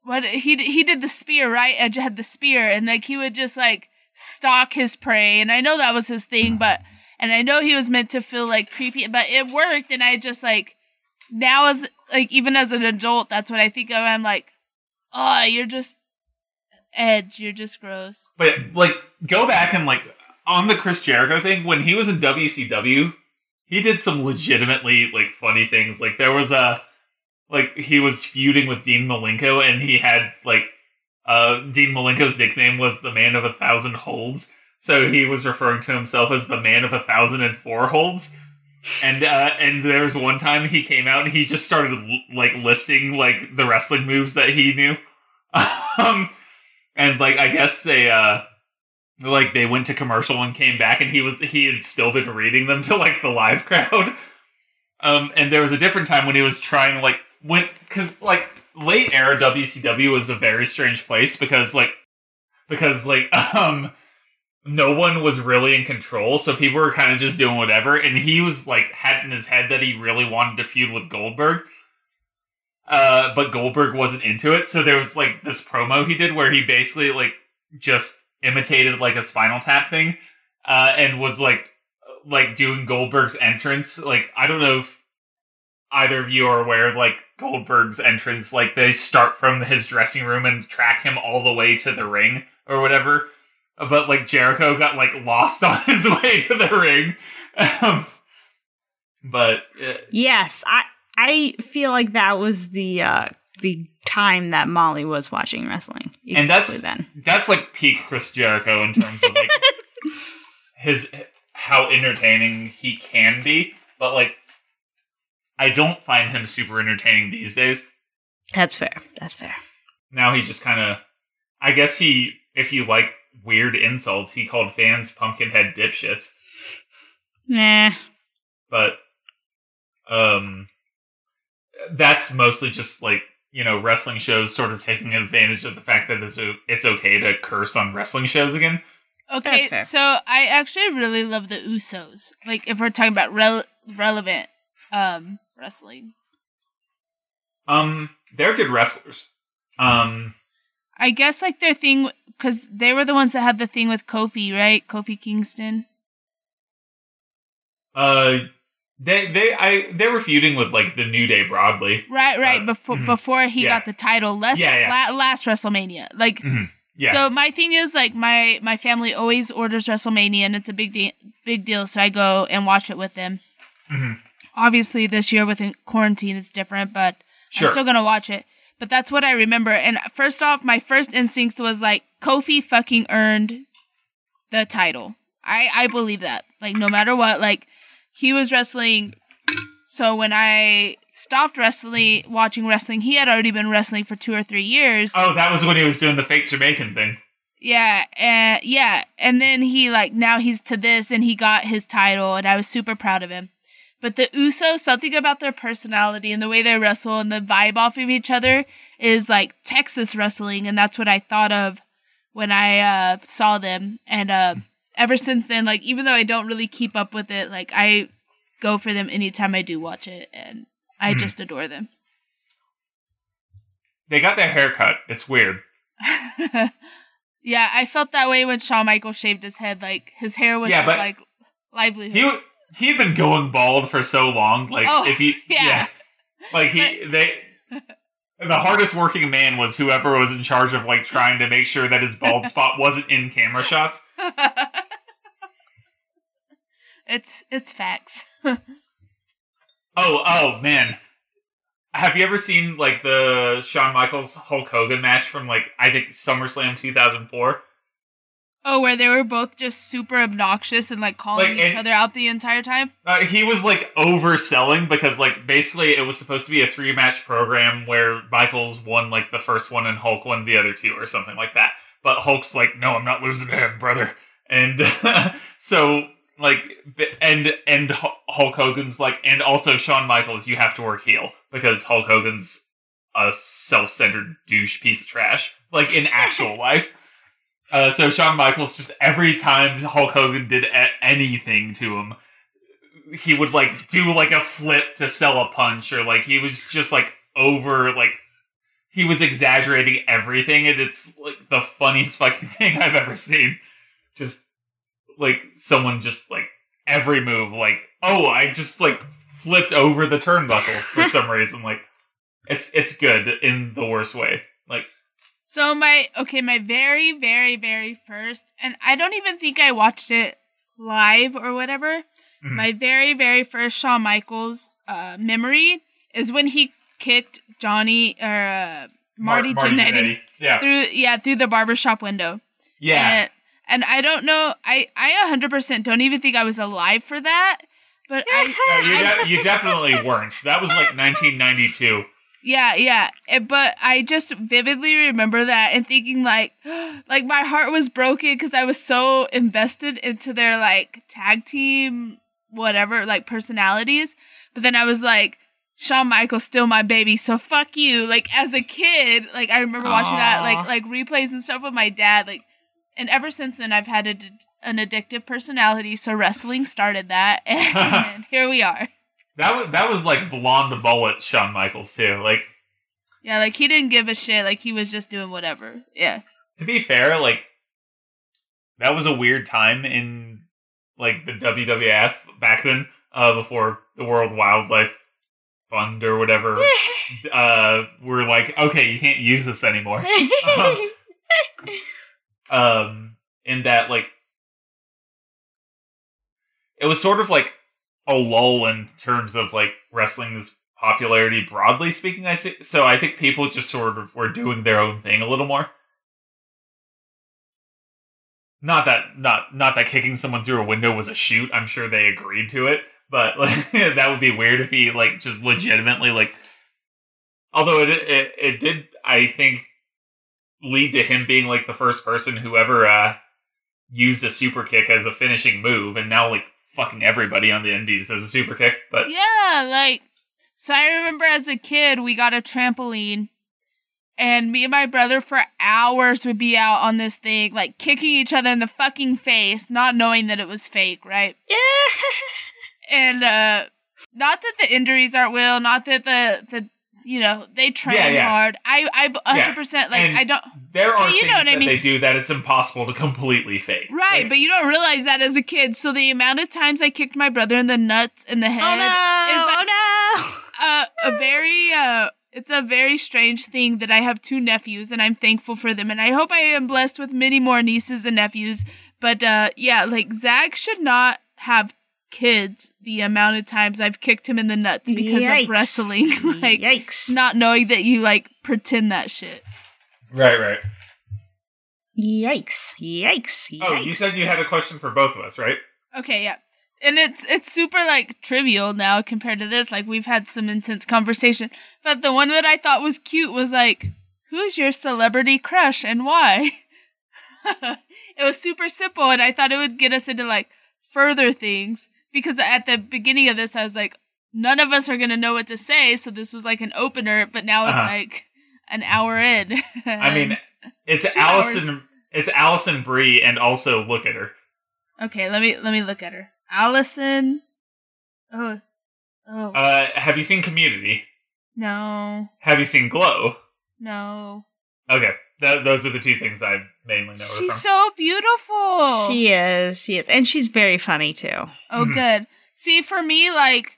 [SPEAKER 3] what he he did the spear right? Edge had the spear and like he would just like stalk his prey. And i know that was his thing but and i know he was meant to feel like creepy but it worked and i just like now as like even as an adult that's what i think of. I'm like oh you're just edge you're just gross.
[SPEAKER 1] But like, go back and like on the Chris Jericho thing when he was in WCW, he did some legitimately like funny things. Like there was a like he was feuding with Dean Malenko, and he had like uh Dean Malenko's nickname was the Man of a Thousand Holds, so he was referring to himself as the Man of a Thousand and Four Holds. And uh, and there was one time he came out and he just started like listing like the wrestling moves that he knew. *laughs* um, and like I guess they uh like they went to commercial and came back and he was he had still been reading them to like the live *laughs* crowd. Um, and there was a different time when he was trying like when because like late era WCW was a very strange place because like because like *laughs* um no one was really in control, so people were kind of just doing whatever. And he was like had in his head that he really wanted to feud with Goldberg. Uh, but Goldberg wasn't into it, so there was like this promo he did where he basically like just imitated like a Spinal Tap thing, uh, and was like like doing Goldberg's entrance. Like I don't know if either of you are aware of like Goldberg's entrance. Like they start from his dressing room and track him all the way to the ring or whatever. But like Jericho got like lost *laughs* on his way to the ring. Um, but uh,
[SPEAKER 2] yes i i feel like that was the uh the time that molly was watching wrestling.
[SPEAKER 1] And that's-
[SPEAKER 2] then.
[SPEAKER 1] that's like peak Chris Jericho in terms of like *laughs* his how entertaining he can be, but like I don't find him super entertaining these days.
[SPEAKER 2] that's fair. That's fair.
[SPEAKER 1] Now he just kind of I guess he if you like weird insults, he called fans pumpkinhead dipshits,
[SPEAKER 2] nah.
[SPEAKER 1] But um that's mostly just like you know wrestling shows sort of taking advantage of the fact that it's, it's okay to curse on wrestling shows again.
[SPEAKER 3] Okay, so I actually really love the Usos. Like if we're talking about rel- relevant um wrestling.
[SPEAKER 1] Um, they're good wrestlers. Um,
[SPEAKER 3] I guess like their thing cuz they were the ones that had the thing with Kofi, right? Kofi Kingston.
[SPEAKER 1] uh, they they I they were feuding with like the New Day broadly.
[SPEAKER 3] Right, right,
[SPEAKER 1] Uh,
[SPEAKER 3] before
[SPEAKER 1] mhm.
[SPEAKER 3] before he
[SPEAKER 1] Yeah.
[SPEAKER 3] got the title last
[SPEAKER 1] Yeah, yeah.
[SPEAKER 3] La- last WrestleMania. Like
[SPEAKER 1] Mhm. Yeah.
[SPEAKER 3] So my thing is like my my family always orders WrestleMania and it's a big de- big deal so I go and watch it with them.
[SPEAKER 1] Mhm.
[SPEAKER 3] Obviously this year with quarantine it's different but
[SPEAKER 1] Sure.
[SPEAKER 3] I'm still going to watch it. But that's what I remember. And first off, my first instincts was like Kofi fucking earned the title. I I believe that. Like no matter what, like he was wrestling. So when I stopped wrestling, watching wrestling, he had already been wrestling for two or three years.
[SPEAKER 1] Oh, that was when he was doing the fake Jamaican thing.
[SPEAKER 3] Yeah, and yeah, and then he like now he's to this and he got his title and I was super proud of him. But the Usos, something about their personality and the way they wrestle and the vibe off of each other is like Texas wrestling, and that's what I thought of when I uh, saw them. And uh, ever since then, like even though I don't really keep up with it, like I go for them anytime I do watch it, and I
[SPEAKER 1] Mhm.
[SPEAKER 3] just adore them.
[SPEAKER 1] They got their hair cut. It's weird. *laughs*
[SPEAKER 3] yeah, I felt that way when Shawn Michaels shaved his head. Like his hair was
[SPEAKER 1] Yeah, but
[SPEAKER 3] like livelihood.
[SPEAKER 1] He he'd been going bald for so long. Like
[SPEAKER 3] Oh,
[SPEAKER 1] if you *laughs*
[SPEAKER 3] yeah.
[SPEAKER 1] like he they. *laughs* The hardest working man was whoever was in charge of like trying to make sure that his bald *laughs* spot wasn't in camera shots. *laughs*
[SPEAKER 3] it's it's facts. *laughs*
[SPEAKER 1] Oh, oh man. Have you ever seen like the Shawn Michaels Hulk Hogan match from like I think SummerSlam 2004?
[SPEAKER 3] Oh, where they were both just super obnoxious and like calling
[SPEAKER 1] Like,
[SPEAKER 3] each
[SPEAKER 1] and-
[SPEAKER 3] other out the entire time.
[SPEAKER 1] Uh, he was like overselling because like basically it was supposed to be a three match program where Michaels won like the first one and Hulk won the other two or something like that. But Hulk's like, no, I'm not losing to him, brother. And *laughs* so like and and Hulk Hogan's like, and also Shawn Michaels, you have to work heel because Hulk Hogan's a self centered douche piece of trash, like in *laughs* actual life. Uh, so Shawn Michaels just every time Hulk Hogan did a- anything to him, he would like do like a flip to sell a punch, or like he was just like over like he was exaggerating everything, and it's like the funniest *laughs* fucking thing I've ever seen. Just like someone just like every move, like oh, I just like flipped over the turnbuckle for *laughs* some reason. Like it's it's good in the worst way. Like
[SPEAKER 3] So my okay, my very very very first, and I don't even think I watched it live or whatever.
[SPEAKER 1] Mhm.
[SPEAKER 3] My very very first Shawn Michaels uh, memory is when he kicked Johnny or uh,
[SPEAKER 1] Mar-
[SPEAKER 3] Marty, Jannetty,
[SPEAKER 1] yeah,
[SPEAKER 3] through yeah through the barbershop window.
[SPEAKER 1] yeah.
[SPEAKER 3] And, and I don't know, I I 100% don't even think I was alive for that. But I,
[SPEAKER 1] No, you,
[SPEAKER 3] I-
[SPEAKER 1] de- you definitely weren't. That was like 1992.
[SPEAKER 3] Yeah, yeah. Eh, But I just vividly remember that and thinking like, *gasps* like my heart was broken because I was so invested into their like tag team, whatever, like personalities. But then I was like, Shawn Michaels still my baby, so fuck you. Like as a kid, like I remember watching that, like like replays and stuff with my dad, like, and ever since then I've had a, an addictive personality. So wrestling started that, *laughs* and *laughs* here we are.
[SPEAKER 1] That was that was like blonde bullet Shawn Michaels too. Like
[SPEAKER 3] Yeah, like he didn't give a shit. Like he was just doing whatever. Yeah.
[SPEAKER 1] to be fair, like that was a weird time in like the WWF back then, uh, before the World Wildlife Fund or whatever. *laughs* uh, we're like, okay, you can't use this anymore. *laughs* *laughs* um in that like it was sort of like a lull in terms of like wrestling's popularity broadly speaking i see so i think people just sort of were doing their own thing a little more. Not that not not that kicking someone through a window was a shoot i'm sure they agreed to it but like *laughs* that would be weird if he like just legitimately like although it it, it did i think lead to him being like the first person who ever uh used a super kick as a finishing move and now like fucking everybody on the indies does a super kick but
[SPEAKER 3] Yeah, like so I remember as a kid we got a trampoline and me and my brother for hours would be out on this thing, like kicking each other in the fucking face, not knowing that it was fake, right? Yeah. *laughs* And uh not that the injuries aren't real, not that the the you know, they train
[SPEAKER 1] Yeah, yeah.
[SPEAKER 3] hard. I I 100% like
[SPEAKER 1] And
[SPEAKER 3] I don't
[SPEAKER 1] there are
[SPEAKER 3] But you
[SPEAKER 1] things
[SPEAKER 3] know what I
[SPEAKER 1] that
[SPEAKER 3] mean.
[SPEAKER 1] they do that it's impossible to completely fake
[SPEAKER 3] Right,
[SPEAKER 1] Like,
[SPEAKER 3] but you don't realize that as a kid. So the amount of times I kicked my brother in the nuts in the head
[SPEAKER 2] oh no!
[SPEAKER 3] is like
[SPEAKER 2] oh
[SPEAKER 3] uh, a very uh it's a very strange thing that I have two nephews and I'm thankful for them and I hope I am blessed with many more nieces and nephews. But uh yeah, like Zach should not have kids the amount of times I've kicked him in the nuts because
[SPEAKER 2] Yikes.
[SPEAKER 3] of wrestling. *laughs* like
[SPEAKER 2] Yikes.
[SPEAKER 3] not knowing that you like pretend that shit.
[SPEAKER 1] Right, right.
[SPEAKER 2] Yikes. Yikes. Yikes.
[SPEAKER 1] Oh, you said you had a question for both of us, right?
[SPEAKER 3] Okay, yeah. And it's it's super like trivial now compared to this. Like we've had some intense conversation. But the one that I thought was cute was like, who's your celebrity crush and why? *laughs* it was super simple and I thought it would get us into like further things because at the beginning of this I was like, none of us are gonna know what to say, so this was like an opener, but now it's
[SPEAKER 1] Uh-huh.
[SPEAKER 3] like an hour in. *laughs*
[SPEAKER 1] I mean, it's Alison. It's Alison Brie, and also look at her.
[SPEAKER 3] Okay, let me let me look at her. Alison. Oh, oh
[SPEAKER 1] Uh, have you seen Community?
[SPEAKER 3] no,
[SPEAKER 1] Have you seen Glow?
[SPEAKER 3] no.
[SPEAKER 1] Okay, th- those are the two things I mainly know her
[SPEAKER 3] She's
[SPEAKER 1] from.
[SPEAKER 3] so beautiful.
[SPEAKER 2] She is. She is. And she's very funny too.
[SPEAKER 3] oh,
[SPEAKER 1] Mhm.
[SPEAKER 3] good. See, for me, like,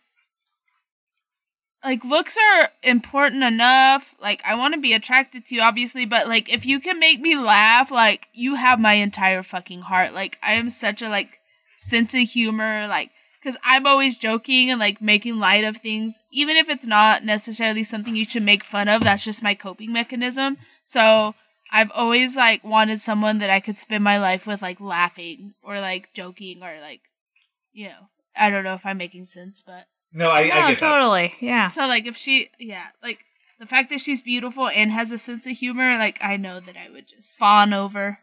[SPEAKER 3] like looks are important enough. Like, I want to be attracted to you, obviously, but like, if you can make me laugh, like, you have my entire fucking heart. Like, I am such a like sense of humor, like. Because I'm always joking and like making light of things, even if it's not necessarily something you should make fun of. That's just my coping mechanism. So I've always like wanted someone that I could spend my life with, like laughing or like joking or like, you know, I don't know if I'm making sense, but
[SPEAKER 1] no, I,
[SPEAKER 2] no,
[SPEAKER 1] I get that.
[SPEAKER 2] totally. Yeah.
[SPEAKER 3] so like if she, yeah, like the fact that she's beautiful and has a sense of humor, like I know that I would just fawn over.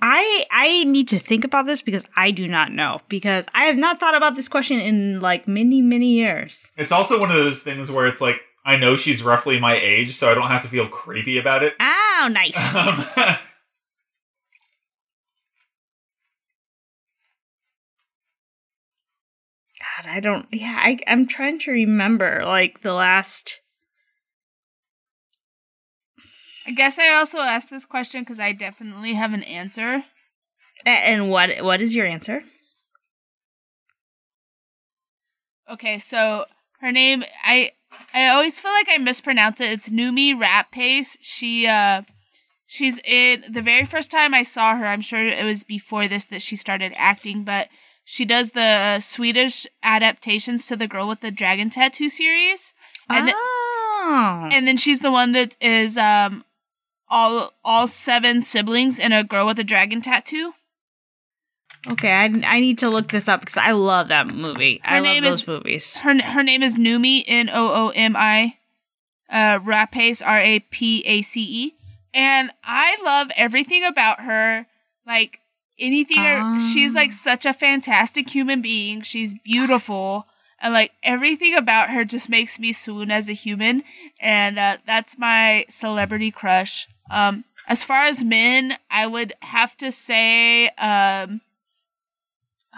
[SPEAKER 2] I I need to think about this because I do not know because I have not thought about this question in like many many years.
[SPEAKER 1] It's also one of those things where it's like I know she's roughly my age, so I don't have to feel creepy about it.
[SPEAKER 2] Oh, nice. *laughs*
[SPEAKER 1] Um,
[SPEAKER 2] God, I don't. Yeah, I, I'm trying to remember like the last.
[SPEAKER 3] I guess I also asked this question because I definitely have an answer.
[SPEAKER 2] And what what is your answer?
[SPEAKER 3] Okay, so her name I I always feel like I mispronounce it. It's Noomi Rapace. She uh she's in the very first time I saw her, I'm sure it was before this that she started acting, but she does the Swedish adaptations to the Girl with the Dragon Tattoo series. And th-
[SPEAKER 2] oh,
[SPEAKER 3] and then she's the one that is um all all seven siblings in a girl with a dragon tattoo.
[SPEAKER 2] Okay. I, I need to look this up because I love that movie. I
[SPEAKER 3] Her
[SPEAKER 2] love
[SPEAKER 3] name
[SPEAKER 2] those
[SPEAKER 3] is-
[SPEAKER 2] movies.
[SPEAKER 3] Her her name is Noomi N O O M I uh Rapace R A P A C E. And I love everything about her. Like anything
[SPEAKER 2] Ah.
[SPEAKER 3] she's like such a fantastic human being. She's beautiful. And like everything about her just makes me swoon as a human. And uh, that's my celebrity crush. Um as far as men, I would have to say um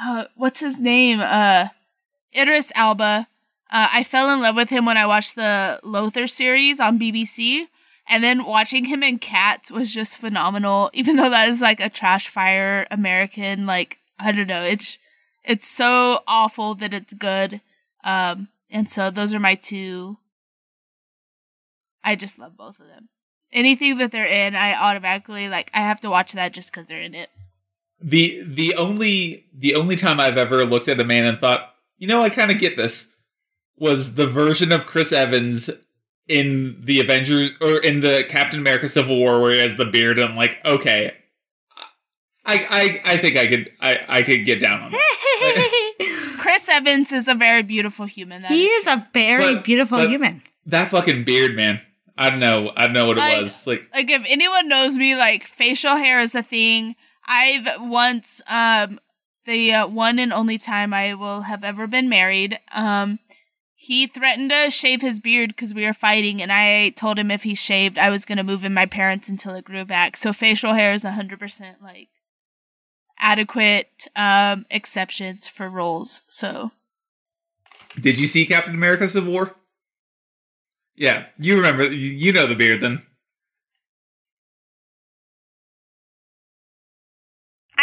[SPEAKER 3] uh, what's his name? Uh Idris Elba. Uh, I fell in love with him when I watched the Luther series on BBC, and then watching him in Cats was just phenomenal. *laughs* Even though that is like a trash fire American, like I don't know, it's it's so awful that it's good. Um, and so those are my two. I just love both of them. Anything that they're in, I automatically like. I have to watch that just because they're in it.
[SPEAKER 1] The the only the only time I've ever looked at a man and thought, you know, I kind of get this, was the version of Chris Evans in the Avengers or in the Captain America Civil War where he has the beard. And I'm like, okay, I I I think I could I I could get down on that. *laughs*
[SPEAKER 3] Chris Evans is a very beautiful human. That
[SPEAKER 2] he is a very
[SPEAKER 1] But-
[SPEAKER 2] beautiful
[SPEAKER 1] but-
[SPEAKER 2] human.
[SPEAKER 1] that fucking beard, man. I don't know. I don't know what it
[SPEAKER 3] I-
[SPEAKER 1] was. Like
[SPEAKER 3] like if anyone knows me like facial hair is a thing i've once um the uh, one and only time i will have ever been married um he threatened to shave his beard because we were fighting and i told him if he shaved i was going to move in my parents until it grew back so facial hair is 100% like adequate um exceptions for roles so
[SPEAKER 1] Did you see Captain America Civil War? Yeah, you remember. You you know the beard then.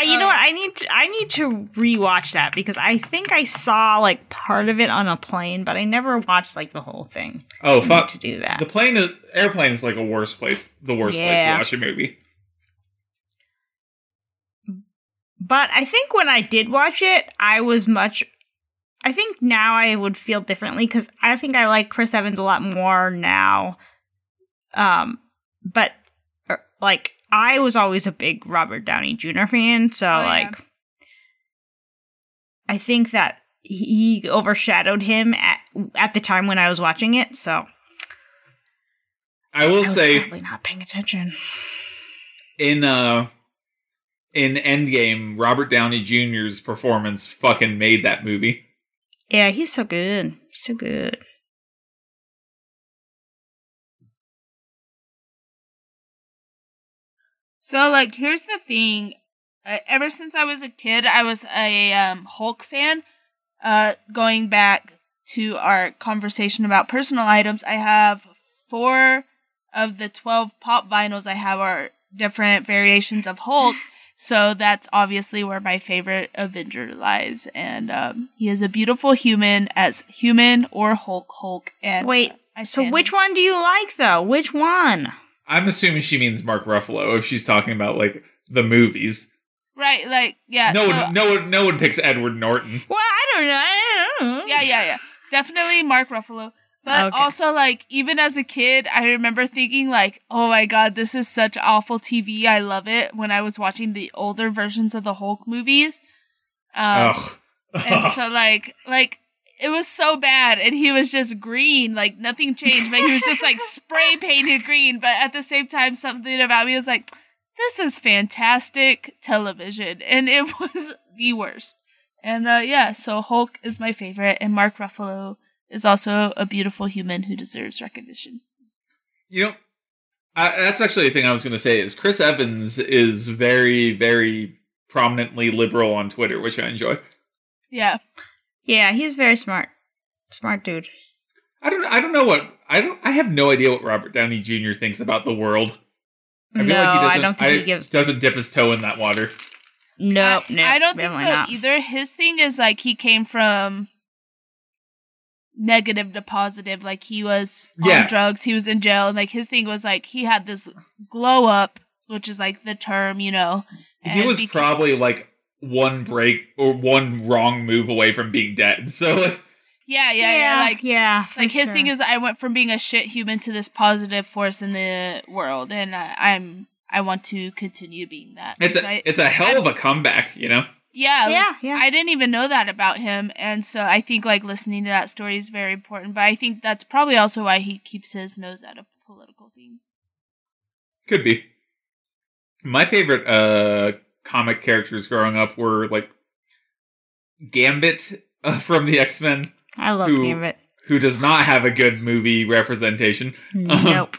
[SPEAKER 2] I, you know
[SPEAKER 3] Uh,
[SPEAKER 2] what? I need to. I need to rewatch that because I think I saw like part of it on a plane, but I never watched like the whole thing.
[SPEAKER 1] Oh
[SPEAKER 2] I need
[SPEAKER 1] fuck!
[SPEAKER 2] to do that.
[SPEAKER 1] The plane, is, airplane is like a worst place. The worst place to watch a movie.
[SPEAKER 2] But I think when I did watch it, I was much I think now I would feel differently because I think I like Chris Evans a lot more now. Um, but er, like I was always a big Robert Downey Jr. fan, so
[SPEAKER 3] Oh, yeah.
[SPEAKER 2] like I think that he overshadowed him at at the time when I was watching it. So
[SPEAKER 1] I will
[SPEAKER 2] I was
[SPEAKER 1] say
[SPEAKER 2] probably not paying attention.
[SPEAKER 1] in uh in Endgame, Robert Downey Jr.'s performance fucking made that movie.
[SPEAKER 2] Yeah, he's so good, so good.
[SPEAKER 3] So, like, here's the thing. Uh, ever since I was a kid, I was a um, Hulk fan. Uh, going back to our conversation about personal items, I have four of the 12 pop vinyls I have are different variations of Hulk. *laughs* So that's obviously where my favorite Avenger lies. And um, he is a beautiful human as human or Hulk Hulk. And
[SPEAKER 2] Wait,
[SPEAKER 3] uh, I
[SPEAKER 2] So which
[SPEAKER 3] him.
[SPEAKER 2] one do you like though? Which one?
[SPEAKER 1] I'm assuming she means Mark Ruffalo if she's talking about like the movies.
[SPEAKER 3] Right, like, yeah.
[SPEAKER 1] no
[SPEAKER 3] so-
[SPEAKER 1] one, no one, no one picks Edward Norton.
[SPEAKER 2] Well, I don't know. I don't know.
[SPEAKER 3] yeah, yeah, yeah. Definitely Mark Ruffalo. But
[SPEAKER 2] Okay.
[SPEAKER 3] also, like, even as a kid, I remember thinking, like, oh my god, this is such awful TV. I love it when I was watching the older versions of the Hulk movies. Um,
[SPEAKER 1] Ugh.
[SPEAKER 3] and *laughs* so, like, like, it was so bad, and he was just green, like, nothing changed, but he was just, like, spray painted green. But at the same time, something about me was like, this is fantastic television. And it *laughs* was the worst. And uh, yeah, so Hulk is my favorite, and Mark Ruffalo is also a beautiful human who deserves recognition.
[SPEAKER 1] You know, I, that's actually the thing I was going to say is Chris Evans is very, very prominently liberal on Twitter, which I enjoy.
[SPEAKER 3] Yeah.
[SPEAKER 2] Yeah, he's very smart. Smart dude.
[SPEAKER 1] I don't, I don't know what I don't. I have no idea what Robert Downey Jr. thinks about the world. I feel
[SPEAKER 2] no,
[SPEAKER 1] like he doesn't.
[SPEAKER 2] I don't think
[SPEAKER 1] I-
[SPEAKER 2] he gives.
[SPEAKER 1] doesn't dip his toe in that water.
[SPEAKER 2] Nope,
[SPEAKER 3] I,
[SPEAKER 2] nope.
[SPEAKER 3] I don't think so
[SPEAKER 2] not.
[SPEAKER 3] either. His thing is like he came from negative to positive. Like he was
[SPEAKER 1] Yeah.
[SPEAKER 3] on drugs, he was in jail, and like his thing was like he had this glow up, which is like the term, you know.
[SPEAKER 1] he was
[SPEAKER 3] beca-
[SPEAKER 1] probably like one break or one wrong move away from being dead. *laughs* So like,
[SPEAKER 3] yeah, yeah, yeah. Like
[SPEAKER 2] yeah,
[SPEAKER 3] like his
[SPEAKER 2] sure.
[SPEAKER 3] thing is I went from being a shit human to this positive force in the world, and I, I'm I want to continue being that.
[SPEAKER 1] it's
[SPEAKER 3] So
[SPEAKER 1] a
[SPEAKER 3] I-
[SPEAKER 1] it's a hell of a comeback, you know.
[SPEAKER 3] yeah, like,
[SPEAKER 2] yeah, yeah.
[SPEAKER 3] I didn't even know that about him, and so I think like listening to that story is very important. But I think that's probably also why he keeps his nose out of political things.
[SPEAKER 1] Could be. My favorite uh comic characters growing up were like Gambit *laughs* uh, from the X Men,
[SPEAKER 2] I love
[SPEAKER 1] who-
[SPEAKER 2] Gambit.
[SPEAKER 1] who does not have a good movie representation,
[SPEAKER 2] Nope.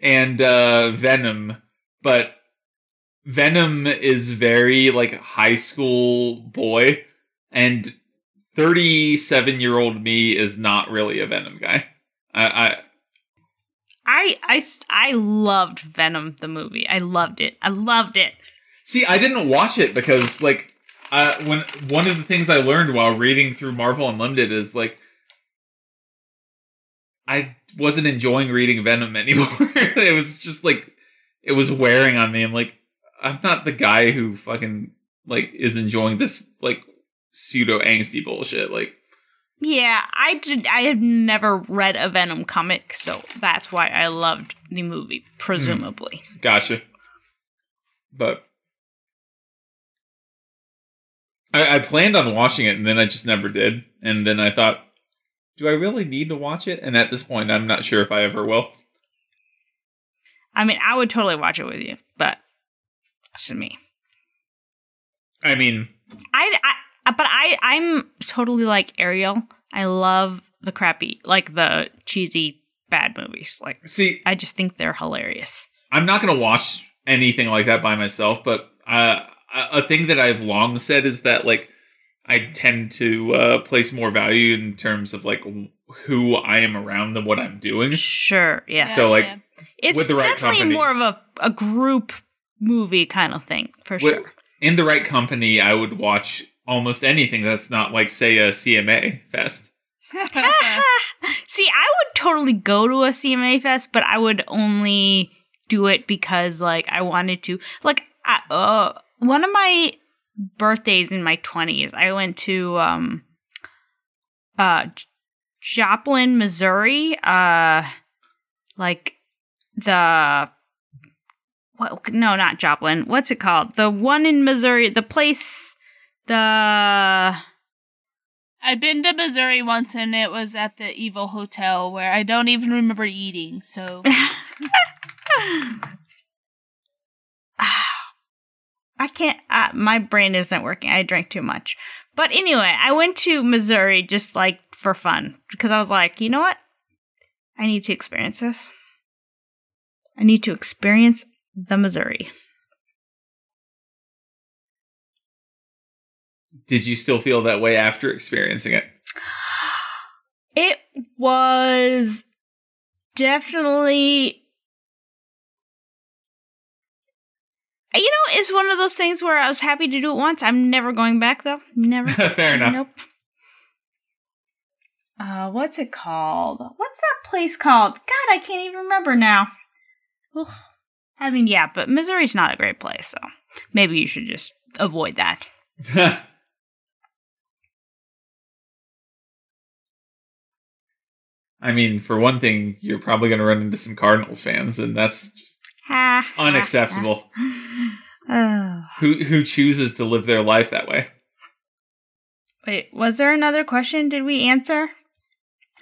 [SPEAKER 1] and uh Venom, but Venom is very like high school boy, and thirty-seven year old me is not really a Venom guy. I, I,
[SPEAKER 2] I, I loved Venom the movie. I loved it. I loved it.
[SPEAKER 1] See, I didn't watch it because like uh, when one of the things I learned while reading through Marvel Unlimited is like I wasn't enjoying reading Venom *laughs* anymore. it was just like it was wearing on me. I'm like I'm not the guy who fucking like is enjoying this like pseudo angsty bullshit. Like
[SPEAKER 2] Yeah, I did. I had never read a Venom comic, so that's why I loved the movie. Presumably,
[SPEAKER 1] Gotcha. But I, I planned on watching it and then I just never did. And then I thought, do I really need to watch it? And at this point, I'm not sure if I ever will.
[SPEAKER 2] I mean, I would totally watch it with you, but that's just me.
[SPEAKER 1] I mean,
[SPEAKER 2] I, I, but I, I'm totally like Ariel. I love the crappy, like the cheesy bad movies. Like,
[SPEAKER 1] see,
[SPEAKER 2] I just think they're hilarious.
[SPEAKER 1] I'm not going to watch anything like that by myself, but uh, a a thing that I've long said is that, like, I tend to uh, place more value in terms of, like, who I am around than what I'm doing.
[SPEAKER 2] Sure, Yeah.
[SPEAKER 1] So, like,
[SPEAKER 2] it's
[SPEAKER 1] with the right
[SPEAKER 2] definitely
[SPEAKER 1] company.
[SPEAKER 2] more of a, a group movie kind of thing, for
[SPEAKER 1] Wi-
[SPEAKER 2] sure.
[SPEAKER 1] in the right company, I would watch almost anything that's not like, say, a CMA fest. *laughs*
[SPEAKER 2] See, I would totally go to a CMA fest, but I would only do it because, like, I wanted to. Like, I, uh, one of my birthdays in my twenties, I went to um uh Joplin, Missouri. Uh, like the what? No, not Joplin. What's it called? The one in Missouri. The place. The
[SPEAKER 3] I've been to Missouri once and it was at the Evil Hotel where I don't even remember eating. So *laughs* *laughs*
[SPEAKER 2] I can't. Uh, my brain isn't working. I drank too much. But anyway, I went to Missouri just like for fun because I was like, you know what? I need to experience this. I need to experience the Missouri.
[SPEAKER 1] Did you still feel that way after experiencing it?
[SPEAKER 2] It was definitely. You know, it's one of those things where I was happy to do it once. I'm never going back though. Never. *laughs*
[SPEAKER 1] Fair enough.
[SPEAKER 2] Nope. Uh, what's it called? What's that place called? God, I can't even remember now. Ugh. I mean, yeah, but Missouri's not a great place, so maybe you should just avoid that. *laughs*
[SPEAKER 1] I mean, for one thing, you're probably going to run into some Cardinals fans, and that's just
[SPEAKER 2] Ha,
[SPEAKER 1] unacceptable.
[SPEAKER 2] ha. Ah.
[SPEAKER 1] who who chooses to live their life that way?
[SPEAKER 2] Wait, was there another question? Did we answer?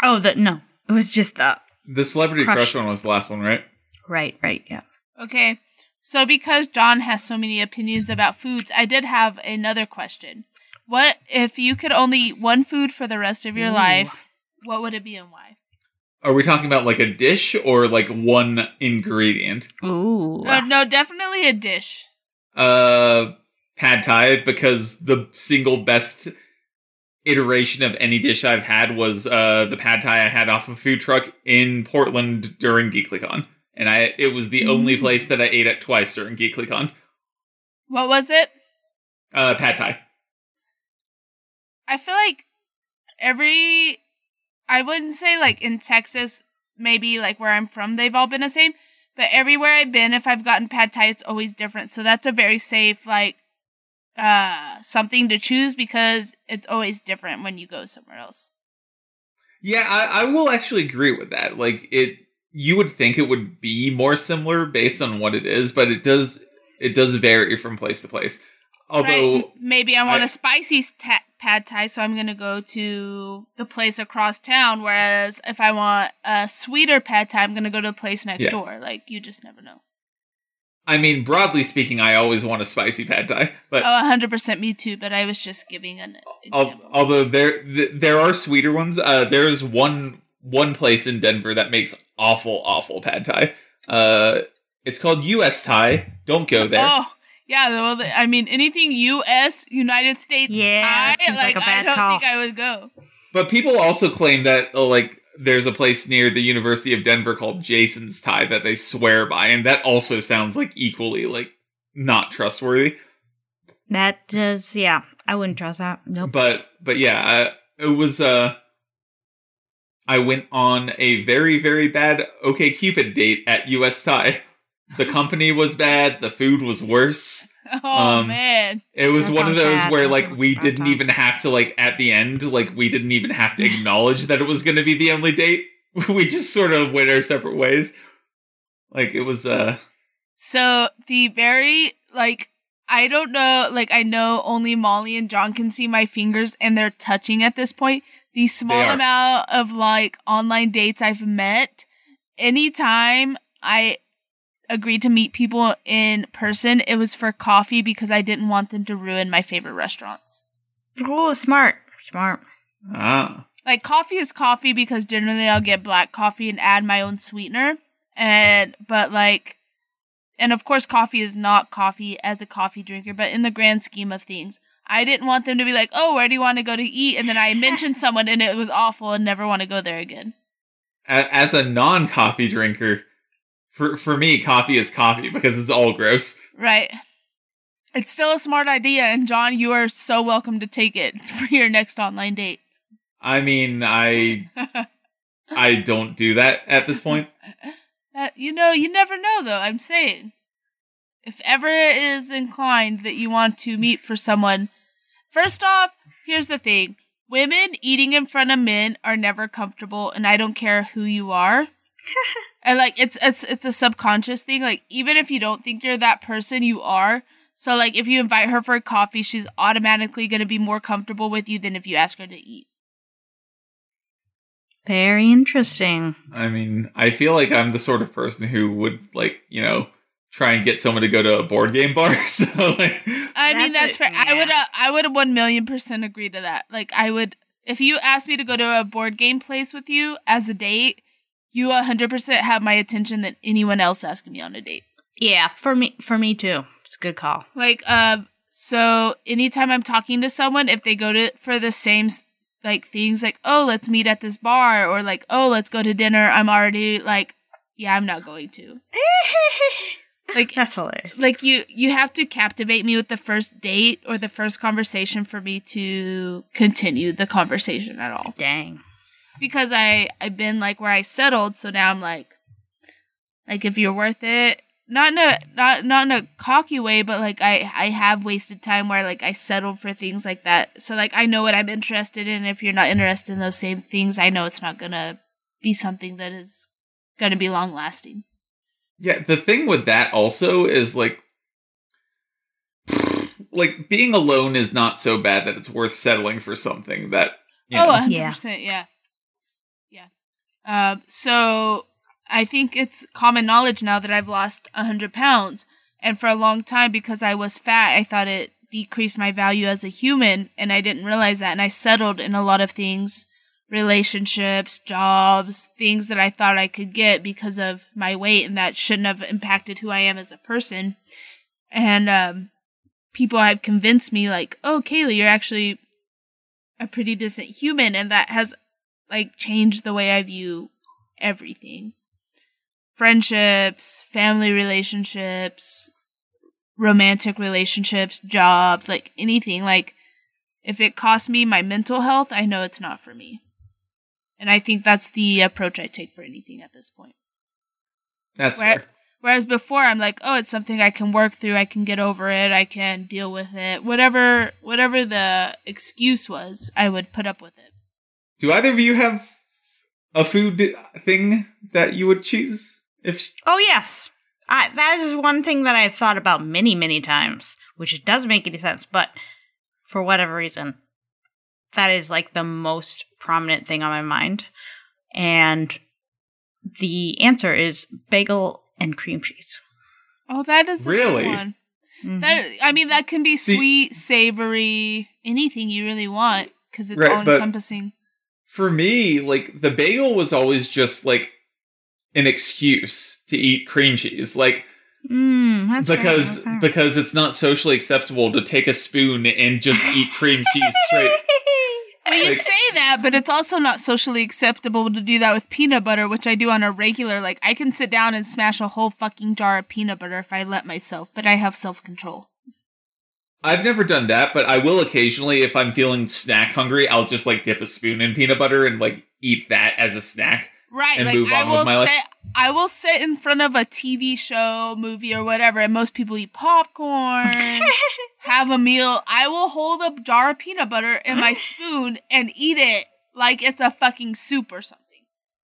[SPEAKER 2] Oh, the no. It was just the
[SPEAKER 1] The celebrity
[SPEAKER 2] Crush.
[SPEAKER 1] crush one was the last one, right?
[SPEAKER 2] right, right, yeah.
[SPEAKER 3] Okay. So because John has so many opinions about foods, I did have another question. What if you could only eat one food for the rest of your
[SPEAKER 2] Ooh.
[SPEAKER 3] life? What would it be and why?
[SPEAKER 1] Are we talking about like a dish or like one ingredient?
[SPEAKER 2] Ooh.
[SPEAKER 3] No, no, definitely a dish.
[SPEAKER 1] Uh, pad thai because the single best iteration of any dish I've had was uh the pad thai I had off a food truck in Portland during GeeklyCon, and I it was the only
[SPEAKER 2] Mm.
[SPEAKER 1] place that I ate at twice during GeeklyCon.
[SPEAKER 3] What was it?
[SPEAKER 1] Uh, pad thai.
[SPEAKER 3] I feel like every I wouldn't say like in Texas, maybe like where I'm from, they've all been the same. But everywhere I've been, if I've gotten pad thai, it's always different. So that's a very safe like uh something to choose because it's always different when you go somewhere else.
[SPEAKER 1] Yeah, I, I will actually agree with that. Like it, you would think it would be more similar based on what it is, but it does it does vary from place to place. Although
[SPEAKER 3] right? Maybe I want
[SPEAKER 1] I-
[SPEAKER 3] a spicy ta- pad thai, so I'm gonna go to the place across town. Whereas if I want a sweeter pad thai, I'm gonna go to the place next
[SPEAKER 1] Yeah.
[SPEAKER 3] door. Like you just never know.
[SPEAKER 1] I mean, broadly speaking, I always want a spicy pad thai, but
[SPEAKER 3] Oh, 100% me too, but I was just giving an example.
[SPEAKER 1] although there there are sweeter ones. Uh, there is one one place in Denver that makes awful awful pad thai. Uh, it's called U.S. Thai. Don't go there.
[SPEAKER 3] Oh, yeah. Well, I mean, anything U.S. United States
[SPEAKER 2] Yeah,
[SPEAKER 3] Thai,
[SPEAKER 2] it seems like
[SPEAKER 3] like,
[SPEAKER 2] a
[SPEAKER 3] I
[SPEAKER 2] bad
[SPEAKER 3] don't
[SPEAKER 2] call.
[SPEAKER 3] think I would go.
[SPEAKER 1] But people also claim that uh, like there's a place near the University of Denver called Jason's Thai that they swear by, and that also sounds like equally like not trustworthy.
[SPEAKER 2] That does, yeah. I wouldn't trust that. Nope.
[SPEAKER 1] But but yeah, uh, it was. uh I went on a very very bad OK Cupid date at US Thai. *laughs* The company was bad. The food was worse.
[SPEAKER 3] Oh
[SPEAKER 1] Um,
[SPEAKER 3] man,
[SPEAKER 1] It was
[SPEAKER 2] That
[SPEAKER 1] one of those
[SPEAKER 2] bad.
[SPEAKER 1] where like we didn't even have to like at the end like we didn't even have to acknowledge that it was going to be the only date. *laughs* we just sort of went our separate ways. Like it was uh
[SPEAKER 3] So the very like I don't know, like I know only Molly and John can see my fingers and they're touching at this point. The small amount of like online dates I've met, anytime I agreed to meet people in person, it was for coffee because I didn't want them to ruin my favorite restaurants.
[SPEAKER 2] Oh, smart. Smart.
[SPEAKER 1] ah
[SPEAKER 3] Like coffee is coffee because generally I'll get black coffee and add my own sweetener. And but like and of course coffee is not coffee as a coffee drinker, but in the grand scheme of things, I didn't want them to be like, "Oh, where do you want to go to eat?" and then I mentioned *laughs* someone and it was awful and never want to go there again.
[SPEAKER 1] As a non-coffee drinker, for for me, coffee is coffee because it's all gross.
[SPEAKER 3] Right. It's still a smart idea and John, you are so welcome to take it *laughs* for your next online date.
[SPEAKER 1] I mean, I I *laughs* don't do that at this point. *laughs*
[SPEAKER 3] Uh, you know, you never know though, I'm saying. If ever it is inclined that you want to meet for someone, first off, here's the thing. women eating in front of men are never comfortable, and I don't care who you are. And like it's it's it's a subconscious thing. Like even if you don't think you're that person, you are. So like if you invite her for a coffee, she's automatically gonna be more comfortable with you than if you ask her to eat.
[SPEAKER 4] Very interesting.
[SPEAKER 1] I mean, I feel like I'm the sort of person who would like, you know, try and get someone to go to a board game bar. *laughs* so like,
[SPEAKER 3] I mean
[SPEAKER 4] That's
[SPEAKER 3] that's
[SPEAKER 4] what-
[SPEAKER 3] fair. I would uh, I would one million percent agree to that. Like I would if you asked me to go to a board game place with you as a date, you hundred percent have my attention than anyone else asking me on a date.
[SPEAKER 4] Yeah, for me for me too. It's a good call.
[SPEAKER 3] Like um so anytime I'm talking to someone, if they go to for the same like things like oh let's meet at this bar or like oh let's go to dinner, I'm already like yeah I'm not going to. *laughs* Like
[SPEAKER 4] That's hilarious.
[SPEAKER 3] like you you have to captivate me with the first date or the first conversation for me to continue the conversation at all
[SPEAKER 4] Dang.
[SPEAKER 3] Because i i've been like where i settled so now i'm like like if you're worth it not in a not not in a cocky way but like i i have wasted time where like i settled for things like that so like i know what i'm interested in if you're not interested in those same things i know it's not gonna be something that is gonna be long lasting
[SPEAKER 1] yeah, the thing with that also is like, like being alone is not so bad that it's worth settling for something that you
[SPEAKER 3] oh, 100%. Yeah. Yeah. Um, so I think it's common knowledge now that I've lost 100 pounds. And for a long time, because I was fat, I thought it decreased my value as a human. And I didn't realize that. And I settled in a lot of things relationships, jobs, things that I thought I could get because of my weight. And that shouldn't have impacted who I am as a person. And um, people have convinced me, like, oh, Kaylee, you're actually a pretty decent human and that has like changed the way I view everything. Friendships, family relationships, romantic relationships, jobs, like anything like if it costs me my mental health, I know it's not for me. And I think that's the approach I take for anything at this point.
[SPEAKER 1] That's
[SPEAKER 3] Where-
[SPEAKER 1] fair.
[SPEAKER 3] Whereas before I'm like, oh, it's something I can work through, I can get over it, I can deal with it. Whatever whatever the excuse was, I would put up with it.
[SPEAKER 1] Do either of you have a food thing that you would choose? If
[SPEAKER 4] Oh yes. I, that is one thing that I've thought about many, many times, which it doesn't make any sense, but for whatever reason, that is like the most prominent thing on my mind. And the answer is bagel and cream cheese.
[SPEAKER 3] Oh, that is a good
[SPEAKER 1] Really?
[SPEAKER 3] one.
[SPEAKER 4] Mhm.
[SPEAKER 3] That I mean, that can be
[SPEAKER 1] See-
[SPEAKER 3] sweet, savory, anything you really want because it's
[SPEAKER 1] Right,
[SPEAKER 3] all
[SPEAKER 1] but-
[SPEAKER 3] encompassing.
[SPEAKER 1] For me, like the bagel was always just like an excuse to eat cream cheese. Like
[SPEAKER 4] Mm,
[SPEAKER 1] because
[SPEAKER 4] fair.
[SPEAKER 1] because it's not socially acceptable to take a spoon and just eat cream cheese straight. *laughs*
[SPEAKER 3] Well, you
[SPEAKER 1] Like-
[SPEAKER 3] say that, but it's also not socially acceptable to do that with peanut butter, which I do on a regular. Like, I can sit down and smash a whole fucking jar of peanut butter if I let myself, but I have self control.
[SPEAKER 1] I've never done that, but I will occasionally if I'm feeling snack hungry, I'll just like dip a spoon in peanut butter and like eat that as a snack.
[SPEAKER 3] Right,
[SPEAKER 1] And
[SPEAKER 3] like
[SPEAKER 1] move
[SPEAKER 3] I
[SPEAKER 1] on with
[SPEAKER 3] will
[SPEAKER 1] my life.
[SPEAKER 3] I will sit in front of a TV show, movie, or whatever, and most people eat popcorn, *laughs* have a meal. I will hold a jar of peanut butter in my *gasps* spoon and eat it like it's a fucking soup or something.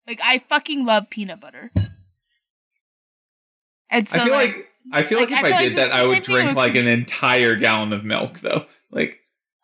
[SPEAKER 3] Like I fucking love peanut butter. And so
[SPEAKER 1] I feel
[SPEAKER 3] like,
[SPEAKER 1] like, I feel
[SPEAKER 3] like,
[SPEAKER 1] like if
[SPEAKER 3] I
[SPEAKER 1] I,
[SPEAKER 3] feel like
[SPEAKER 1] did that, I would drink like an *laughs* entire gallon of milk though. Like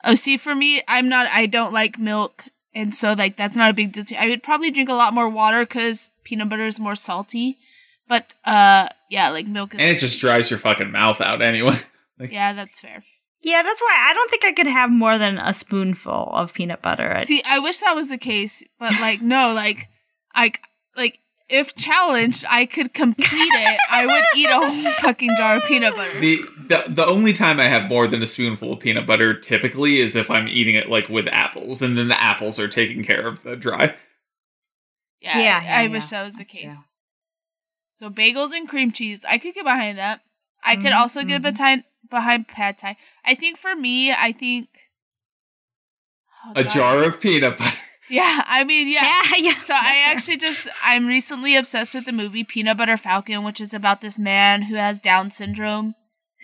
[SPEAKER 3] Oh, see, for me, I'm not. I don't like milk, and so like that's not a big deal. I would probably drink a lot more water because peanut butter is more salty. But uh, yeah, like milk is.
[SPEAKER 1] and it just dries your fucking mouth out anyway. *laughs*
[SPEAKER 3] yeah, that's fair.
[SPEAKER 4] yeah, that's why I don't think I could have more than a spoonful of peanut butter. I-
[SPEAKER 3] See, I wish that was the case, but like no, like I like if challenged, I could complete it. I would eat a whole fucking jar of peanut butter.
[SPEAKER 1] The, the the only time I have more than a spoonful of peanut butter typically is if I'm eating it like with apples, and then the apples are taking care of the dry.
[SPEAKER 3] Yeah,
[SPEAKER 4] Yeah,
[SPEAKER 3] I,
[SPEAKER 4] yeah,
[SPEAKER 3] wish that was the
[SPEAKER 4] That's-
[SPEAKER 3] case.
[SPEAKER 4] yeah.
[SPEAKER 3] So bagels and cream cheese, I could get behind that. I could
[SPEAKER 4] Mhm,
[SPEAKER 3] also get
[SPEAKER 4] mhm.
[SPEAKER 3] behind behind pad thai. I think for me, I think Oh,
[SPEAKER 1] A
[SPEAKER 3] God.
[SPEAKER 1] jar of peanut butter.
[SPEAKER 3] Yeah, I mean, yeah. *laughs*
[SPEAKER 4] yeah, yeah.
[SPEAKER 3] So I actually just I'm recently obsessed with the movie Peanut Butter Falcon, which is about this man who has Down syndrome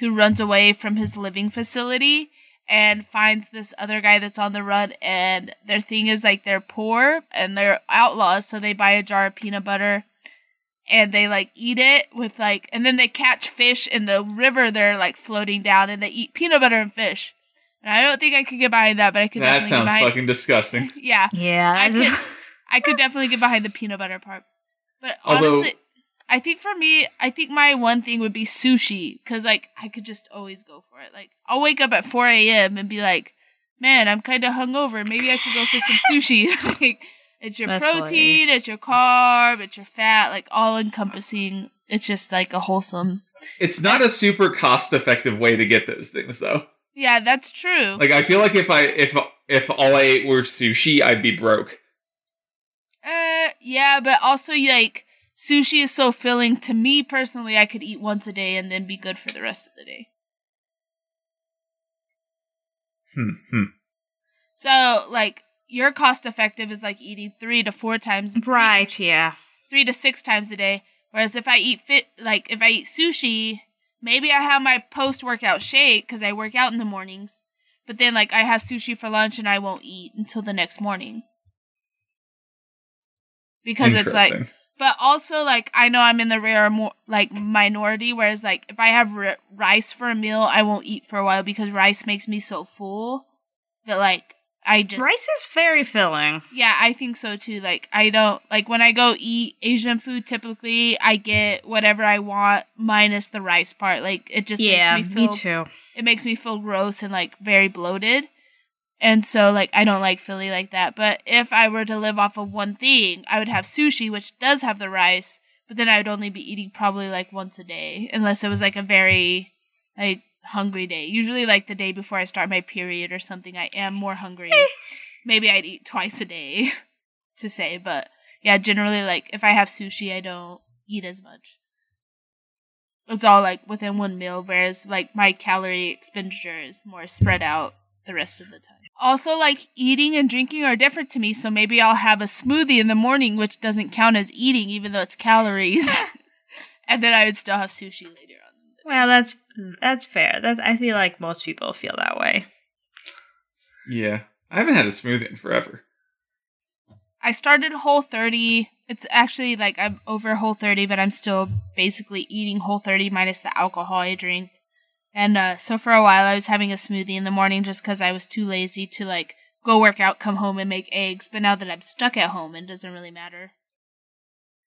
[SPEAKER 3] who runs away from his living facility and finds this other guy that's on the run and their thing is like they're poor and they're outlaws so they buy a jar of peanut butter and they like eat it with like and then they catch fish in the river they're like floating down and they eat peanut butter and fish and i don't think i could get behind that but i could
[SPEAKER 1] That
[SPEAKER 3] definitely
[SPEAKER 1] sounds
[SPEAKER 3] get behind
[SPEAKER 1] fucking disgusting. *laughs*
[SPEAKER 3] yeah
[SPEAKER 4] Yeah,
[SPEAKER 3] I could, *laughs* I could definitely get behind the peanut butter part. But
[SPEAKER 1] Although-
[SPEAKER 3] honestly, I think for me, I think my one thing would be sushi because like I could just always go for it. Like I'll wake up at four a.m. and be like, "Man, I'm kind of hungover. Maybe I could go for some sushi." *laughs* like it's your
[SPEAKER 4] That's
[SPEAKER 3] protein,
[SPEAKER 4] hilarious.
[SPEAKER 3] it's your carb, it's your fat, like all encompassing. It's just like a wholesome.
[SPEAKER 1] It's not a super cost effective way to get those things though.
[SPEAKER 3] Yeah, that's true.
[SPEAKER 1] Like I feel like if I if if all I ate were sushi, I'd be broke.
[SPEAKER 3] Uh, yeah, but also like sushi is so filling. To me personally, I could eat once a day and then be good for the rest of the day.
[SPEAKER 1] Hmm, hmm.
[SPEAKER 3] So like your cost effective is like eating three to four times,
[SPEAKER 4] right. Yeah.
[SPEAKER 3] three to six times a day. Whereas if I eat fit, like if I eat sushi, maybe I have my post workout shake because I work out in the mornings. But then like I have sushi for lunch and I won't eat until the next morning. Because it's like But also, like, I know I'm in the rare, mo- like, minority. Whereas, like, if I have r- rice for a meal, I won't eat for a while because rice makes me so full that, like, I just
[SPEAKER 4] Rice is very filling.
[SPEAKER 3] Yeah, I think so too. Like, I don't like when I go eat Asian food. Typically, I get whatever I want minus the rice part. Like, it just
[SPEAKER 4] yeah,
[SPEAKER 3] makes me
[SPEAKER 4] me
[SPEAKER 3] feel
[SPEAKER 4] too.
[SPEAKER 3] it makes me feel gross and like very bloated. And so like I don't like Philly like that. But if I were to live off of one thing, I would have sushi, which does have the rice, but then I would only be eating probably like once a day, unless it was like a very like hungry day. Usually like the day before I start my period or something, I am more hungry. Eh. Maybe I'd eat twice a day *laughs* to say, but yeah, generally like if I have sushi, I don't eat as much. It's all like within one meal, whereas like my calorie expenditure is more spread out the rest of the time. Also, like eating and drinking are different to me, so maybe I'll have a smoothie in the morning, which doesn't count as eating, even though it's calories. *laughs* *laughs* and then I would still have sushi later on.
[SPEAKER 4] Well, that's that's fair. That's I feel like most people feel that way.
[SPEAKER 1] Yeah, I haven't had a smoothie in forever.
[SPEAKER 3] I started Whole 30. It's actually like I'm over Whole 30, but I'm still basically eating Whole 30 minus the alcohol I drink. And uh, so for a while, I was having a smoothie in the morning just because I was too lazy to like go work out, come home, and make eggs. But now that I'm stuck at home, it doesn't really matter.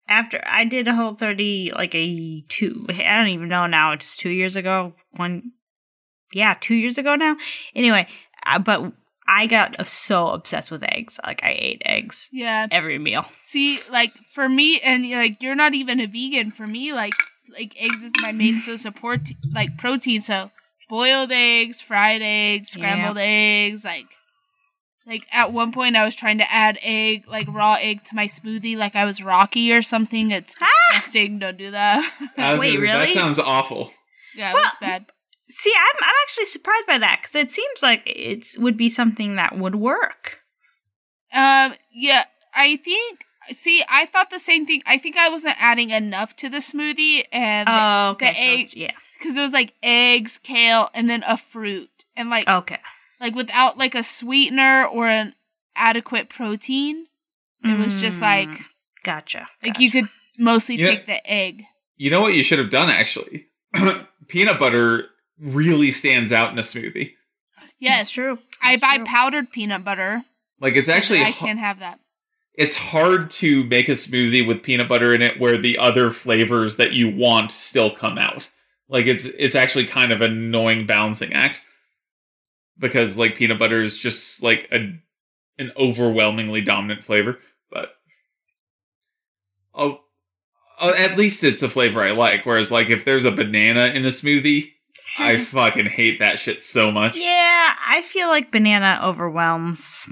[SPEAKER 4] After I did a whole thirty, like a two, I don't even know now. It's two years ago. One, yeah, two years ago now. Anyway, uh, but I got so obsessed with eggs. Like I ate eggs
[SPEAKER 3] Yeah.
[SPEAKER 4] every meal.
[SPEAKER 3] See, like for me, and like you're not even a vegan. For me, like like eggs is my main source of port- like protein. So boiled eggs, fried eggs, scrambled eggs, like like at one point I was trying to add egg, like raw egg, to my smoothie, like I was Rocky or something. It's disgusting. Don't do that. *laughs*
[SPEAKER 1] I
[SPEAKER 4] Wait,
[SPEAKER 1] gonna- That sounds awful.
[SPEAKER 3] yeah,
[SPEAKER 4] Well,
[SPEAKER 3] that's bad.
[SPEAKER 4] See, I'm I'm actually surprised by that because it seems like it would be something that would work.
[SPEAKER 3] Um, yeah, I think. See, I thought the same thing. I think I wasn't adding enough to the smoothie, and
[SPEAKER 4] Oh, okay.
[SPEAKER 3] the
[SPEAKER 4] so-
[SPEAKER 3] egg-
[SPEAKER 4] yeah.
[SPEAKER 3] because it was like eggs, kale, and then a fruit, and like
[SPEAKER 4] Okay.
[SPEAKER 3] Like without like a sweetener or an adequate protein. It was just like
[SPEAKER 4] Mm, Gotcha.
[SPEAKER 3] like you could mostly
[SPEAKER 1] Yeah.
[SPEAKER 3] take the egg.
[SPEAKER 1] You know what you should have done actually? *clears throat* Peanut butter really stands out in a smoothie.
[SPEAKER 3] Yes,
[SPEAKER 4] That's true.
[SPEAKER 3] I buy
[SPEAKER 4] true.
[SPEAKER 3] powdered peanut butter.
[SPEAKER 1] Like it's
[SPEAKER 3] so
[SPEAKER 1] actually
[SPEAKER 3] I can't have that.
[SPEAKER 1] it's hard to make a smoothie with peanut butter in it where the other flavors that you want still come out. Like it's it's actually kind of an annoying balancing act because like peanut butter is just like a an overwhelmingly dominant flavor, but oh, oh at least it's a flavor I like. Whereas like if there's a banana in a smoothie, I *laughs* fucking hate that shit so much.
[SPEAKER 4] Yeah, I feel like banana overwhelms.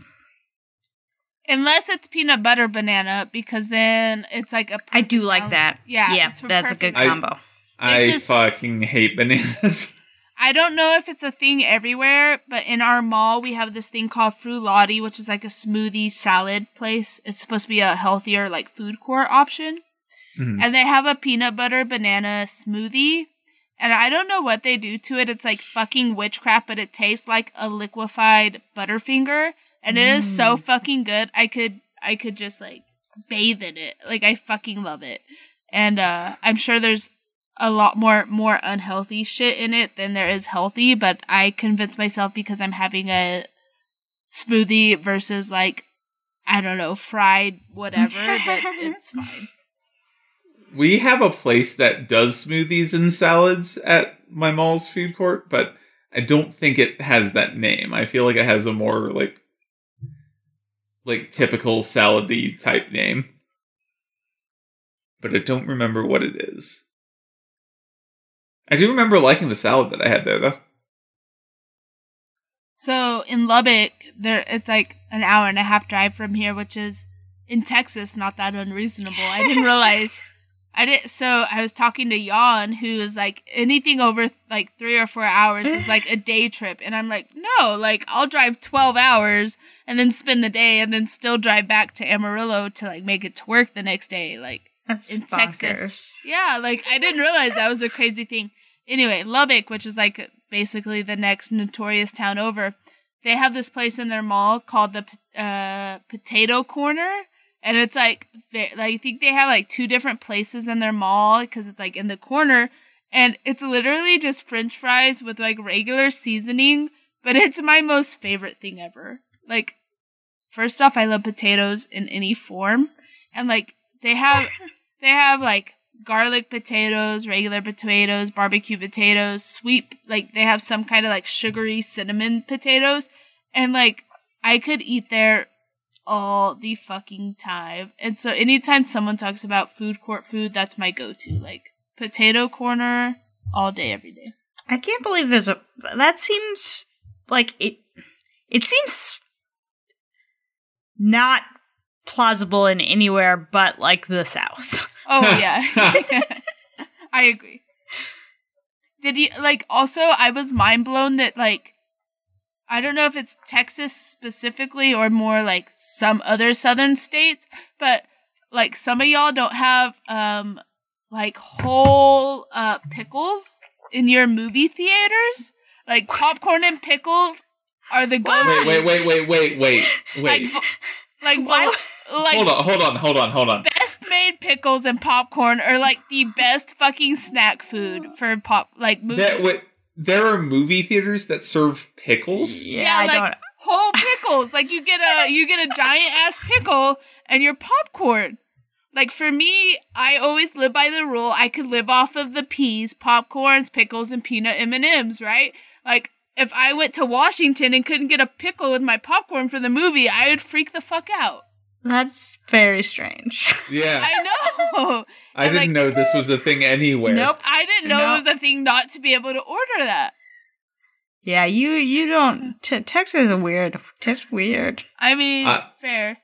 [SPEAKER 3] Unless it's peanut butter banana, because then it's like a.
[SPEAKER 4] I do like
[SPEAKER 3] balance.
[SPEAKER 4] that.
[SPEAKER 3] Yeah,
[SPEAKER 4] yeah,
[SPEAKER 3] it's a
[SPEAKER 4] that's a good
[SPEAKER 1] I-
[SPEAKER 4] combo.
[SPEAKER 1] I
[SPEAKER 3] There's this-
[SPEAKER 1] fucking hate bananas. *laughs*
[SPEAKER 3] I don't know if it's a thing everywhere, but in our mall we have this thing called Frullati, which is like a smoothie salad place. It's supposed to be a healthier like food court option.
[SPEAKER 1] Mhm.
[SPEAKER 3] And they have a peanut butter banana smoothie and I don't know what they do to it. It's like fucking witchcraft, but it tastes like a liquefied Butterfinger, and it is so fucking good. I could I could just like bathe in it. Like I fucking love it. And uh I'm sure there's a lot more more unhealthy shit in it than there is healthy, but I convince myself because I'm having a smoothie versus like I don't know, fried whatever that *laughs* it's fine.
[SPEAKER 1] We have a place that does smoothies and salads at my mall's food court, but I don't think it has that name. I feel like it has a more like like typical salady type name. But I don't remember what it is. I do remember liking the salad that I had there though.
[SPEAKER 3] So in Lubbock, there it's like an hour and a half drive from here, which is in Texas not that unreasonable. I didn't *laughs* realize. I did. So I was talking to Jan, who is like anything over like three or four hours is like a day trip, and I'm like, no, like I'll drive twelve hours and then spend the day, and then still drive back to Amarillo to like make it to work the next day, like
[SPEAKER 4] That's
[SPEAKER 3] in
[SPEAKER 4] bonkers.
[SPEAKER 3] Texas. Yeah, like I didn't realize that was a crazy thing. Anyway, Lubbock, which is like basically the next notorious town over, they have this place in their mall called the uh, Potato Corner, and it's like they, like I think they have like two different places in their mall because it's like in the corner, and it's literally just French fries with like regular seasoning, but it's my most favorite thing ever. Like, first off, I love potatoes in any form, and like they have *laughs* they have like garlic potatoes, regular potatoes, barbecue potatoes, sweet like they have some kind of like sugary cinnamon potatoes and like I could eat there all the fucking time. And so anytime someone talks about food court food, that's my go-to. Like potato corner all day every day.
[SPEAKER 4] I can't believe there's a. That seems like it. It seems not plausible in anywhere but like the South. *laughs*
[SPEAKER 3] Oh *laughs* yeah. *laughs* I agree. Did you like also I was mind blown that like I don't know if it's Texas specifically or more like some other southern states, but like some of y'all don't have um like whole uh pickles in your movie theaters. Like popcorn and pickles are the go
[SPEAKER 1] Wait, wait, wait, wait, wait, wait,
[SPEAKER 3] like
[SPEAKER 1] wait.
[SPEAKER 3] vo- like
[SPEAKER 4] Why-
[SPEAKER 3] vo- like
[SPEAKER 1] Hold on, hold on, hold on, hold on.
[SPEAKER 3] best made pickles and popcorn are like the best fucking snack food for pop like movie.
[SPEAKER 1] That, wait, there are movie theaters that serve pickles?
[SPEAKER 4] Yeah, I
[SPEAKER 3] like
[SPEAKER 4] don't.
[SPEAKER 3] whole pickles. like you get a you get a giant ass pickle and your popcorn. Like for me, I always live by the rule I could live off of the peas, popcorns, pickles, and peanut M and M's. Right? Like if I went to Washington and couldn't get a pickle with my popcorn for the movie, I would freak the fuck out.
[SPEAKER 4] That's very strange.
[SPEAKER 1] Yeah.
[SPEAKER 3] I know. *laughs*
[SPEAKER 1] I
[SPEAKER 3] and,
[SPEAKER 1] didn't
[SPEAKER 3] like-
[SPEAKER 1] know this was a thing anywhere.
[SPEAKER 4] Nope.
[SPEAKER 3] I didn't know
[SPEAKER 4] No.
[SPEAKER 3] it was a thing not to be able to order that.
[SPEAKER 4] Yeah, you you don't. T- Texas is weird. Texas weird.
[SPEAKER 3] I mean,
[SPEAKER 1] Uh,
[SPEAKER 3] fair.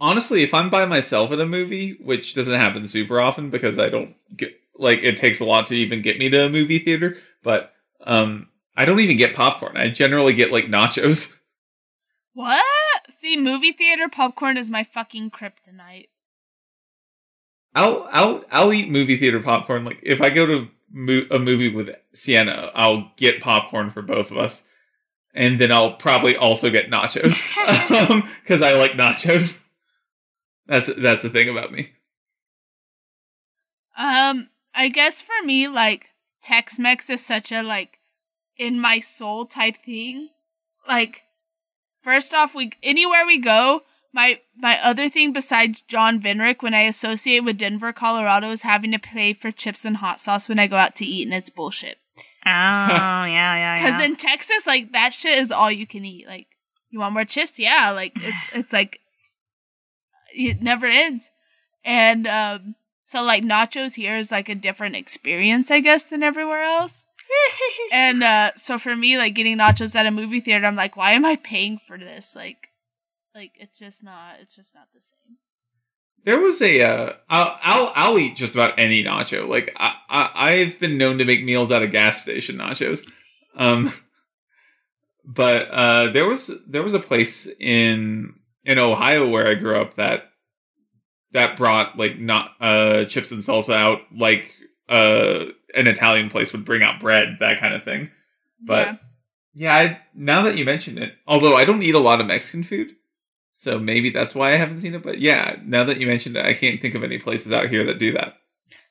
[SPEAKER 1] Honestly, if I'm by myself at a movie, which doesn't happen super often because I don't get like it takes a lot to even get me to a movie theater, but um I don't even get popcorn. I generally get like nachos.
[SPEAKER 3] What? See, movie theater popcorn is my fucking kryptonite.
[SPEAKER 1] I'll I'll I'll eat movie theater popcorn. Like if I go to mo- a movie with Sienna, I'll get popcorn for both of us, and then I'll probably also get nachos *laughs* because I like nachos. That's that's the thing about me.
[SPEAKER 3] Um, I guess for me, like Tex-Mex is such a like in my soul type thing. Like, first off, we anywhere we go, my my other thing besides John Vinrick when I associate with Denver, Colorado, is having to pay for chips and hot sauce when I go out to eat, and it's bullshit.
[SPEAKER 4] Oh yeah, yeah,
[SPEAKER 3] Because in Texas, like that shit is all you can eat. Like, you want more chips? Yeah, like it's *sighs* it's like it never ends. And um, so like nachos here is like a different experience, I guess, than everywhere else. *laughs* and uh, so for me, like getting nachos at a movie theater, I'm like, why am I paying for this? Like, like it's just not. It's just not the same.
[SPEAKER 1] There was a uh, I'll, I'll I'll eat just about any nacho. Like I, I I've been known to make meals out of gas station nachos. Um, *laughs* but uh, there was there was a place in in Ohio where I grew up that that brought like not uh chips and salsa out like uh an Italian place would bring out bread, that kind of thing. But
[SPEAKER 3] Yeah.
[SPEAKER 1] yeah, I, now that you mention it, although I don't eat a lot of Mexican food, so maybe that's why I haven't seen it. But yeah, now that you mentioned it, I can't think of any places out here that do that.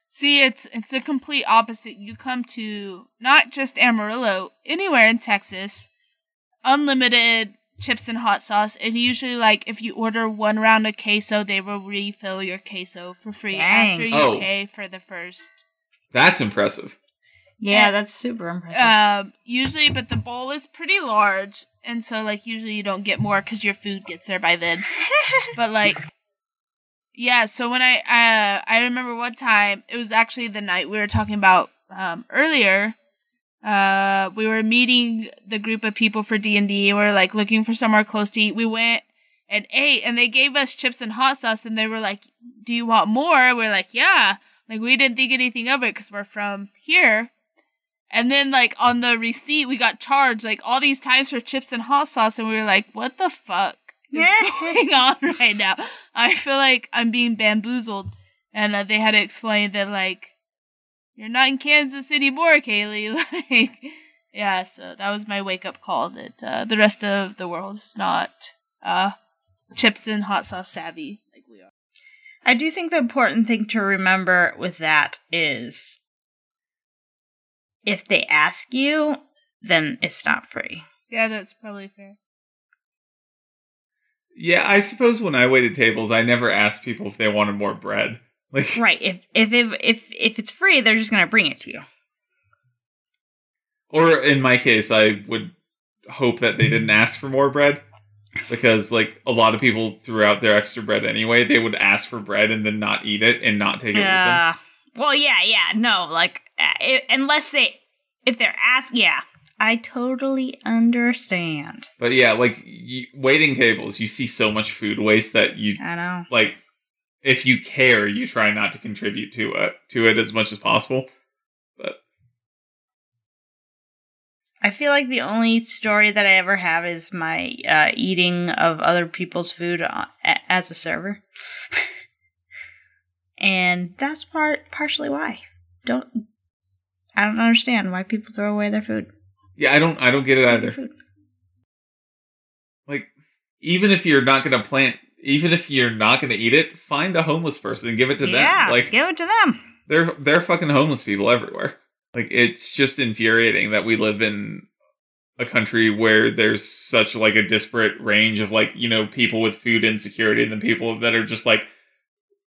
[SPEAKER 3] See, it's it's a complete opposite. You come to not just Amarillo, anywhere in Texas, unlimited chips and hot sauce. And usually, like if you order one round of queso, they will refill your queso for free
[SPEAKER 2] Dang.
[SPEAKER 3] after you
[SPEAKER 1] Oh.
[SPEAKER 3] pay for the first.
[SPEAKER 1] That's impressive.
[SPEAKER 2] Yeah,
[SPEAKER 3] Yeah.
[SPEAKER 2] that's super impressive.
[SPEAKER 3] Um, usually, but the bowl is pretty large, and so like usually you don't get more because your food gets there by then. *laughs* but like yeah so when i uh i remember one time it was actually the night we were talking about um earlier uh we were meeting the group of people for d&d we were like looking for somewhere close to eat we went and ate and they gave us chips and hot sauce and they were like do you want more we're like yeah like we didn't think anything of it because we're from here and then like on the receipt we got charged like all these times for chips and hot sauce and we were like what the fuck is *laughs* going on right now. I feel like I'm being bamboozled, and uh, they had to explain that like you're not in Kansas City anymore, Kaylee. *laughs* Like, yeah. So that was my wake up call that uh, the rest of the world is not uh, chips and hot sauce savvy like we are.
[SPEAKER 2] I do think the important thing to remember with that is if they ask you, then it's not free.
[SPEAKER 3] Yeah, that's probably fair.
[SPEAKER 1] Yeah, I suppose when I waited tables, I never asked people if they wanted more bread. *laughs* Like,
[SPEAKER 2] Right. If if if if, if it's free, they're just gonna bring it to you.
[SPEAKER 1] or in my case, I would hope that they didn't ask for more bread because, like, a lot of people threw out their extra bread anyway. They would ask for bread and then not eat it and not take it with them.
[SPEAKER 2] Yeah. Well, yeah, yeah. No, like uh, i unless they if they're asked, yeah. I totally understand.
[SPEAKER 1] But yeah, like y- waiting tables, you see so much food waste that you
[SPEAKER 2] I know.
[SPEAKER 1] like. If you care, you try not to contribute to it to it as much as possible.
[SPEAKER 2] I feel like the only story that I ever have is my uh, eating of other people's food uh, as a server, *laughs* and that's part partially why. Don't I don't understand why people throw away their food.
[SPEAKER 1] Yeah, I don't. I don't get it either.
[SPEAKER 2] Food.
[SPEAKER 1] Like, even if you're not gonna plant, even if you're not gonna eat it, find a homeless person and give it to
[SPEAKER 2] yeah,
[SPEAKER 1] them. Like,
[SPEAKER 2] give it to them.
[SPEAKER 1] they're they're fucking homeless people everywhere. Like it's just infuriating that we live in a country where there's such like a disparate range of like, you know, people with food insecurity and then people that are just like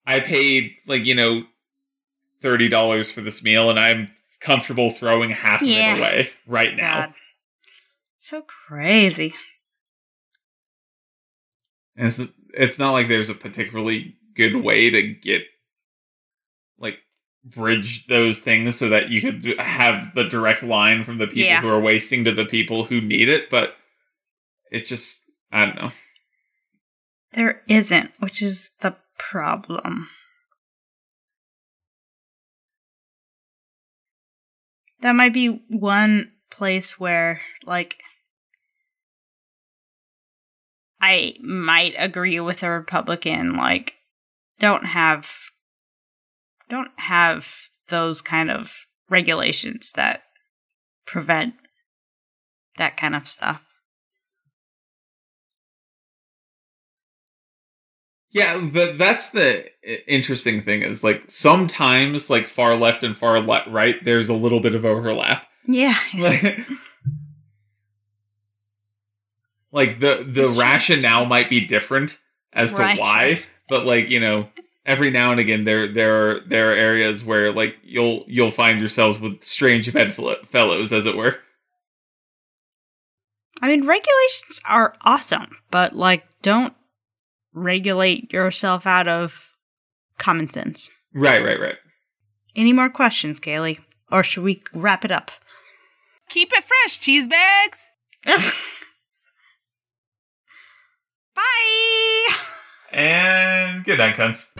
[SPEAKER 1] I paid like, you know, thirty dollars for this meal and I'm comfortable throwing half of
[SPEAKER 2] Yeah.
[SPEAKER 1] it away right now.
[SPEAKER 2] God. So crazy.
[SPEAKER 1] And it's it's not like there's a particularly good way to get bridge those things so that you could have the direct line from the people
[SPEAKER 2] Yeah.
[SPEAKER 1] who are wasting to the people who need it, but it just I don't know.
[SPEAKER 2] There isn't, which is the problem. That might be one place where, like, I might agree with a Republican, like, don't have, don't have those kind of regulations that prevent that kind of stuff.
[SPEAKER 1] Yeah, the, that's the interesting thing is like sometimes like far left and far le- right there's a little bit of overlap.
[SPEAKER 2] Yeah.
[SPEAKER 1] like *laughs* *laughs* like the the rationale might be different as to why but like you know every now and again there there are there are areas where like you'll you'll find yourselves with strange bedfellows as it were
[SPEAKER 2] I mean, regulations are awesome, but like, don't regulate yourself out of common sense.
[SPEAKER 1] right right right
[SPEAKER 2] Any more questions, Kaylee? Or should we wrap it up?
[SPEAKER 3] Keep it fresh, cheese bags. *laughs*
[SPEAKER 2] Bye! *laughs*
[SPEAKER 1] and good night cunts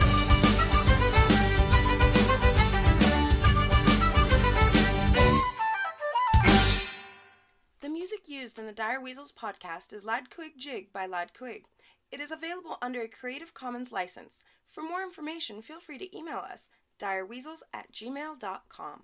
[SPEAKER 5] The music used in the Dire Weasels podcast is Lad Quig Jig by Lad Quig. It is available under a Creative Commons license. For more information, feel free to email us direweasels at gmail.com.